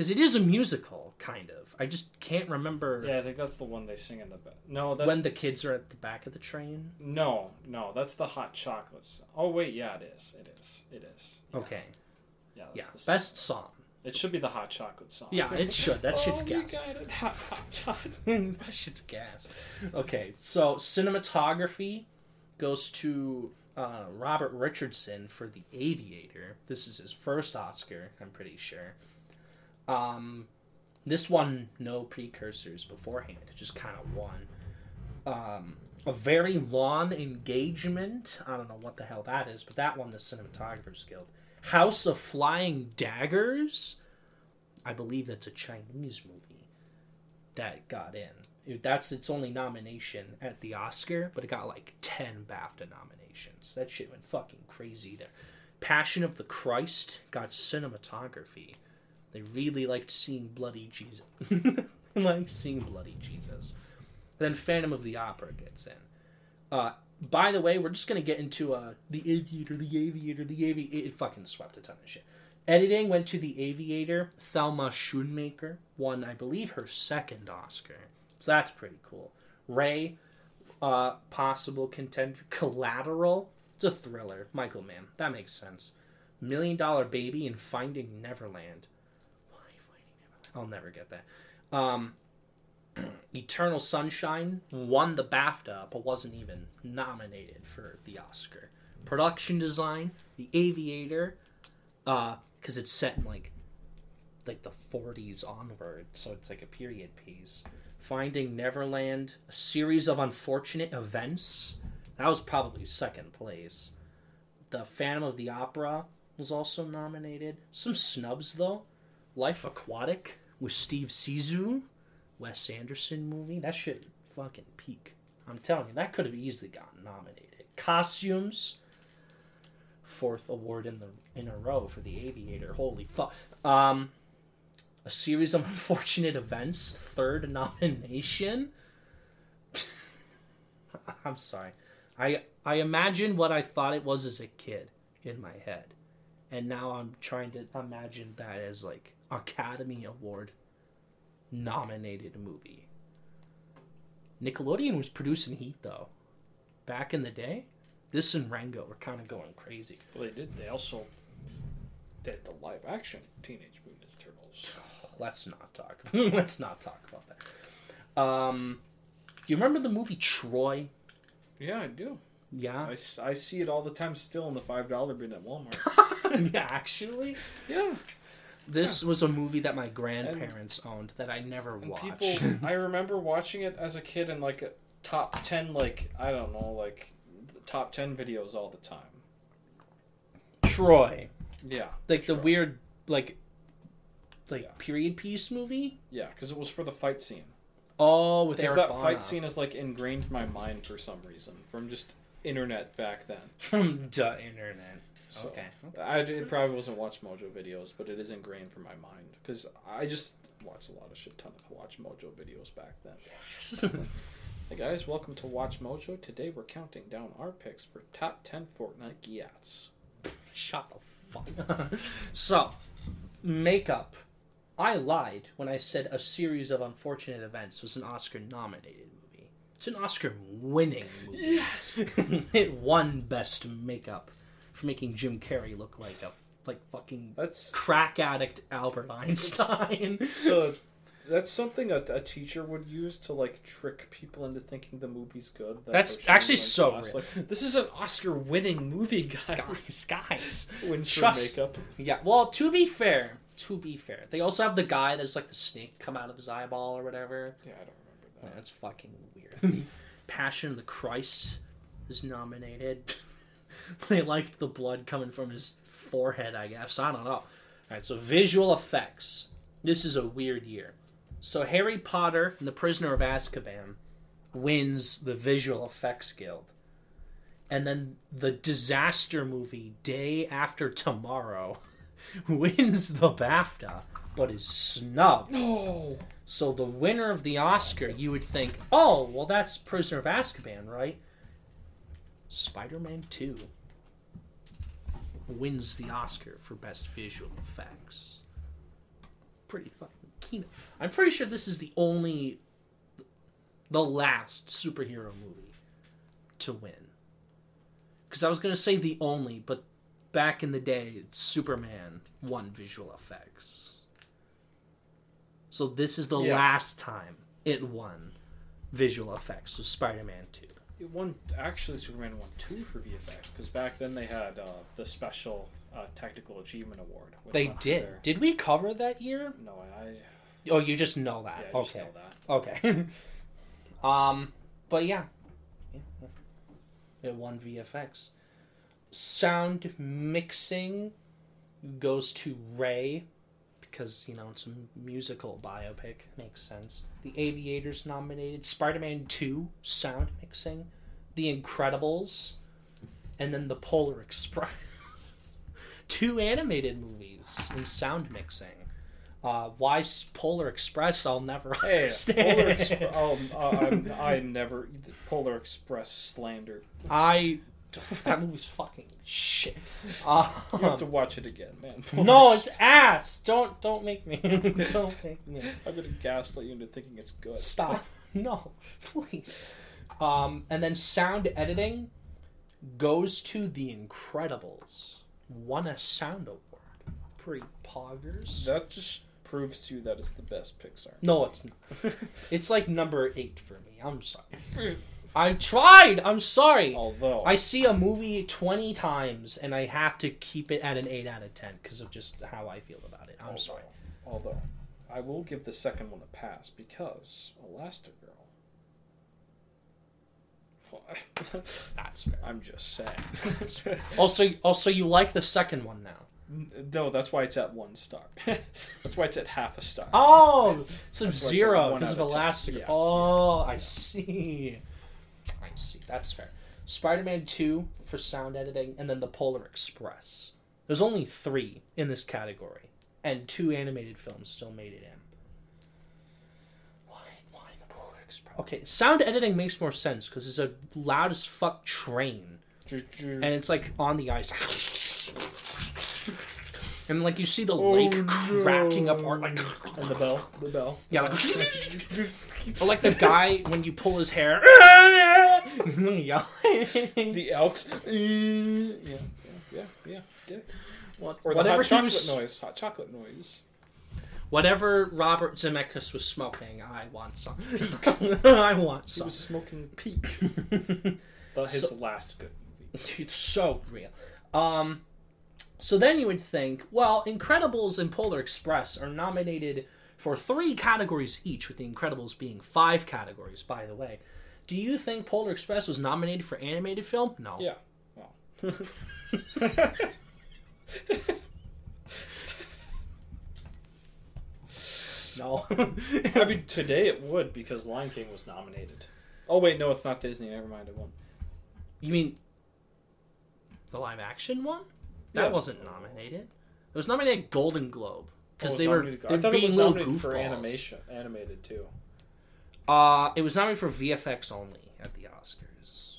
Because it is a musical, kind of. I just can't remember yeah, I think that's the one they sing in the back. No, that when the kids are at the back of the train. no, no, that's the hot chocolate. song. Oh wait, yeah, it is. It is. It is. Okay, Yeah, yeah, the song. best song. It should be the hot chocolate song. Yeah, it should. That shit's oh, gas. got it. Hot, hot, hot. [laughs] that shit's gas. Okay, so cinematography goes to uh, Robert Richardson for The Aviator. This is his first Oscar, I'm pretty sure. Um, this one, no precursors beforehand. It just kind of won. Um, a very long engagement. I don't know what the hell that is, but that won the Cinematographers Guild. House of Flying Daggers. I believe that's a Chinese movie that got in. That's its only nomination at the Oscar, but it got like 10 BAFTA nominations. That shit went fucking crazy there. Passion of the Christ got cinematography. They really liked seeing bloody Jesus. [laughs] liked seeing bloody Jesus. then Phantom of the Opera gets in. Uh, by the way, we're just gonna get into uh, the Aviator, the Aviator, the Aviator. It fucking swept a ton of shit. Editing went to the Aviator. Thelma Schoonmaker won, I believe, her second Oscar. So that's pretty cool. Ray, uh, possible contender. [laughs] Collateral. It's a thriller. Michael Mann. That makes sense. Million Dollar Baby and Finding Neverland. I'll never get that. Um, [clears throat] Eternal Sunshine won the BAFTA, but wasn't even nominated for the Oscar. Production design, The Aviator, because it's set in like like the 40s onward, so it's like a period piece. Finding Neverland, a series of unfortunate events. That was probably second place. The Phantom of the Opera was also nominated. Some snubs though. Life Aquatic with Steve Zissou, Wes Anderson movie. That should fucking peak. I'm telling you, that could have easily gotten nominated. Costumes, fourth award in the in a row for The Aviator. Holy fuck. Um, a series of [laughs] unfortunate events, third nomination. [laughs] I'm sorry. I I imagine what I thought it was as a kid in my head. And now I'm trying to imagine that as like Academy Award nominated movie. Nickelodeon was producing Heat though. Back in the day, this and Rango were kind of going crazy. Well, they did. They also did the live action Teenage Mutant Ninja Turtles. [sighs] Let's not talk. [laughs] Let's not talk about that. Um, do you remember the movie Troy? Yeah, I do. Yeah, I see it all the time still in the $5 bin at Walmart. [laughs] yeah. Actually, yeah. This was a movie that my grandparents owned that I never And watched. people, [laughs] I remember watching it as a kid in like a top 10, like, I don't know, like top 10 videos all the time. Troy, Yeah. like the Troy. weird, like, like Yeah. period piece movie. Yeah, because it was for the fight scene. Oh, with Because Eric that Bana. fight scene is like ingrained in my mind for some reason from just internet back then. from the internet. So, Okay. I it probably wasn't Watch Mojo videos, but it is ingrained from my mind because I just watched a lot of shit ton of Watch Mojo videos back then. Yes. [laughs] Hey guys, welcome to Watch Mojo. Today we're counting down our picks for top ten Fortnite Giats. Shut the fuck. [laughs] so, makeup. I lied when I said a series of unfortunate events was an Oscar-nominated movie. It's an Oscar-winning movie. Yes. [laughs] it won Best Makeup for making Jim Carrey look like a like fucking That's crack addict Albert [laughs] Einstein. so. That's something a, a teacher would use to like trick people into thinking the movie's good. that That's actually so real. Like, this is an Oscar-winning movie, guys. guys, guys. Trust- makeup. Yeah. Well, to be fair, to be fair, they also have the guy that's like the snake come out of his eyeball or whatever. Yeah, I don't remember Yeah, that. That's fucking weird. [laughs] Passion of the Christ is nominated. [laughs] [laughs] they liked the blood coming from his forehead, I guess. I don't know. All right, so visual effects. This is a weird year. So Harry Potter and the Prisoner of Azkaban wins the visual effects guild. And then the disaster movie Day After Tomorrow [laughs] wins the BAFTA but is snubbed. No. So the winner of the Oscar, you would think, oh, well, that's Prisoner of Azkaban, right? Spider-Man Two wins the Oscar for best visual effects. Pretty fucking keen. I'm pretty sure this is the only, the last superhero movie to win. Because I was gonna say the only, but back in the day, Superman won visual effects. So this is the Yeah. last time it won visual effects with Spider-Man 2. It won actually Superman won two for VFX because back then they had uh, the special uh, technical achievement award. They did. their- Did we cover that year? No, I Oh, you just know yeah, that. Just okay. know that. Okay. [laughs] um, but yeah. yeah. It won VFX. Sound mixing goes to Ray because, you know, it's a musical biopic. Makes sense. The Aviators nominated. Spider Man 2, sound mixing. The Incredibles. And then The Polar Express. [laughs] Two animated movies in sound mixing. Uh, why Polar Express? I'll never Hey, understand. Polar Express. Oh, uh, [laughs] I'm, I never Polar Express slander. I that movie's fucking shit. Uh, You have to watch it again, man. [laughs] no, it's ass. Don't don't make me. [laughs] don't make me. I'm gonna gaslight you into thinking it's good. Stop. [laughs] No, please. Um, and then sound editing goes to The Incredibles. Won a sound award. Pretty poggers. That just proves to you that it's the best Pixar. No, it's not. it's like number eight for me. I'm sorry. I tried. I'm sorry. Although I see a movie 20 times and I have to keep it at an 8 out of 10 because of just how I feel about it. I'm although- sorry. Although I will give the second one a pass because Elastigirl. [laughs] That's fair. I'm just saying. Also, also, you like the second one now. no, that's why it's at one star. [laughs] that's why it's at half a star. Oh, it's Zero because of out of ten. Elastic. Yeah. Oh, I see. I see. That's fair. Spider Man 2 for sound editing, and then the Polar Express. There's only three in this category, and two animated films still made it in. Why, why the Polar Express? Okay, sound editing makes more sense because it's a loud as fuck train, and it's like on the ice. And like you see the lake cracking apart, like and the bell, the bell. [laughs] yeah, like, [laughs] [laughs] or like the guy when you pull his hair. The Elks. yeah, yeah, yeah, yeah. yeah. What- Or the whatever hot chocolate was, noise. Hot chocolate noise. whatever Robert Zemeckis was smoking, I want some. I want He some. was smoking peak. But his So- last good movie. It's so real. Um, so then you would think, well, Incredibles and Polar Express are nominated for three categories each, with The Incredibles being five categories. By the way, do you think Polar Express was nominated for animated film? No. Yeah. Well. [laughs] No. [laughs] I mean, today it would because Lion King was nominated. Oh wait, no, it's not Disney. Never mind, it won't. You mean the live action one? That Yeah. wasn't nominated. It was nominated Golden Globe because Oh, they were nominated- they're I thought being it was little nominated for animation, animated too. Uh, it was nominated for VFX only at the Oscars.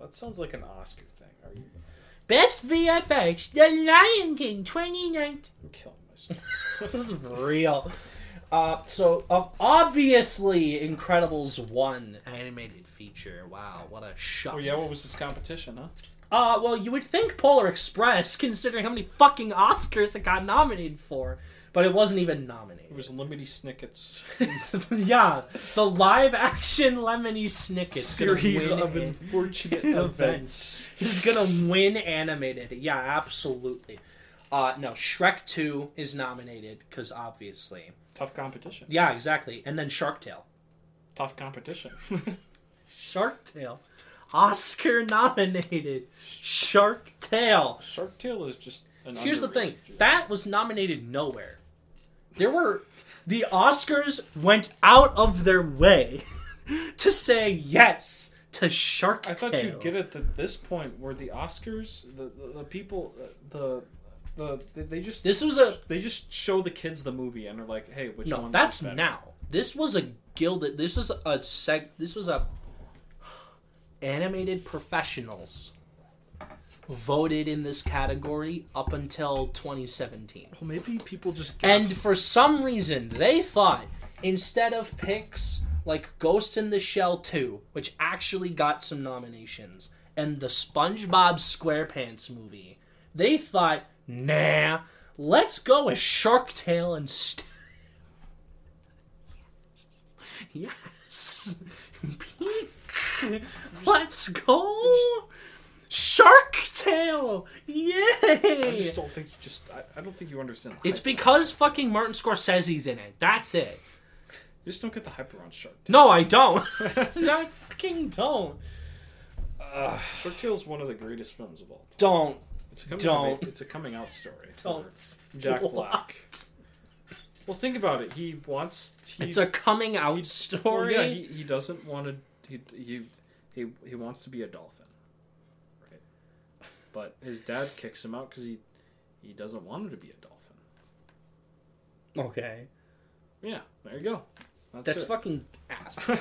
That sounds like an Oscar thing. Are you? Best VFX, The Lion King 2019. I'm killing myself. [laughs] this is real. Uh, so uh, obviously, Incredibles won animated feature. Wow, what a shock! oh yeah, what was this competition, huh? Uh, well, you would think Polar Express, [laughs] considering how many fucking Oscars it got nominated for, but it wasn't even nominated. It was Lemony Snicket's [laughs] yeah, the live action Lemony Snicket series of unfortunate [laughs] events. He's gonna win animated. Yeah, absolutely. Uh, no, Shrek Two is nominated because obviously. Tough competition. Yeah, exactly. And then Shark Tale. Tough competition. Shark Tale, Oscar nominated. Shark Tale. Shark Tale is just an. Here's the thing that was nominated nowhere. There were. The Oscars went out of their way [laughs] to say yes to Shark Tale. I thought you'd get it at this point where the Oscars, the the, the people, uh, the the they, just This was a. they just show the kids the movie and they're like, hey, which No, one? that's now. This was a gilded. This was a seg. This was a animated professionals voted in this category up until 2017. Well, maybe people just And for some reason, they thought instead of picks like Ghost in the Shell 2, which actually got some nominations, and the SpongeBob SquarePants movie, they thought, nah, let's go with Shark Tale instead. [laughs] Yes. [laughs] [laughs] Peak. [laughs] Let's go. Shark Tale. Yay! I just don't think you just. I, I don't think you understand. the It's hype. because fucking Martin Scorsese's in it. That's it. you just don't get the hype around Shark Tale. No, I don't. [laughs] [laughs] I fucking don't. Shark Tale is one of the greatest films of all time. Don't. It's a coming Don't. Of, it's a coming out story. Don't. Jack What? Black. Well, think about it. He wants. He, It's a coming out well, story. yeah, he, he doesn't want to. He, he he he wants to be a dolphin, right? But his dad [laughs] kicks him out because he he doesn't want him to be a dolphin. okay. Yeah, there you go. That's, That's it. fucking ass. [laughs]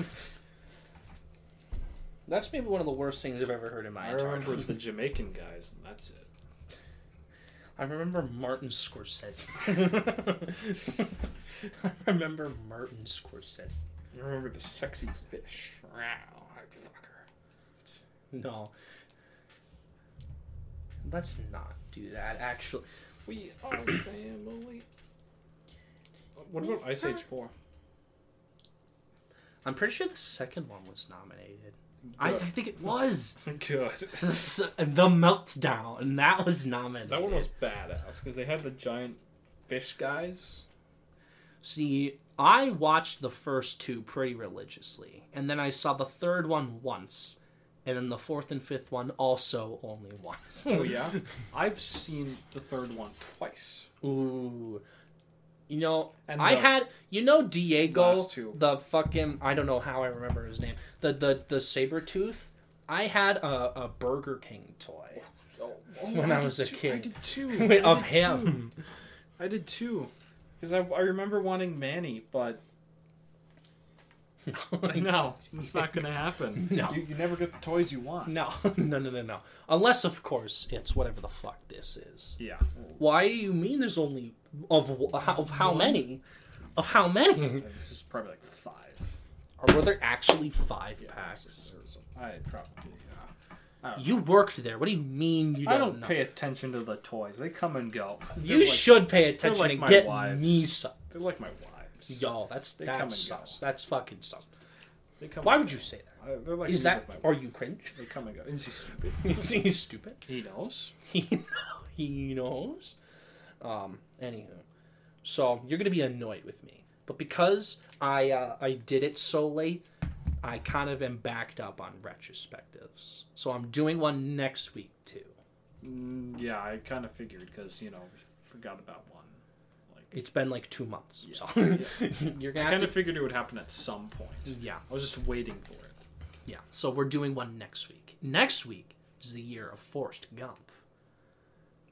That's maybe one of the worst things I've ever heard in my life I entire remember life. the Jamaican guys, and that's it. I remember Martin Scorsese. [laughs] I remember Martin Scorsese. You remember the sexy fish? Wow, I'd fuck her. No. Let's not do that. Actually, We are family. What about Ice Age Four? I'm pretty sure the second one was nominated. I, I think it was [laughs] Good. [laughs] the meltdown, and that was nominated. That one was badass because they had the giant fish guys. See, I watched the first two pretty religiously, and then I saw the third one once, and then the fourth and fifth one also only once. Oh yeah, [laughs] I've seen the third one twice. Ooh. You know, And I had you know Diego, two. the fucking I don't know how I remember his name. The the the saber tooth. I had a, a Burger King toy Oh, oh When I did was a too- I did too. Wait, [laughs] I of did him. too. I did too. Because I, I remember wanting Manny, but [laughs] no, it's not going to happen. [laughs] No. you, you never get the toys you want. No, [laughs] no, no, no, no. Unless, of course, it's whatever the fuck this is. Yeah, Why do you mean there's only of of how many? Of how many? Uh, this is probably like five. or were there actually five Yeah, packs? I probably. You worked there. What do you mean you don't, I don't know? pay attention to the toys. They come and go. you They're like- should pay attention like and my get wives. me some. They're like my wives. Yo, that's They come that's and go. sus. That's fucking sus. They come Why and would go. you say that? I, they're like Is me that with my are you cringe? They come and go. Is he stupid? [laughs] Is he stupid? he knows. [laughs] He he knows. Um. Anywho, so you're gonna be annoyed with me, but because I uh, I did it so late, I kind of am backed up on retrospectives. So I'm doing one next week too. Mm, yeah, I kind of figured because you know forgot about one. Like It's been like two months, Yeah. so [laughs] Yeah. [laughs] you're I gonna kind have of figured it would happen at some point. Yeah, I was just waiting for it. yeah. So we're doing one next week. Next week is the year of Forrest Gump.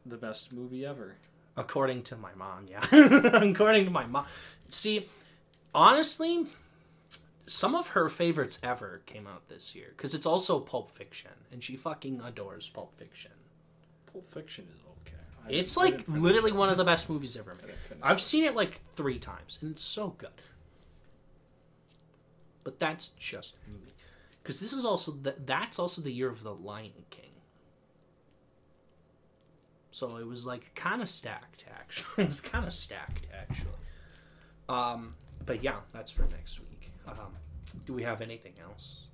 The best movie ever. According to my mom, yeah. [laughs] According to my mom. See, honestly, some of her favorites ever came out this year because it's also Pulp Fiction, and she fucking adores Pulp Fiction. Pulp Fiction is okay. I It's like literally it. one of the best movies ever made. I've seen it like three times, and it's so good. But that's just me, because this is also the, that's also the year of the Lion King. So it was like kind of stacked, [laughs] actually. it was kind of stacked, actually. Um, but yeah, that's for next week. Um, do we have anything else?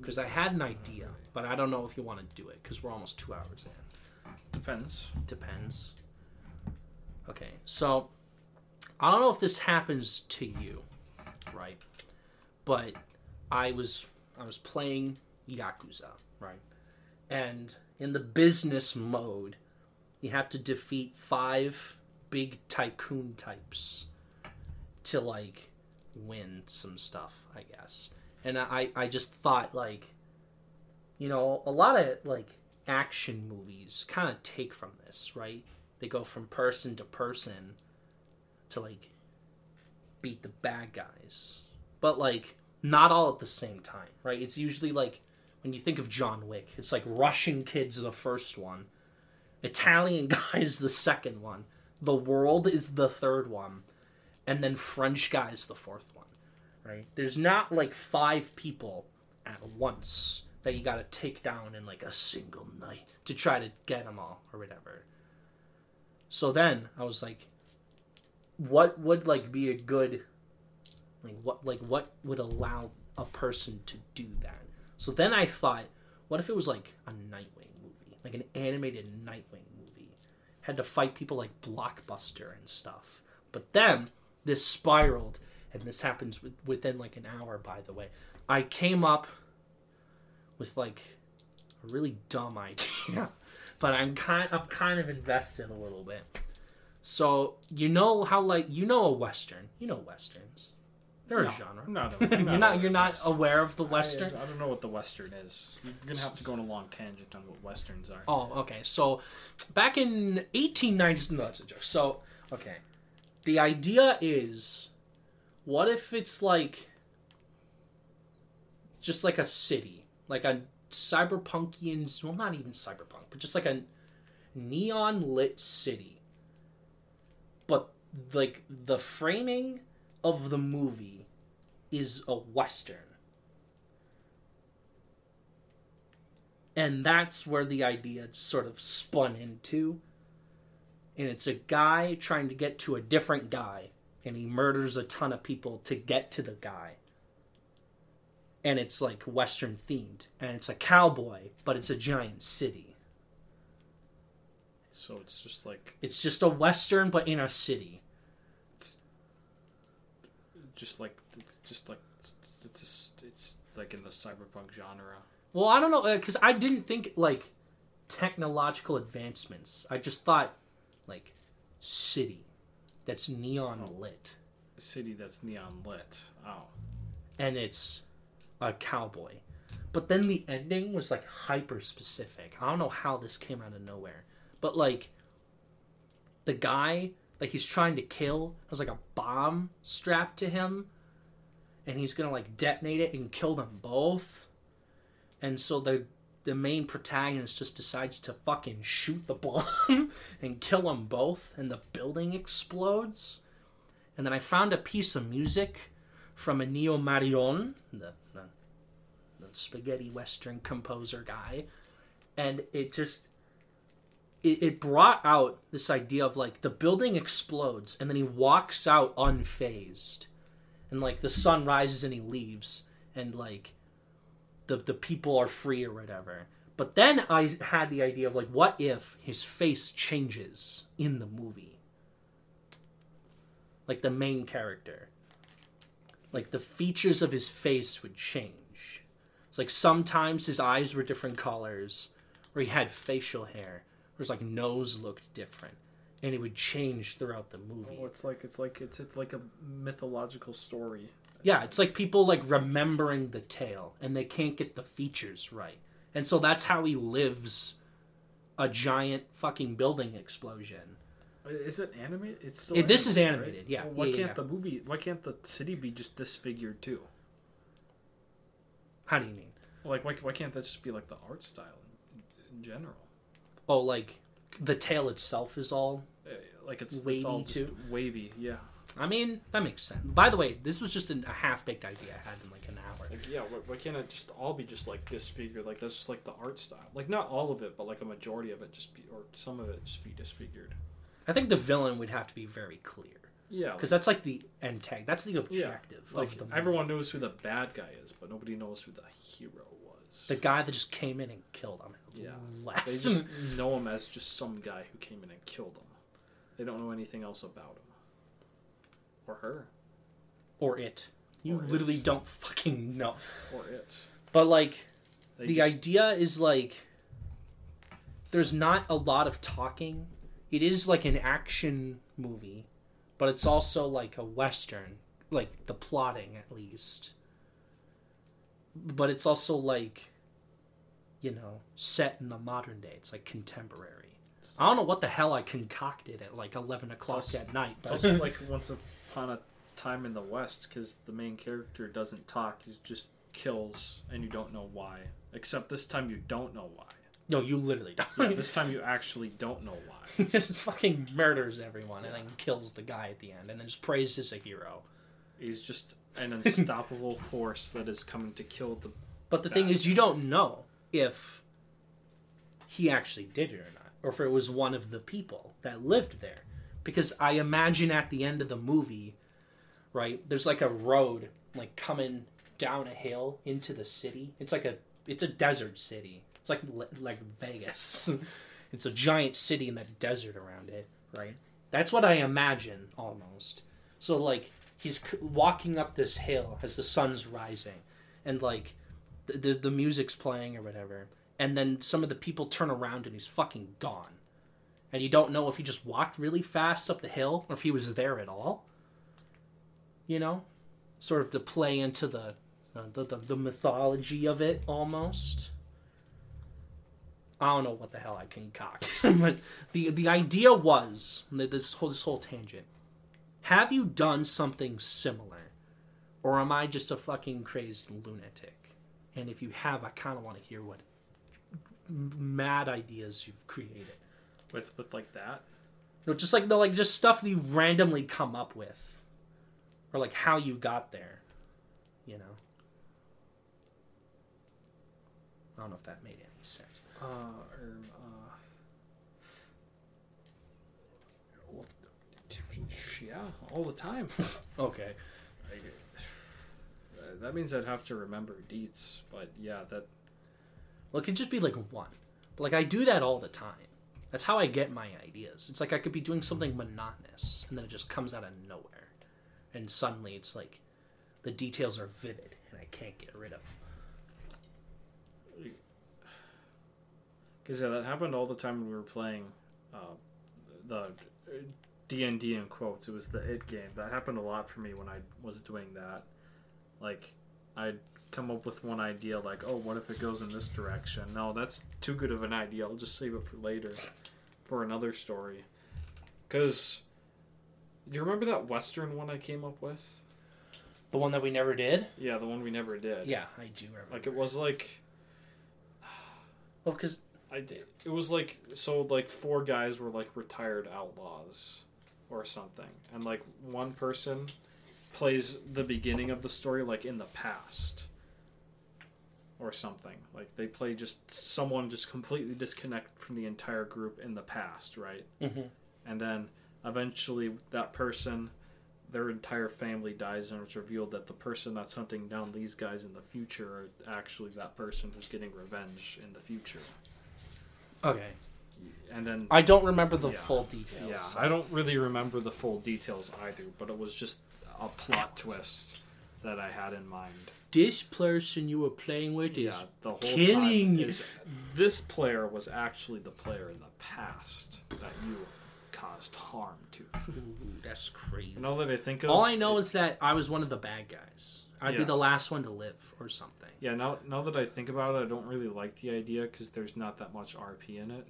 Because I had an idea, but I don't know if you want to do it because we're almost two hours in. Depends. Depends. Okay, so I don't know if this happens to you, right? But I was I was playing Yakuza, right? And in the business mode, you have to defeat five big tycoon types to like win some stuff, I guess. And I I just thought like you know, a lot of like action movies kind of take from this, right? They go from person to person to like beat the bad guys. But like not all at the same time, right? It's usually like when you think of John Wick, it's like Russian kids are the first one, Italian [laughs] guy is the second one, the world is the third one, and then French guy is the fourth one, right? There's not like five people at once that you got to take down in like a single night to try to get them all or whatever. So then I was like, what would like be a good, like what like what would allow a person to do that? So then I thought, what if it was like a Nightwing movie, like an animated Nightwing movie, had to fight people like Blockbuster and stuff. But then this spiraled, and this happens with, within like an hour. By the way, I came up with like a really dumb [laughs] idea, but I'm kind I'm kind of invested a little bit. So you know how like you know a western, you know westerns. They're No, a genre. I'm [laughs] not. you're not aware you're of not Westerns. aware of the I- western. I, don't know what the western is. You're gonna have to go on a long tangent on what westerns are. Oh, okay. So back in 1890s, no, that's a joke. So, okay. The idea is what if it's like just like a city, like a cyberpunkian, well, not even cyberpunk, but just like a neon lit city. But like the framing of the movie is a western. and that's where the idea just sort of spun into and it's a guy trying to get to a different guy, and he murders a ton of people to get to the guy. And it's like Western themed, and it's a cowboy, but it's a giant city. So it's just like It's just a Western, but in a city. It's just like it's just like it's it's, just, it's like in the cyberpunk genre. Well, I don't know, uh, because I didn't think like technological advancements. I just thought city that's neon lit. A city that's neon lit. Oh, and it's a cowboy. But then the ending was like hyper specific. I don't know how this came out of nowhere. But like the guy that he's trying to kill has like a bomb strapped to him and he's gonna like detonate it and kill them both. And so the the main protagonist just decides to fucking shoot the bomb [laughs] and kill them both and the building explodes. And then I found a piece of music from Ennio Morricone, the, the, the spaghetti western composer guy, and it just it, it brought out this idea of like the building explodes and then he walks out unfazed, and like the sun rises and he leaves, and like the the people are free or whatever. But then I had the idea of like, what if his face changes in the movie? Like the main character like the features of his face would change. It's like sometimes his eyes were different colors, or he had facial hair, or his like nose looked different, and it would change throughout the movie. oh, it's like it's like it's, it's like a mythological story. Yeah, it's like people like remembering the tale, and they can't get the features right, and so that's how he lives a giant fucking building explosion. Is it animated? It's still It- this is animated, animated, right? yeah. Well, why Yeah, can't yeah. the movie? Why can't the city be just disfigured too? How do you mean? Like why, why can't that just be like the art style in, in general? Oh, like the tale itself is all Uh, Like it's, Wavy, it's all too? wavy. Yeah. I mean, that makes sense. By the way, this was just an, a half baked idea I had in like an hour. Like yeah. Why, why can't it just all be just like disfigured? Like that's just like the art style. Like not all of it, but like a majority of it just be, or some of it just be disfigured. I think the villain would have to be very clear Yeah. because that's like the end tag. That's the yeah. objective Like of the movie. everyone knows who the bad guy is, but nobody knows who the hero was. The guy that just came in and killed him. and Yeah. Left. They just know him as just some guy who came in and killed him. They don't know anything else about him. Or her. or it. You Or literally it. don't fucking know. Or it. But like They the just- idea is like there's not a lot of talking. It is like an action movie, but it's also like a western, like the plotting at least. But it's also like you know, set in the modern day. It's like contemporary. I don't know what the hell I concocted at like eleven o'clock also- at night, but also like once upon a time in the West, because the main character doesn't talk, he just kills, and you don't know why. Except this time you don't know why. no, you literally don't. this [laughs] time you actually don't know why. he just fucking murders everyone and then kills the guy at the end and then just praised as a hero. He's just an unstoppable [laughs] force that is coming to kill the. But the thing is, you don't know if he actually did it or not, or if it was one of the people that lived there. Because I imagine at the end of the movie, right, there's like a road like coming down a hill into the city. It's like a it's a desert city. It's like like Vegas. [laughs] it's a giant city in that desert around it, right? That's what I imagine almost. So like he's walking up this hill as the sun's rising, and like the, the the music's playing or whatever, and then some of the people turn around and he's fucking gone, and you don't know if he just walked really fast up the hill or if he was there at all. You know, sort of to play into the uh, the, the, the mythology of it almost. I don't know what the hell I concoct, [laughs] but the the idea was this whole this whole tangent. Have you done something similar, or am I just a fucking crazed lunatic? And if you have, I kind of want to hear what mad ideas you've created. With, with like that? No, just like no, like just stuff that you randomly come up with, or like how you got there. You know. I don't know if that made any sense. Uh, or, uh, yeah, all the time. [laughs] Okay. I, that means I'd have to remember deets, but yeah, that Well, it could just be like one. But like I do that all the time. That's how I get my ideas. It's like I could be doing something monotonous, and then it just comes out of nowhere, and suddenly it's like the details are vivid, and I can't get rid of. because yeah, that happened all the time when we were playing uh, the D and D in quotes. It was the it game. That happened a lot for me when I was doing that. Like, I'd come up with one idea, like, oh, what if it goes in this direction? No, that's too good of an idea. I'll just save it for later, for another story. Because, do you remember that Western one I came up with? The one that we never did. Yeah, the one we never did. Yeah, I do remember. Like it was like well, because I did. It was like so like four guys were like retired outlaws or something. And like one person plays the beginning of the story like in the past or something. Like they play just someone just completely disconnect from the entire group in the past, right? Mhm. And then eventually that person their entire family dies and it's revealed that the person that's hunting down these guys in the future are actually that person who's getting revenge in the future. okay, And then I don't remember the Yeah. full details. yeah, I don't really remember the full details either, but it was just a plot twist that I had in mind. This person you were playing with is Yeah, the whole killing time is this player was actually the player in the past that you caused harm to. Ooh, that's crazy. Now that I think of All I know it- is that I was one of the bad guys. I'd be the last one to live or something. yeah, now now that I think about it, I don't really like the idea because there's not that much RP in it.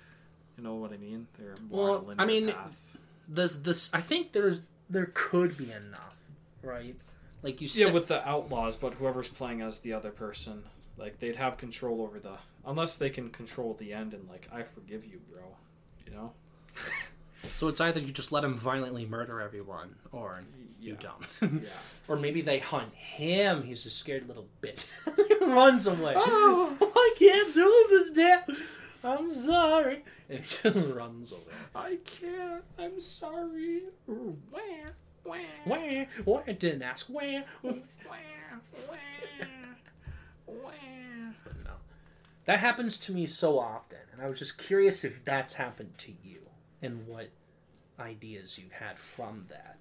[laughs] you know what I mean? They're more Well, I mean, path. This this I think there there could be enough, right? Like you Yeah, with the outlaws, but whoever's playing as the other person, like they'd have control over the unless they can control the end and like I forgive you, bro. You know? [laughs] so it's either you just let him violently murder everyone, or you Yeah. don't. Yeah. [laughs] or maybe they hunt him. He's a scared little bitch. [laughs] Runs away. Oh, I can't do this, Dad. I'm sorry. [laughs] And he just runs away. I can't. I'm sorry. Wah, wah, Where? Where? I didn't ask where. wah, [laughs] wah, wah. But no. That happens to me so often, and I was just curious if that's happened to you and what ideas you've had from that.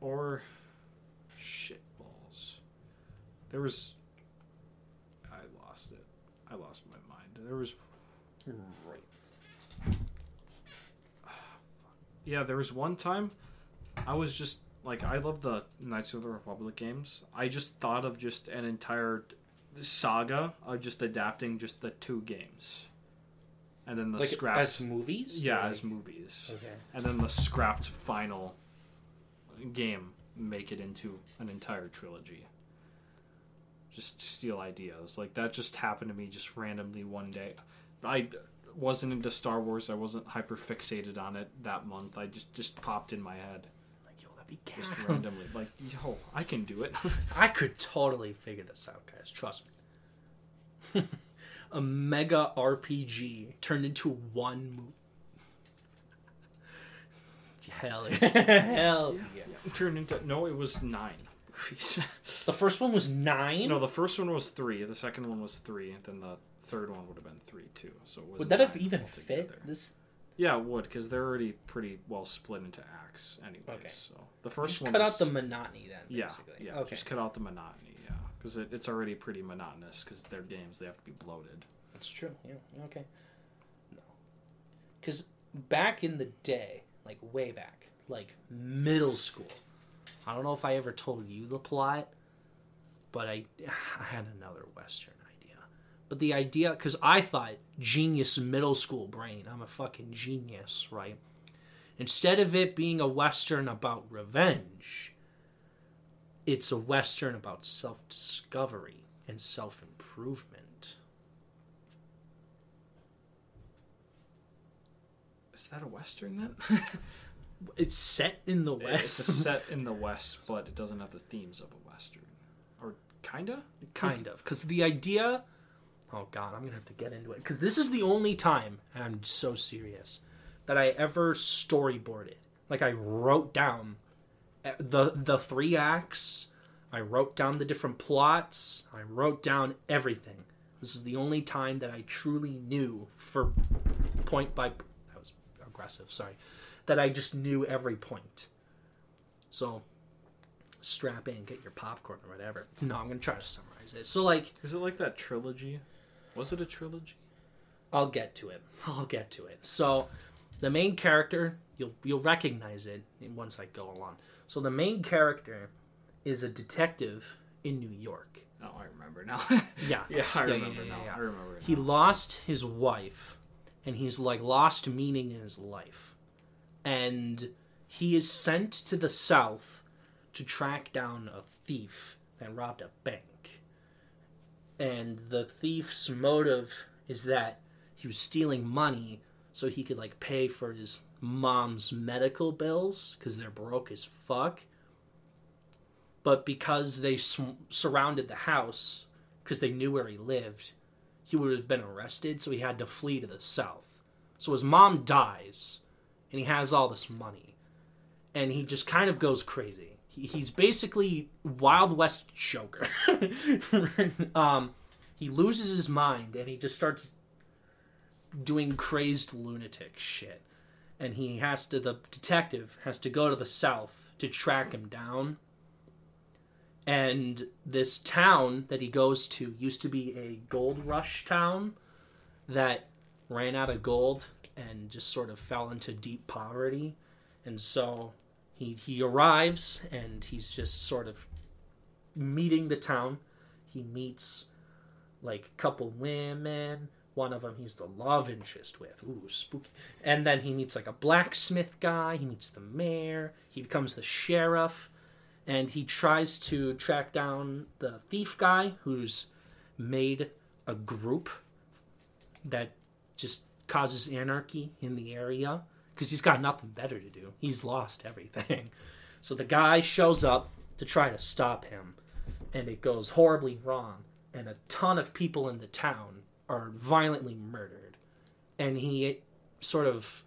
Or shit balls. There was. I lost it. I lost my mind. There was Right. Ah, yeah, there was one time I was just like I love the Knights of the Republic games. I just thought of just an entire saga of just adapting just the two games. And then the Like scraps as movies? Yeah, Or as movies. Okay. And then the scrapped final game make it into an entire trilogy. Just to steal ideas. Like that just happened to me just randomly one day. I wasn't into Star Wars. I wasn't hyper fixated on it that month. I just just popped in my head Like, yo, that'd be just randomly. [laughs] Like, yo, I can do it. [laughs] I could totally figure this out, guys. Trust me. [laughs] a mega RPG turned into one movie. Hell yeah. Hell yeah. Turned into no, it was nine movies. [laughs] The first one was nine? no, the first one was three. The second one was three. And then the third one would have been three too. So it was Would that have even altogether. fit? This Yeah, it would because they're already pretty well split into acts, anyway. Okay. So the first just one cut was- out the monotony then, yeah, yeah. Okay. Just cut out the monotony, yeah, because it, it's already pretty monotonous because they're games; they have to be bloated. That's true. Yeah. Okay. No. Because back in the day, like way back, like middle school, I don't know if I ever told you the plot, but I, I had another Western idea. But the idea, because I thought genius middle school brain, I'm a fucking genius, right? Instead of it being a Western about revenge, it's a Western about self discovery and self improvement. Is that a western then? [laughs] It's set in the West. it's a set in the west, but it doesn't have the themes of a western, or kinda. kind of. Because the idea. Oh, God, I'm going to have to get into it. Because this is the only time, and I'm so serious. that I ever storyboarded. Like I wrote down uh, the the three acts. I wrote down the different plots. I wrote down everything. This was the only time that I truly knew for point by that was aggressive, sorry. That I just knew every point. So strap in, get your popcorn or whatever. No, I'm gonna try to summarize it. So like Is it like that trilogy? Was it a trilogy? I'll get to it. [laughs] I'll get to it. So, the main character, you'll you'll recognize it once I go along. So the main character is a detective in New York. Oh, I remember now. [laughs] Yeah, [laughs] yeah, I Yeah, remember yeah, now. yeah. I remember. He now. lost his wife, and he's like lost meaning in his life, and he is sent to the south to track down a thief that robbed a bank. And the thief's motive is that he was stealing money so he could like pay for his mom's medical bills because they're broke as fuck. But because they sw- surrounded the house, because they knew where he lived, he would have been arrested, so he had to flee to the south. So his mom dies, and he has all this money, and he just kind of goes crazy. He, he's basically Wild West Joker. [laughs] um, he loses his mind, and he just starts doing crazed lunatic shit. And he has to, the detective has to go to the south to track him down. And this town that he goes to used to be a gold rush town that ran out of gold and just sort of fell into deep poverty. And so he, he arrives and he's just sort of meeting the town. He meets like a couple women. One of them he's the love interest with. Ooh, spooky. And then he meets like a blacksmith guy. He meets the mayor. He becomes the sheriff. And he tries to track down the thief guy who's made a group that just causes anarchy in the area because he's got nothing better to do. He's lost everything. [laughs] So the guy shows up to try to stop him, and it goes horribly wrong. And a ton of people in the town are violently murdered. And he sort of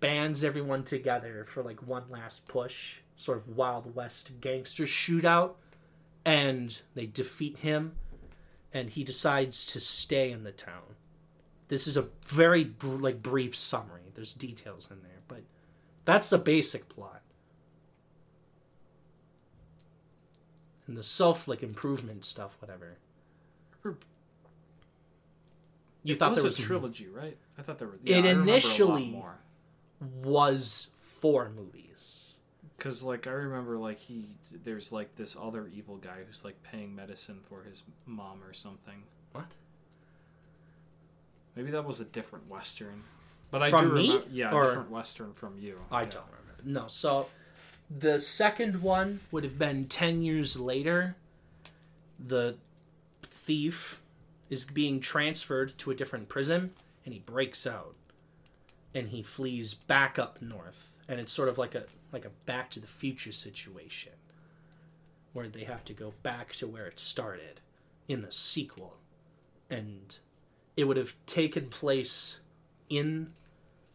bands everyone together for like one last push, sort of Wild West gangster shootout. And they defeat him, and he decides to stay in the town. This is a very br- like brief summary. There's details in there, but that's the basic plot. And the self like improvement stuff, whatever. You it thought was there a was trilogy, right? I thought there was. It I remember a lot initially- was four movies. Because like I remember like he there's like this other evil guy who's like paying medicine for his mom or something. What? Maybe that was a different western. But I From do me? remember yeah, Or- a different western from you. I Yeah. don't remember. No, so the second one would have been 10 years later. The thief is being transferred to a different prison and he breaks out and he flees back up north and it's sort of like a like a back to the future situation where they have to go back to where it started in the sequel and it would have taken place in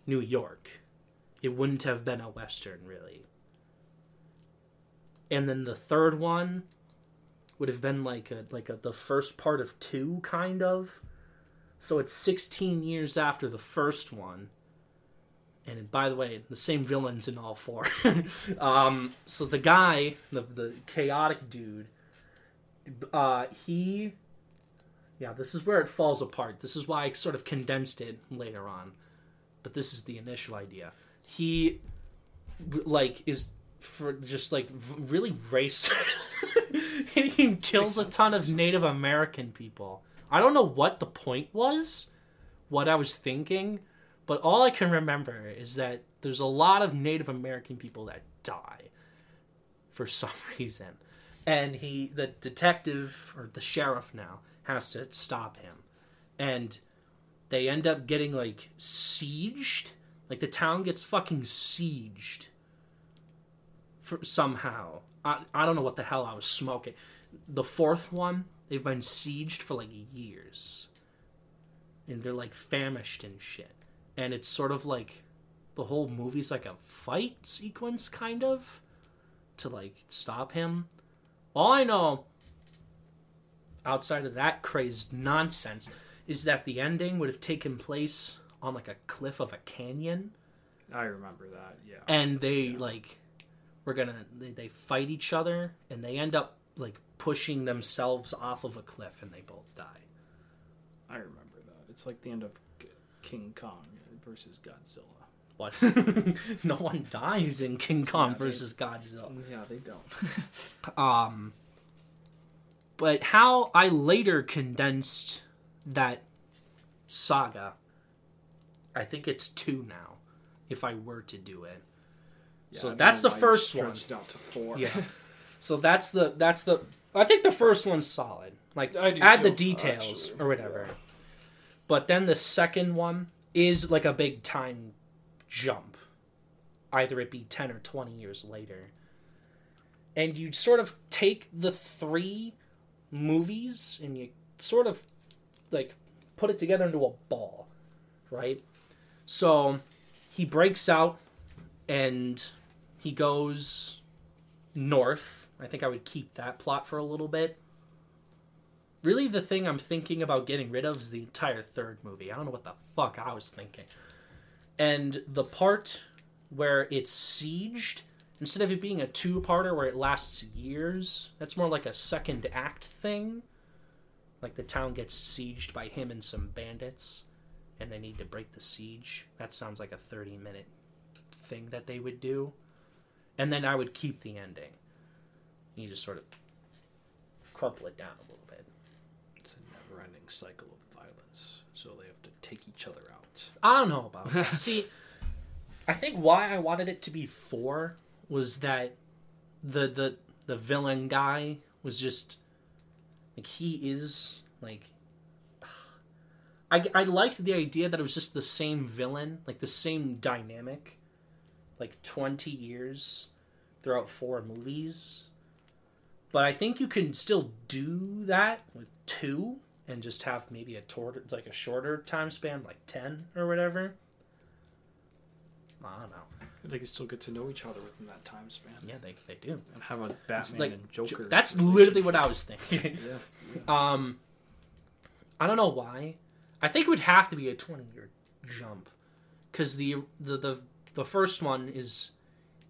New York. It wouldn't have been a western really. And then the third one would have been like a like a the first part of two kind of. So it's 16 years after the first one. And by the way the same villains in all four. [laughs] Um so the guy the the chaotic dude uh he yeah this is where it falls apart. This is why i sort of condensed it later on. But this is the initial idea. He like is for just like v- really race [laughs] and he kills a ton of native american people. I don't know what the point was what i was thinking but all i can remember is that there's a lot of native american people that die for some [laughs] reason. And he the detective or the sheriff now has to stop him. And they end up getting like sieged. Like the town gets fucking sieged for somehow. I, I don't know what the hell i was smoking. The fourth one they've been sieged for like years. And they're like famished and shit. And it's sort of like the whole movie's like a fight sequence, kind of, to like stop him. All I know, outside of that crazed nonsense, is that the ending would have taken place on like a cliff of a canyon, I remember that. Yeah. and they like were gonna they, they fight each other, and they end up like pushing themselves off of a cliff, and they both die. I remember that. It's like the end of King Kong versus Godzilla. What? [laughs] no one dies in King Kong Yeah, they- versus Godzilla. Yeah, they don't. [laughs] Um, but how I later condensed that saga, I think it's two now, if I were to do it. So I that's the first one. to four. Yeah. [laughs] so that's the that's the I think the first one's solid. Like add the details actually. or whatever. But then the second one is like a big time jump. Either it be 10 or 20 years later. And you sort of take the three movies and you sort of like put it together into a ball, right? So he breaks out and he goes north. I think I would keep that plot for a little bit. Really, the thing I'm thinking about getting rid of is the entire third movie. I don't know what the fuck I was thinking. And the part where it's sieged, instead of it being a two parter where it lasts years, that's more like a second act thing. Like the town gets sieged by him and some bandits, and they need to break the siege. That sounds like a 30 minute thing that they would do. And then I would keep the ending. You just sort of crumple it down a little bit. It's a never-ending cycle of violence. So they have to take each other out. I don't know about [laughs] that. See, I think why I wanted it to be four was that the the the villain guy was just like he is like I, I liked the idea that it was just the same villain, like the same dynamic, like 20 years throughout four movies. But I think you can still do that with two and just have maybe a tor- like a shorter time span, like 10 or whatever. I don't know. They can still get to know each other within that time span Yeah, they, they do. and have a Batman like and Joker. That's literally what I was thinking. [laughs] Yeah. Um, I don't know why. I think it would have to be a twenty year jump, because the, the the the first one is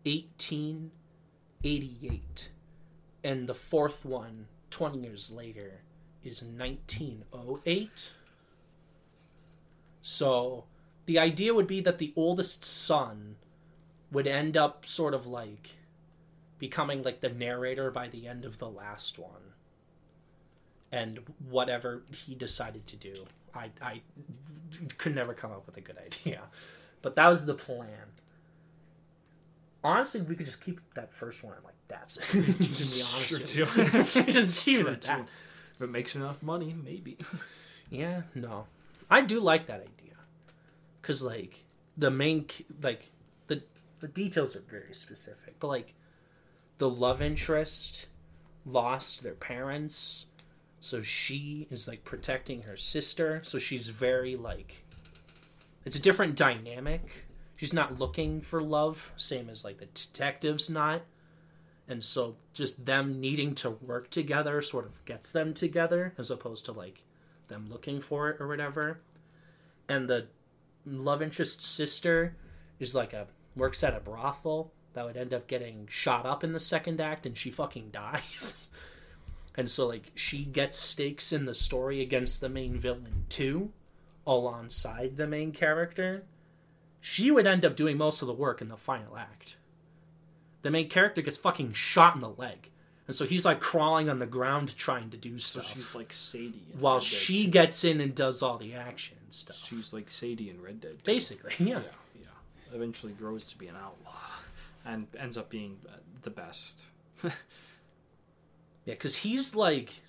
eighteen eighty eight, and the fourth one 20 years later is nineteen oh eight. So the idea would be that the oldest son would end up sort of like becoming like the narrator by the end of the last one. And whatever he decided to do i i could never come up with a good idea. [laughs] But that was the plan. Honestly we could just keep that first one like that's it [laughs] to be honest Sure with you. [laughs] just keep Sure at that. If it makes enough money, maybe. Yeah, no, I do like that idea, cause like the main like the details are very specific, but like the love interest lost their parents, so she is like protecting her sister, so she's very like it's a different dynamic. She's not looking for love, same as like the detectives not. And so just them needing to work together sort of gets them together as opposed to like them looking for it or whatever. And the love interest sister is like a works at a brothel that would end up getting shot up in the second act and she fucking [laughs] dies. and so like she gets stakes in the story against the main villain too, alongside the main character. She would end up doing most of the work in the final act. The main character gets fucking shot in the leg. And so he's like crawling on the ground trying to do So stuff she's like Sadie. While she gets in and does all the action stuff. She's like Sadie in Red Dead. 2. Basically. [laughs] Yeah, yeah. Eventually grows to be an outlaw, and ends up being uh, the best. [laughs] Yeah, because he's like,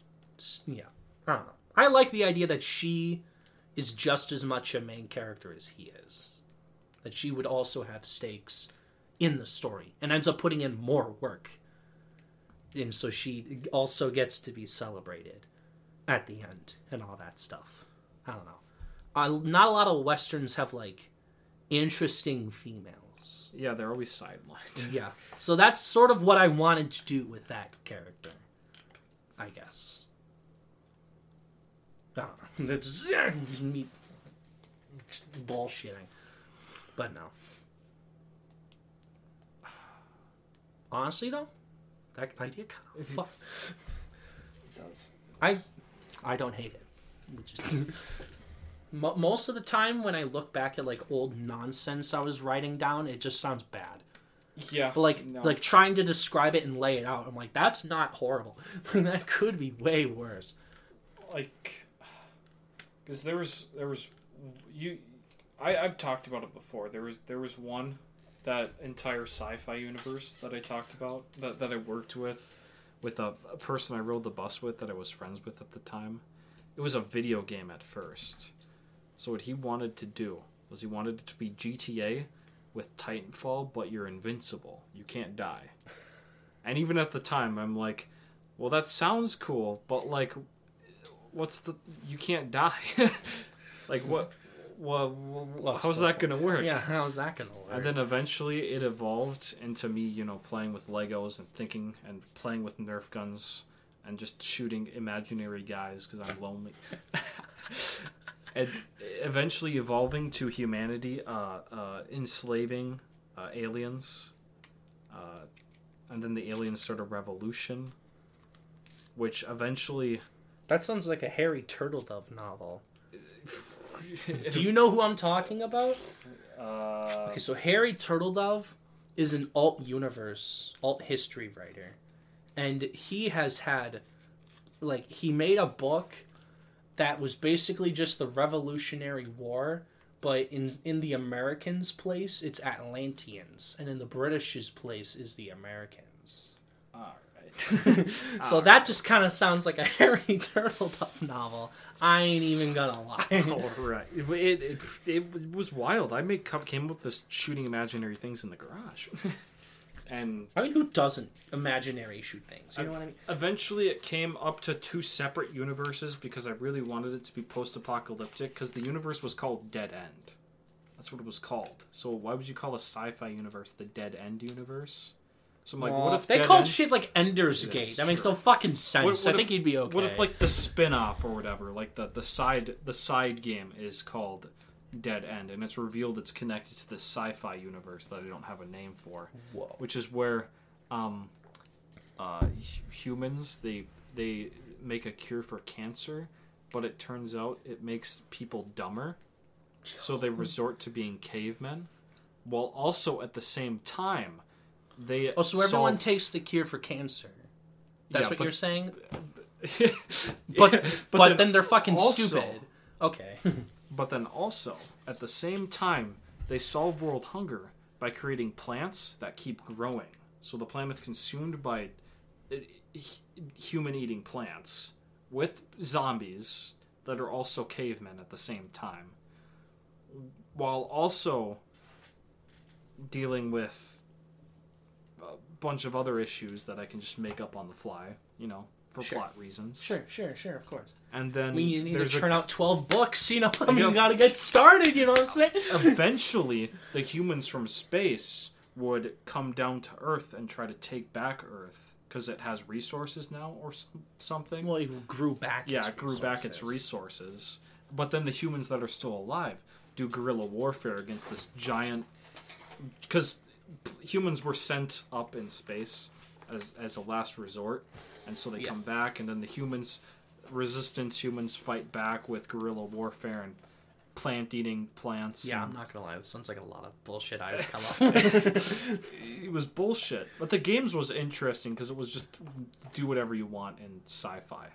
yeah, I don't know. I like the idea that she is just as much a main character as he is. That she would also have stakes in the story and ends up putting in more work. And so she also gets to be celebrated at the end and all that stuff. I don't know. Uh, not a lot of westerns have like interesting females. Yeah, they're always sidelined. [laughs] Yeah. So that's sort of what I wanted to do with that character. I guess. I don't know. That's just me bullshitting. But no. Honestly though, that idea kind of fucks. I I don't hate it. [laughs] Mo- most of the time when I look back at like old nonsense I was writing down, it just sounds bad. Yeah, But like no. like trying to describe it and lay it out, I'm like, that's not horrible. [laughs] that could be way worse. like because there was there was you I I've talked about it before. There was there was one that entire sci-fi universe that I talked about that that I worked with with a, a person I rode the bus with that I was friends with at the time. It was a video game at first. So what he wanted to do was he wanted it to be GTA with Titanfall, but you're invincible. You can't die. [laughs] And even at the time, I'm like, well, that sounds cool, but like, what's the? You can't die. [laughs] like what? Well, What's how's that gonna work? Yeah, how's that gonna work? And then eventually it evolved into me, you know, playing with Legos and thinking and playing with Nerf guns and just shooting imaginary guys because I'm lonely. [laughs] and eventually evolving to humanity, uh, uh, enslaving uh, aliens. Uh, and then the aliens start a revolution, which eventually. that sounds like a Harry Turtledove novel. [laughs] Do you know who I'm talking about? Uh, Okay, so Harry Turtledove is an alt universe, alt history writer. And he has had like he made a book that was basically just the Revolutionary War, but in in the Americans' place it's Atlanteans, and in the British's place is the Americans. all right. [laughs] So that just kind of sounds like a [laughs] Harry Turtledove novel. I ain't even gonna lie. [laughs] All right. It, it, it, it was wild. I made came up with this shooting imaginary things in the garage. And I mean, who doesn't imaginary shoot things? You know what I mean? eventually it came up to two separate universes because I really wanted it to be post-apocalyptic because the universe was called Dead End. That's what it was called. So why would you call a sci-fi universe the Dead End universe? So I'm like, what if they Dead called End- shit like Ender's Yeah, Gate? That makes no fucking sense. What- what I think if- you'd be okay. What if like the spin-off or whatever, like the the side the side game is called Dead End and it's revealed it's connected to the sci-fi universe that I don't have a name for, Whoa. which is where um uh humans they they make a cure for cancer, but it turns out it makes people dumber. So they resort to being cavemen while also at the same time they Oh, so everyone solve- takes the cure for cancer. That's Yeah, what but- you're saying? [laughs] but [laughs] But but, then, they're fucking also- stupid. Okay. [laughs] But then also, at the same time, they solve world hunger by creating plants that keep growing. So the planet's consumed by human eating plants with zombies that are also cavemen at the same time. While also dealing with a bunch of other issues that I can just make up on the fly, you know, for Sure. plot reasons. sure, sure, sure, of course. And then We need to there's a turn out 12 books, you know? [laughs] I mean, you gotta get started, you know what I'm saying? [laughs] eventually the humans from space would come down to earth and try to take back earth because it has resources now or some, something Well, it grew back. yeah its it grew back its resources. resources but then the humans that are still alive do guerrilla warfare against this giant because humans were sent up in space as, as a last resort and so they Yeah. come back and then the humans resistance humans fight back with guerrilla warfare and plant eating plants Yeah, I'm not gonna lie. This sounds like a lot of bullshit I would come up [laughs] with. [laughs] it was bullshit. But the games was interesting because it was just do whatever you want in sci-fi.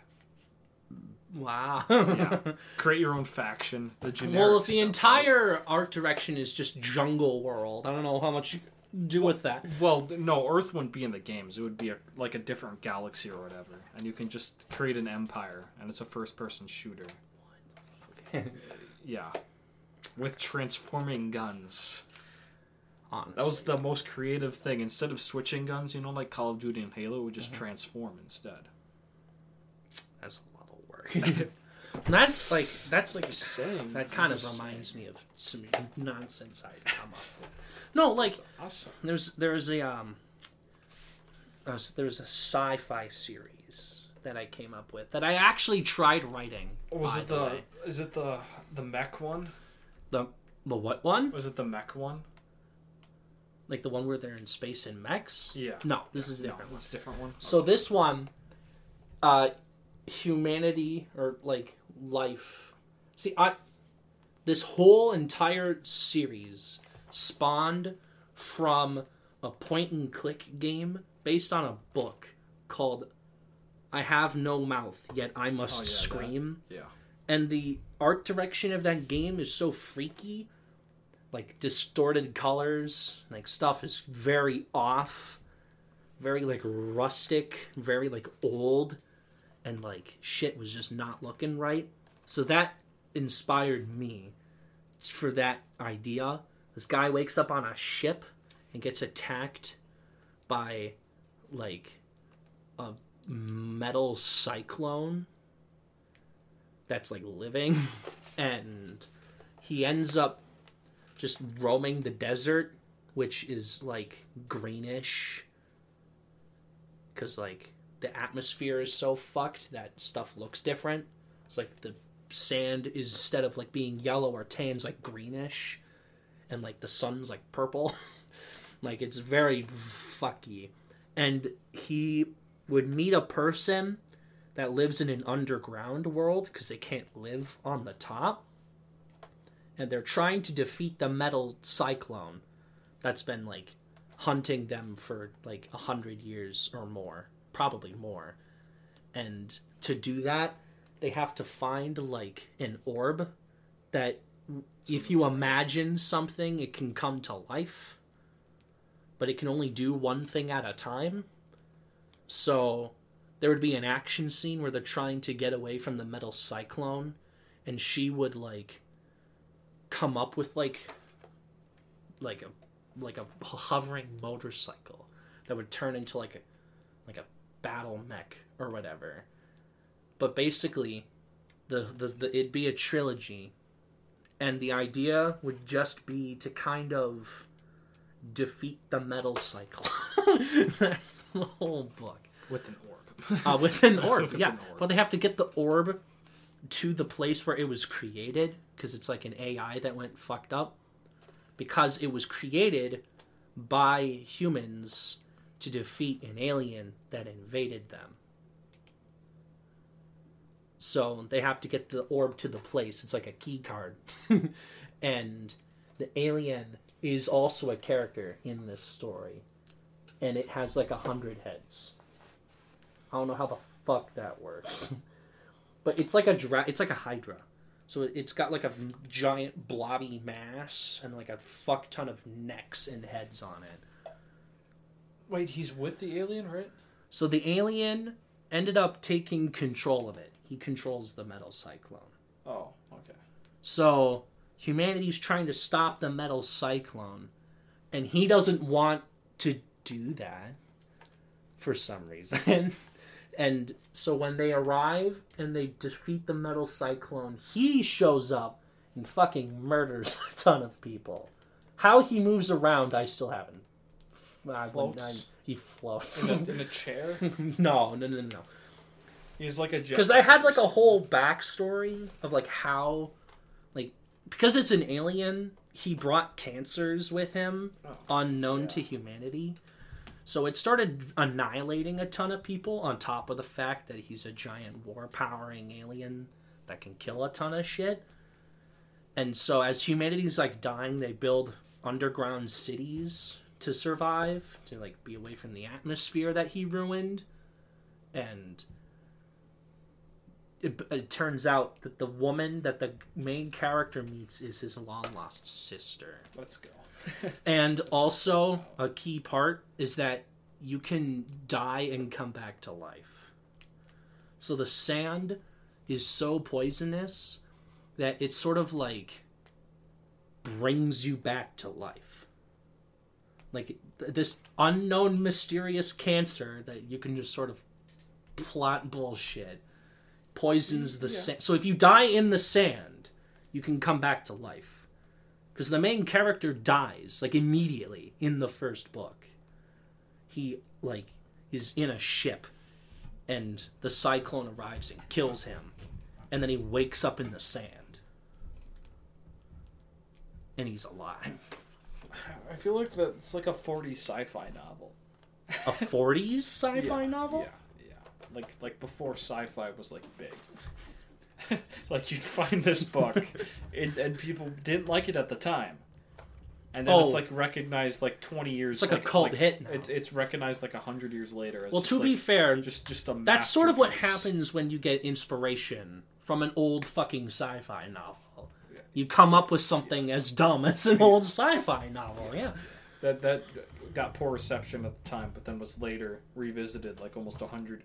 wow. Yeah, [laughs] create your own faction. The generic. Well, if the stuff. entire art direction is just jungle world, I don't know how much do with that. well, no, Earth wouldn't be in the games. It would be a, like a different galaxy or whatever, and you can just create an empire, and it's a first-person shooter. [laughs] Yeah, with transforming guns. Honestly. That was the most creative thing. Instead of switching guns, you know, like Call of Duty and Halo, it would just mm-hmm. transform instead. That's a lot of work. [laughs] That's like that's like Just saying. that kind of reminds me of some nonsense I come up with. No, like. Awesome. there's there's a um uh, there's a sci-fi series that I came up with that I actually tried writing. Oh, Was it the the? Is it the the mech one? the the what one? Was it the mech one? Like the one where they're in space in mechs? Yeah. No, this is a No, different one. it's a different one. So this one, uh, humanity or like life. See, I this whole entire series spawned from a point and click game based on a book called "I Have No Mouth Yet I Must Oh, yeah, that. Scream." Yeah. and the art direction of that game is so freaky like distorted colors like stuff is very off very like rustic very like old and like shit was just not looking right so that inspired me for that idea this guy wakes up on a ship and gets attacked by like a metal cyclone that's like living. [laughs] And he ends up just roaming the desert which is like greenish. Because like the atmosphere is so fucked that stuff looks different. It's like the sand is instead of like being yellow or tan is like greenish and like the sun's like purple [laughs] like it's very fucky and he would meet a person that lives in an underground world because they can't live on the top. And they're trying to defeat the metal cyclone that's been like hunting them for like a hundred years or more, probably more. And to do that, they have to find like an orb that if you imagine something, it can come to life, but it can only do one thing at a time. So there would be an action scene where they're trying to get away from the metal cyclone and she would like come up with like like a like a hovering motorcycle that would turn into like a like a battle mech or whatever but basically the, the, the it'd be a trilogy and the idea would just be to kind of defeat the metal cycle [laughs] that's the whole book With an orb. uh, with an [laughs] orb. Yeah, an orb. but they have to get the orb to the place where it was created because it's like an AI that went fucked up because it was created by humans to defeat an alien that invaded them. So they have to get the orb to the place. It's like a key card. [laughs] and the alien is also a character in this story. And it has like a hundred heads. I don't know how the fuck that works. [laughs] but it's like a dra- it's like a hydra. So it- it's got like a giant blobby mass and like a fuck ton of necks and heads on it. Wait, he's with the alien, right? So the alien ended up taking control of it. He controls the metal cyclone. Oh, okay. So humanity's trying to stop the metal cyclone, and he doesn't want to do that for some reason. [laughs] and so when they arrive and they defeat the metal cyclone, he shows up and fucking murders [laughs] a ton of people. How he moves around, I still haven't. I I- he floats. In a, in a [laughs] chair. no, no, no, no. He's like a because I had like a whole backstory of like how, like, because it's an alien, he brought cancers with him Oh, unknown yeah. to humanity. So it started annihilating a ton of people on top of the fact that he's a giant war powering alien that can kill a ton of shit. And so as humanity's like dying, they build underground cities to survive, to like be away from the atmosphere that he ruined. And it, it turns out that the woman that the main character meets is his long lost sister. Let's go. [laughs] And also, a key part is that you can die and come back to life. So the sand is so poisonous that it sort of like brings you back to life. Like this unknown mysterious cancer that you can just sort of plot bullshit poisons the Yeah. sand. So if you die in the sand, you can come back to life. Because the main character dies like immediately in the first book. He like is in a ship, and the cyclone arrives and kills him, and then he wakes up in the sand, and he's alive. I feel like that it's like a 40s sci-fi novel. A 40s [laughs] sci-fi Yeah, novel? Yeah. Like like before sci-fi was like big. [laughs] like you'd find this book, [laughs] and, and people didn't like it at the time, and then it's Oh. like recognized like 20 years. Later. It's like a cult hit now. It's it's recognized like hundred years later. As Well, to be like, fair, just just a That's sort of what happens when you get inspiration from an old fucking sci-fi novel. Yeah. You come up with something as dumb as an old sci-fi novel. Yeah. That that got poor reception at the time, but then was later revisited like almost hundred,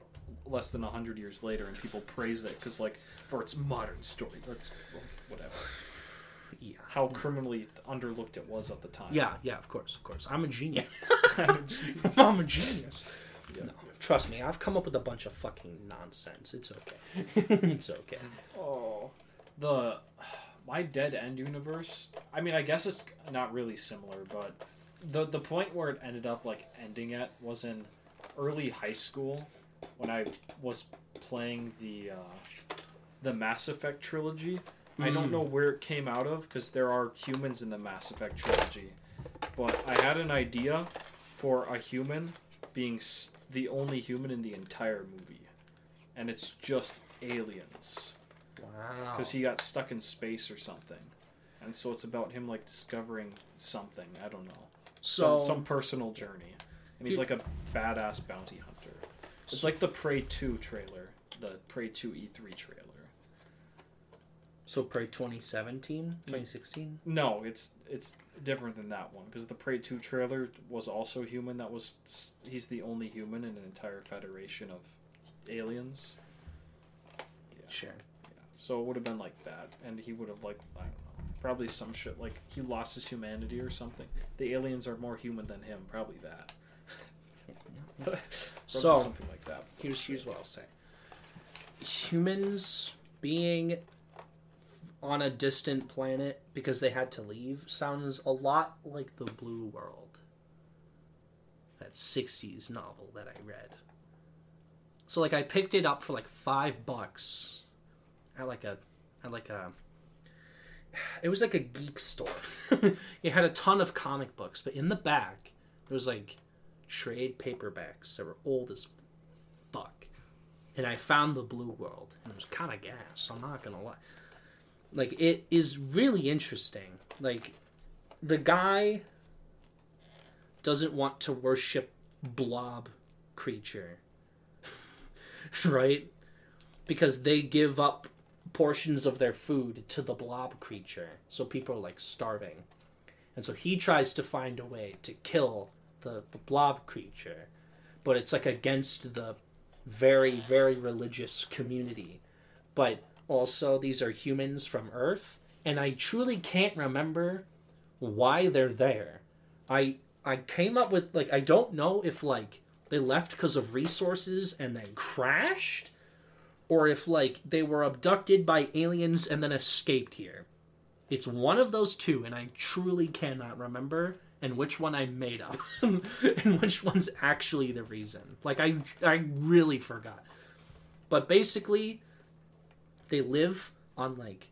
less than hundred years later, and people praise it because like for its modern story, that's whatever. Yeah. How criminally underlooked it was at the time. Yeah, yeah, of course, of course. I'm a genius. Jeez. [laughs] I'm a [laughs] genius. Yeah. No, trust me, I've come up with a bunch of fucking nonsense. It's okay. [laughs] it's okay. Oh, the my dead end universe. I mean, I guess it's not really similar, but the the point where it ended up like ending at was in early high school when I was playing the uh, the Mass Effect trilogy. I don't Mm. know where it came out of because there are humans in the Mass Effect trilogy, but I had an idea for a human being s- the only human in the entire movie, and it's just aliens Wow. because he got stuck in space or something, and so it's about him like discovering something. I don't know, so some some personal journey, and he's You- like a badass bounty hunter. It's like the Prey Two trailer, the Prey Two E3 trailer. so Prey 2017, mm. 2016. No, it's it's different than that one because the Prey Two trailer was also human. That was he's the only human in an entire federation of aliens. Sure. Yeah. So it would have been like that, and he would have like I don't know, probably some shit like he lost his humanity or something. The aliens are more human than him, probably that. So- something like that. Here's here's what I'll say. Humans being on a distant planet because they had to leave sounds a lot like the Blue World. That 60s novel that I read. So like I picked it up for like 5 bucks at like a at like a it was like a geek store. [laughs] it had a ton of comic books, but in the back there was like trade paperbacks that were old as fuck. And I found the Blue World, and it was kind of gas. I'm not gonna lie. Like it is really interesting. Like the guy doesn't want to worship blob creature, [laughs] right? Because they give up portions of their food to the blob creature, so people are like starving. And so he tries to find a way to kill the, the blob creature, but it's like against the very, very religious community. But also, these are humans from Earth, and I truly can't remember why they're there. I I came up with like I don't know if like they left because of resources and then crashed, or if like they were abducted by aliens and then escaped here. It's one of those two, and I truly cannot remember and which one I made up [laughs] and which one's actually the reason. Like I I really forgot. But basically they live on like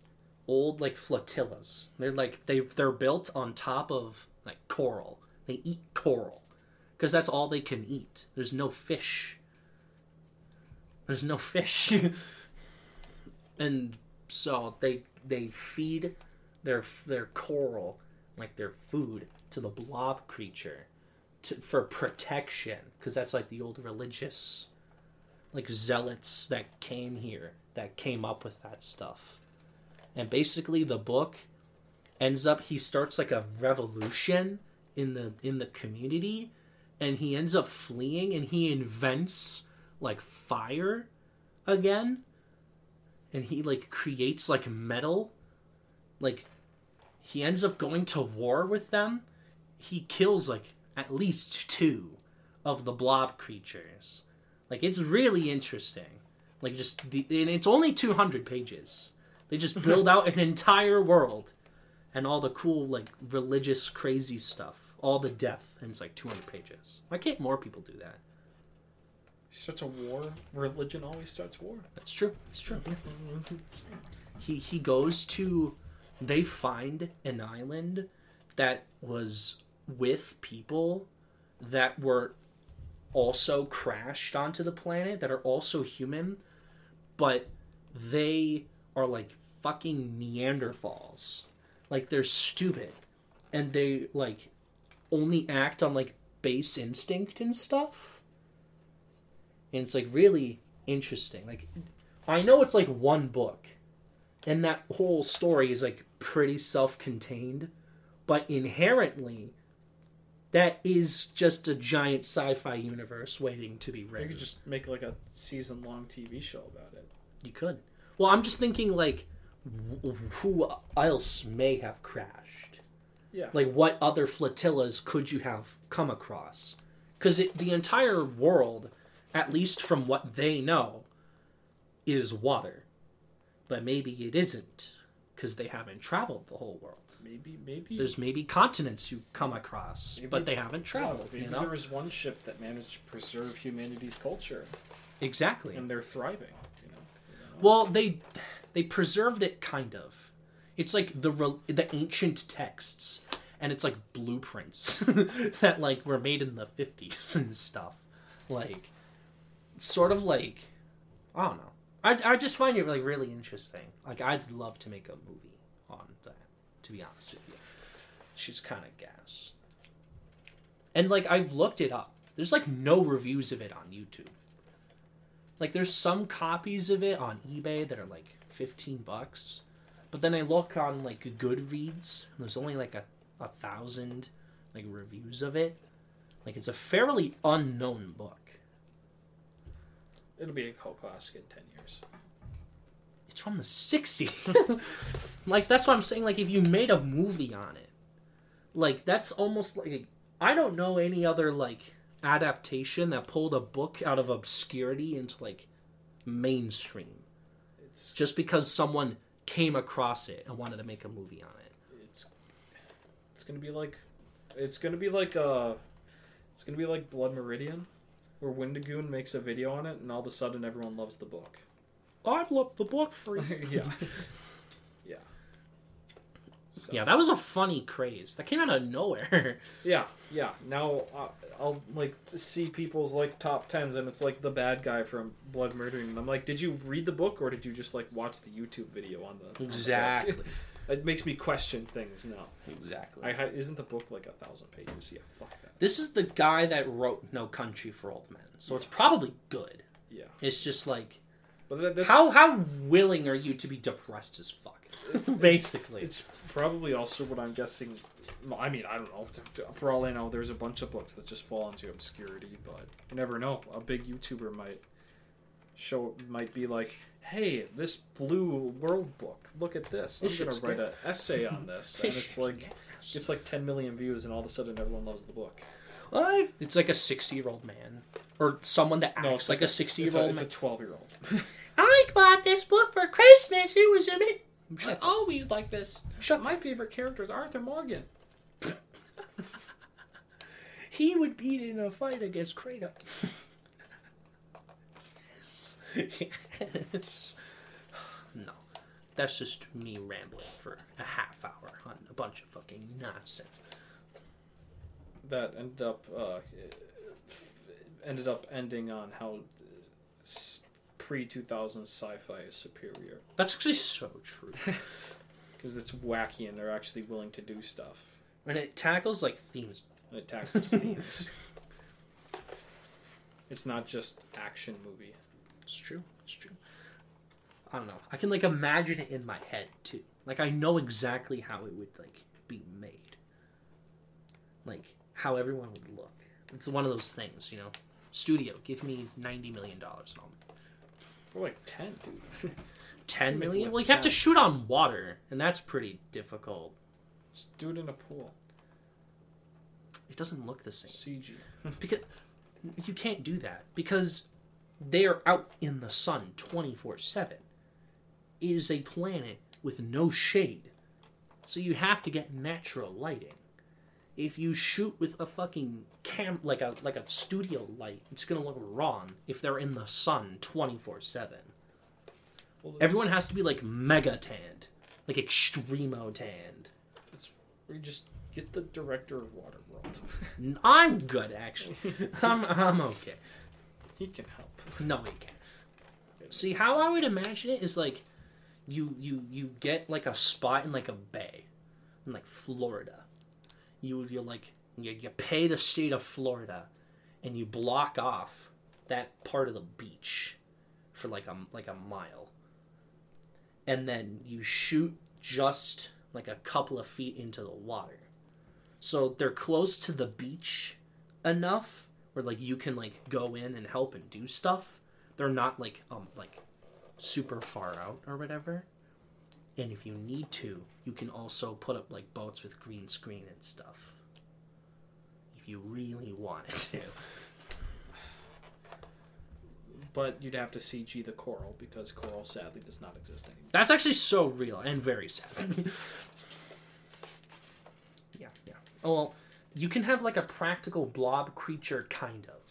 old like flotillas. They're like they they're built on top of like coral. They eat coral because that's all they can eat. There's no fish. There's no fish. [laughs] and so they they feed their their coral like their food to the blob creature to, for protection because that's like the old religious like zealots that came here that came up with that stuff. And basically the book ends up he starts like a revolution in the in the community and he ends up fleeing and he invents like fire again. And he like creates like metal. Like he ends up going to war with them he kills like at least two of the blob creatures like it's really interesting Like just the and it's only 200 pages. They just build out an entire world and all the cool like religious crazy stuff, all the death, and it's like 200 pages. Why can't more people do that? Starts a war. Religion always starts war. That's true. That's true. he he goes to they find an island that was with people that were also crashed onto the planet that are also human but they are like fucking neanderthals. Like they're stupid. And they like only act on like base instinct and stuff. And it's like really interesting. Like i know it's like one book and that whole story is like pretty self-contained but inherently that is just a giant sci-fi universe waiting to be written. You could just make like a season long TV show about it. you could well i'm just thinking like who else may have crashed Yeah. like what other flotillas could you have come across because the entire world at least from what they know is water but maybe it isn't because they haven't traveled the whole world maybe maybe there's maybe continents you come across Maybe- but they haven't yeah, traveled maybe you know there was one ship that managed to preserve humanity's culture exactly and they're thriving. You know. Well, they they preserved it kind of. It's like the the ancient texts, and it's like blueprints [laughs] that like were made in the fifties and stuff. Like, sort of like, I don't know. I I just find it like really interesting. Like, I'd love to make a movie on that. To be honest with you, she's kind of gas. And like I've looked it up. There's like no reviews of it on YouTube. Like there's some copies of it on eBay that are like 15 bucks. But then I look on like Goodreads, and there's only like a, a thousand like reviews of it. Like it's a fairly unknown book. It'll be a cult classic in ten years. It's from the 60s. [laughs] like that's what I'm saying like if you made a movie on it. Like that's almost like I don't know any other like adaptation that pulled a book out of obscurity into like mainstream. It's just because someone came across it and wanted to make a movie on it. it's it's gonna be like it's gonna be like uh it's gonna be like Blood Meridian, where Wendigoon makes a video on it, and all of a sudden everyone loves the book. I've loved the book for [laughs] yeah, [laughs] yeah, So- Yeah, that was a funny craze. That came out of nowhere. [laughs] yeah, yeah. Now uh, I'll like see people's like top tens, and it's like the bad guy from Blood Meridian, And I'm like, did you read the book, or did you just like watch the YouTube video on the on the book? Exactly. it makes me question things now. exactly. I isn't the book like a thousand pages? Yeah, fuck. This is the guy that wrote No Country for Old Men, so it's probably good. Yeah, It's just like but that, how how willing are you to be depressed as fuck? [laughs] Basically, It's probably also what I'm guessing. I mean, I don't know. For all I know, there's a bunch of books that just fall into obscurity, but you never know. A big YouTuber might show, might be like, "Hey, this Blue World book. Look at this. I'm gonna write an essay on this." [laughs] and it's like, it's like 10 million views, and all of a sudden everyone loves the book. I've- It's like a sixty-year-old man or someone that acts No, it's like a It's a, sixty-year-old it's a man. 12 year old. [laughs] I bought this book for Christmas. It was a bit. I always like this. Shut. My favorite character is Arthur Morgan. [laughs] He would beat in a fight against Kratos. [laughs] yes. That's just me rambling for a half hour on a bunch of fucking nonsense. that ended up uh, ended up ending on how pre 2000 sci-fi is superior That's actually so true. [laughs] [laughs] because it's wacky and they're actually willing to do stuff and it tackles like themes. and it tackles [laughs] themes. It's not just action movie. It's true. It's true. I don't know. I can like imagine it in my head too. Like I know exactly how it would like be made. Like how everyone would look. It's one of those things, you know. Studio, give me ninety million dollars and I'll We're like ten, dude. [laughs] ten million. Well, you have to shoot on water, and that's pretty difficult. Just do it in a pool. It doesn't look the same CG. [laughs] because you can't do that because they're out in the sun 24 7. It is a planet with no shade. So you have to get natural lighting. If you shoot with a fucking cam like a like a studio light, it's gonna look wrong if they're in the sun 24 7. Everyone has to be like mega tanned. Like extremo tanned. we just get the director of Waterworld. I'm good actually. [laughs] I'm I'm okay. he can help. No, he can't. See how I would imagine it is like you you you get like a spot in like a bay in like Florida. You you like you, you pay the state of Florida and you block off that part of the beach for like a like a mile. And then you shoot just like a couple of feet into the water. So they're close to the beach enough where like you can like go in and help and do stuff. They're not like um like super far out or whatever. And if you need to, you can also put up like boats with green screen and stuff. If you really wanted to. But you'd have to CG the coral because coral sadly does not exist anymore. That's actually so real and very sad. [laughs] yeah, yeah. Oh, well, you can have like a practical blob creature, kind of.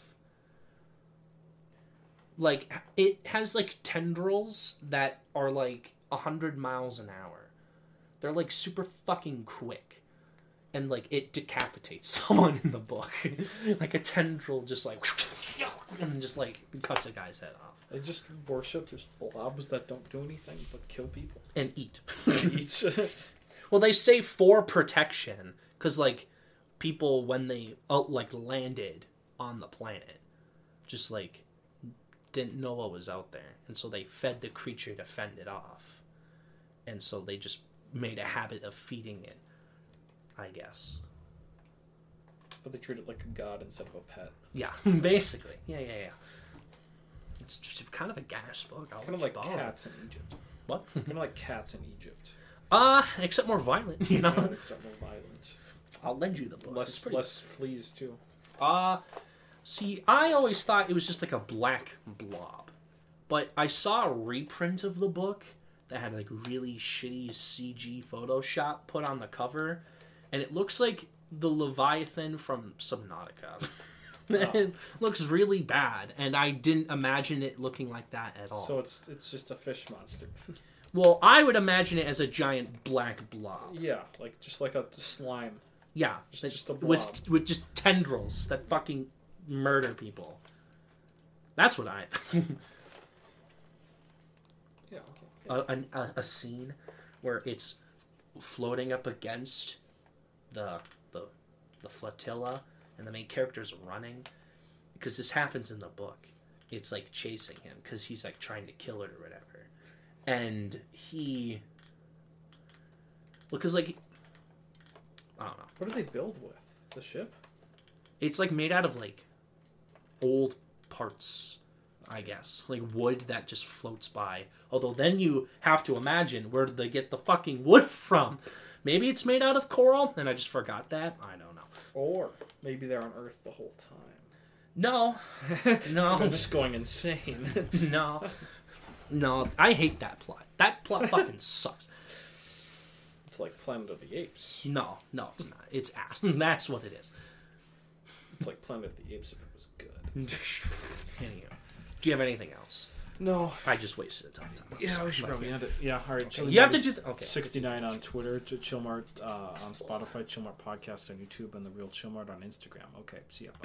Like, it has like tendrils that are like 100 miles an hour. They're like super fucking quick. And like, it decapitates [laughs] someone in the book. [laughs] like, a tendril just like. [laughs] and just like cuts a guy's head off. They just worship just blobs that don't do anything but kill people. And eat. And eat. Well, they say for protection because like people when they out like landed on the planet, just like didn't know what was out there, and so they fed the creature to fend it off, and so they just made a habit of feeding it. I guess. but they treat it like a god instead of a pet. Yeah, [laughs] basically. Yeah, yeah, yeah. It's just kind of a gas book. I'll Kind of let like you cats in Egypt. What? [laughs] Kind of like cats in Egypt. Uh, except more violent. You know. Except more violent. I'll lend you the book. Less pretty less fleas too. Uh see, I always thought it was just like a black blob. But I saw a reprint of the book that had like really shitty CG Photoshop put on the cover, and it looks like the Leviathan from Subnautica. [laughs] Oh. [laughs] it looks really bad, and I didn't imagine it looking like that at all. So it's it's just a fish monster. [laughs] well, I would imagine it as a giant black blob. yeah, like just like a slime. Yeah, Just- just a with with just tendrils that fucking murder people. That's what I. [laughs] Yeah. Okay. a, a, a scene where it's floating up against the the the flotilla and the main character's running because this happens in the book it's like chasing him because he's like trying to kill it or whatever and he because like i don't know What do they build with? The ship? it's like made out of like old parts i guess. Like wood that just floats by. Although then you have to imagine where did they get the fucking wood [laughs] from. Maybe it's made out of coral and i just forgot that. I don't know. Or maybe they're on Earth the whole time. no. [laughs] No. I'm just going insane. [laughs] no. No i hate that plot. That plot fucking sucks. It's like Planet of the Apes. no no it's not. It's ass. That's what it is. It's like Planet of the Apes [laughs] Anyhow, do you have anything else No. i just wasted a ton of time Yeah, we should probably end it. Yeah, all right. you have to do th- okay 69 on Twitter, to Chillmart uh, on Spotify, Chillmart Podcast on YouTube, and The Real Chillmart on Instagram. Okay, see ya.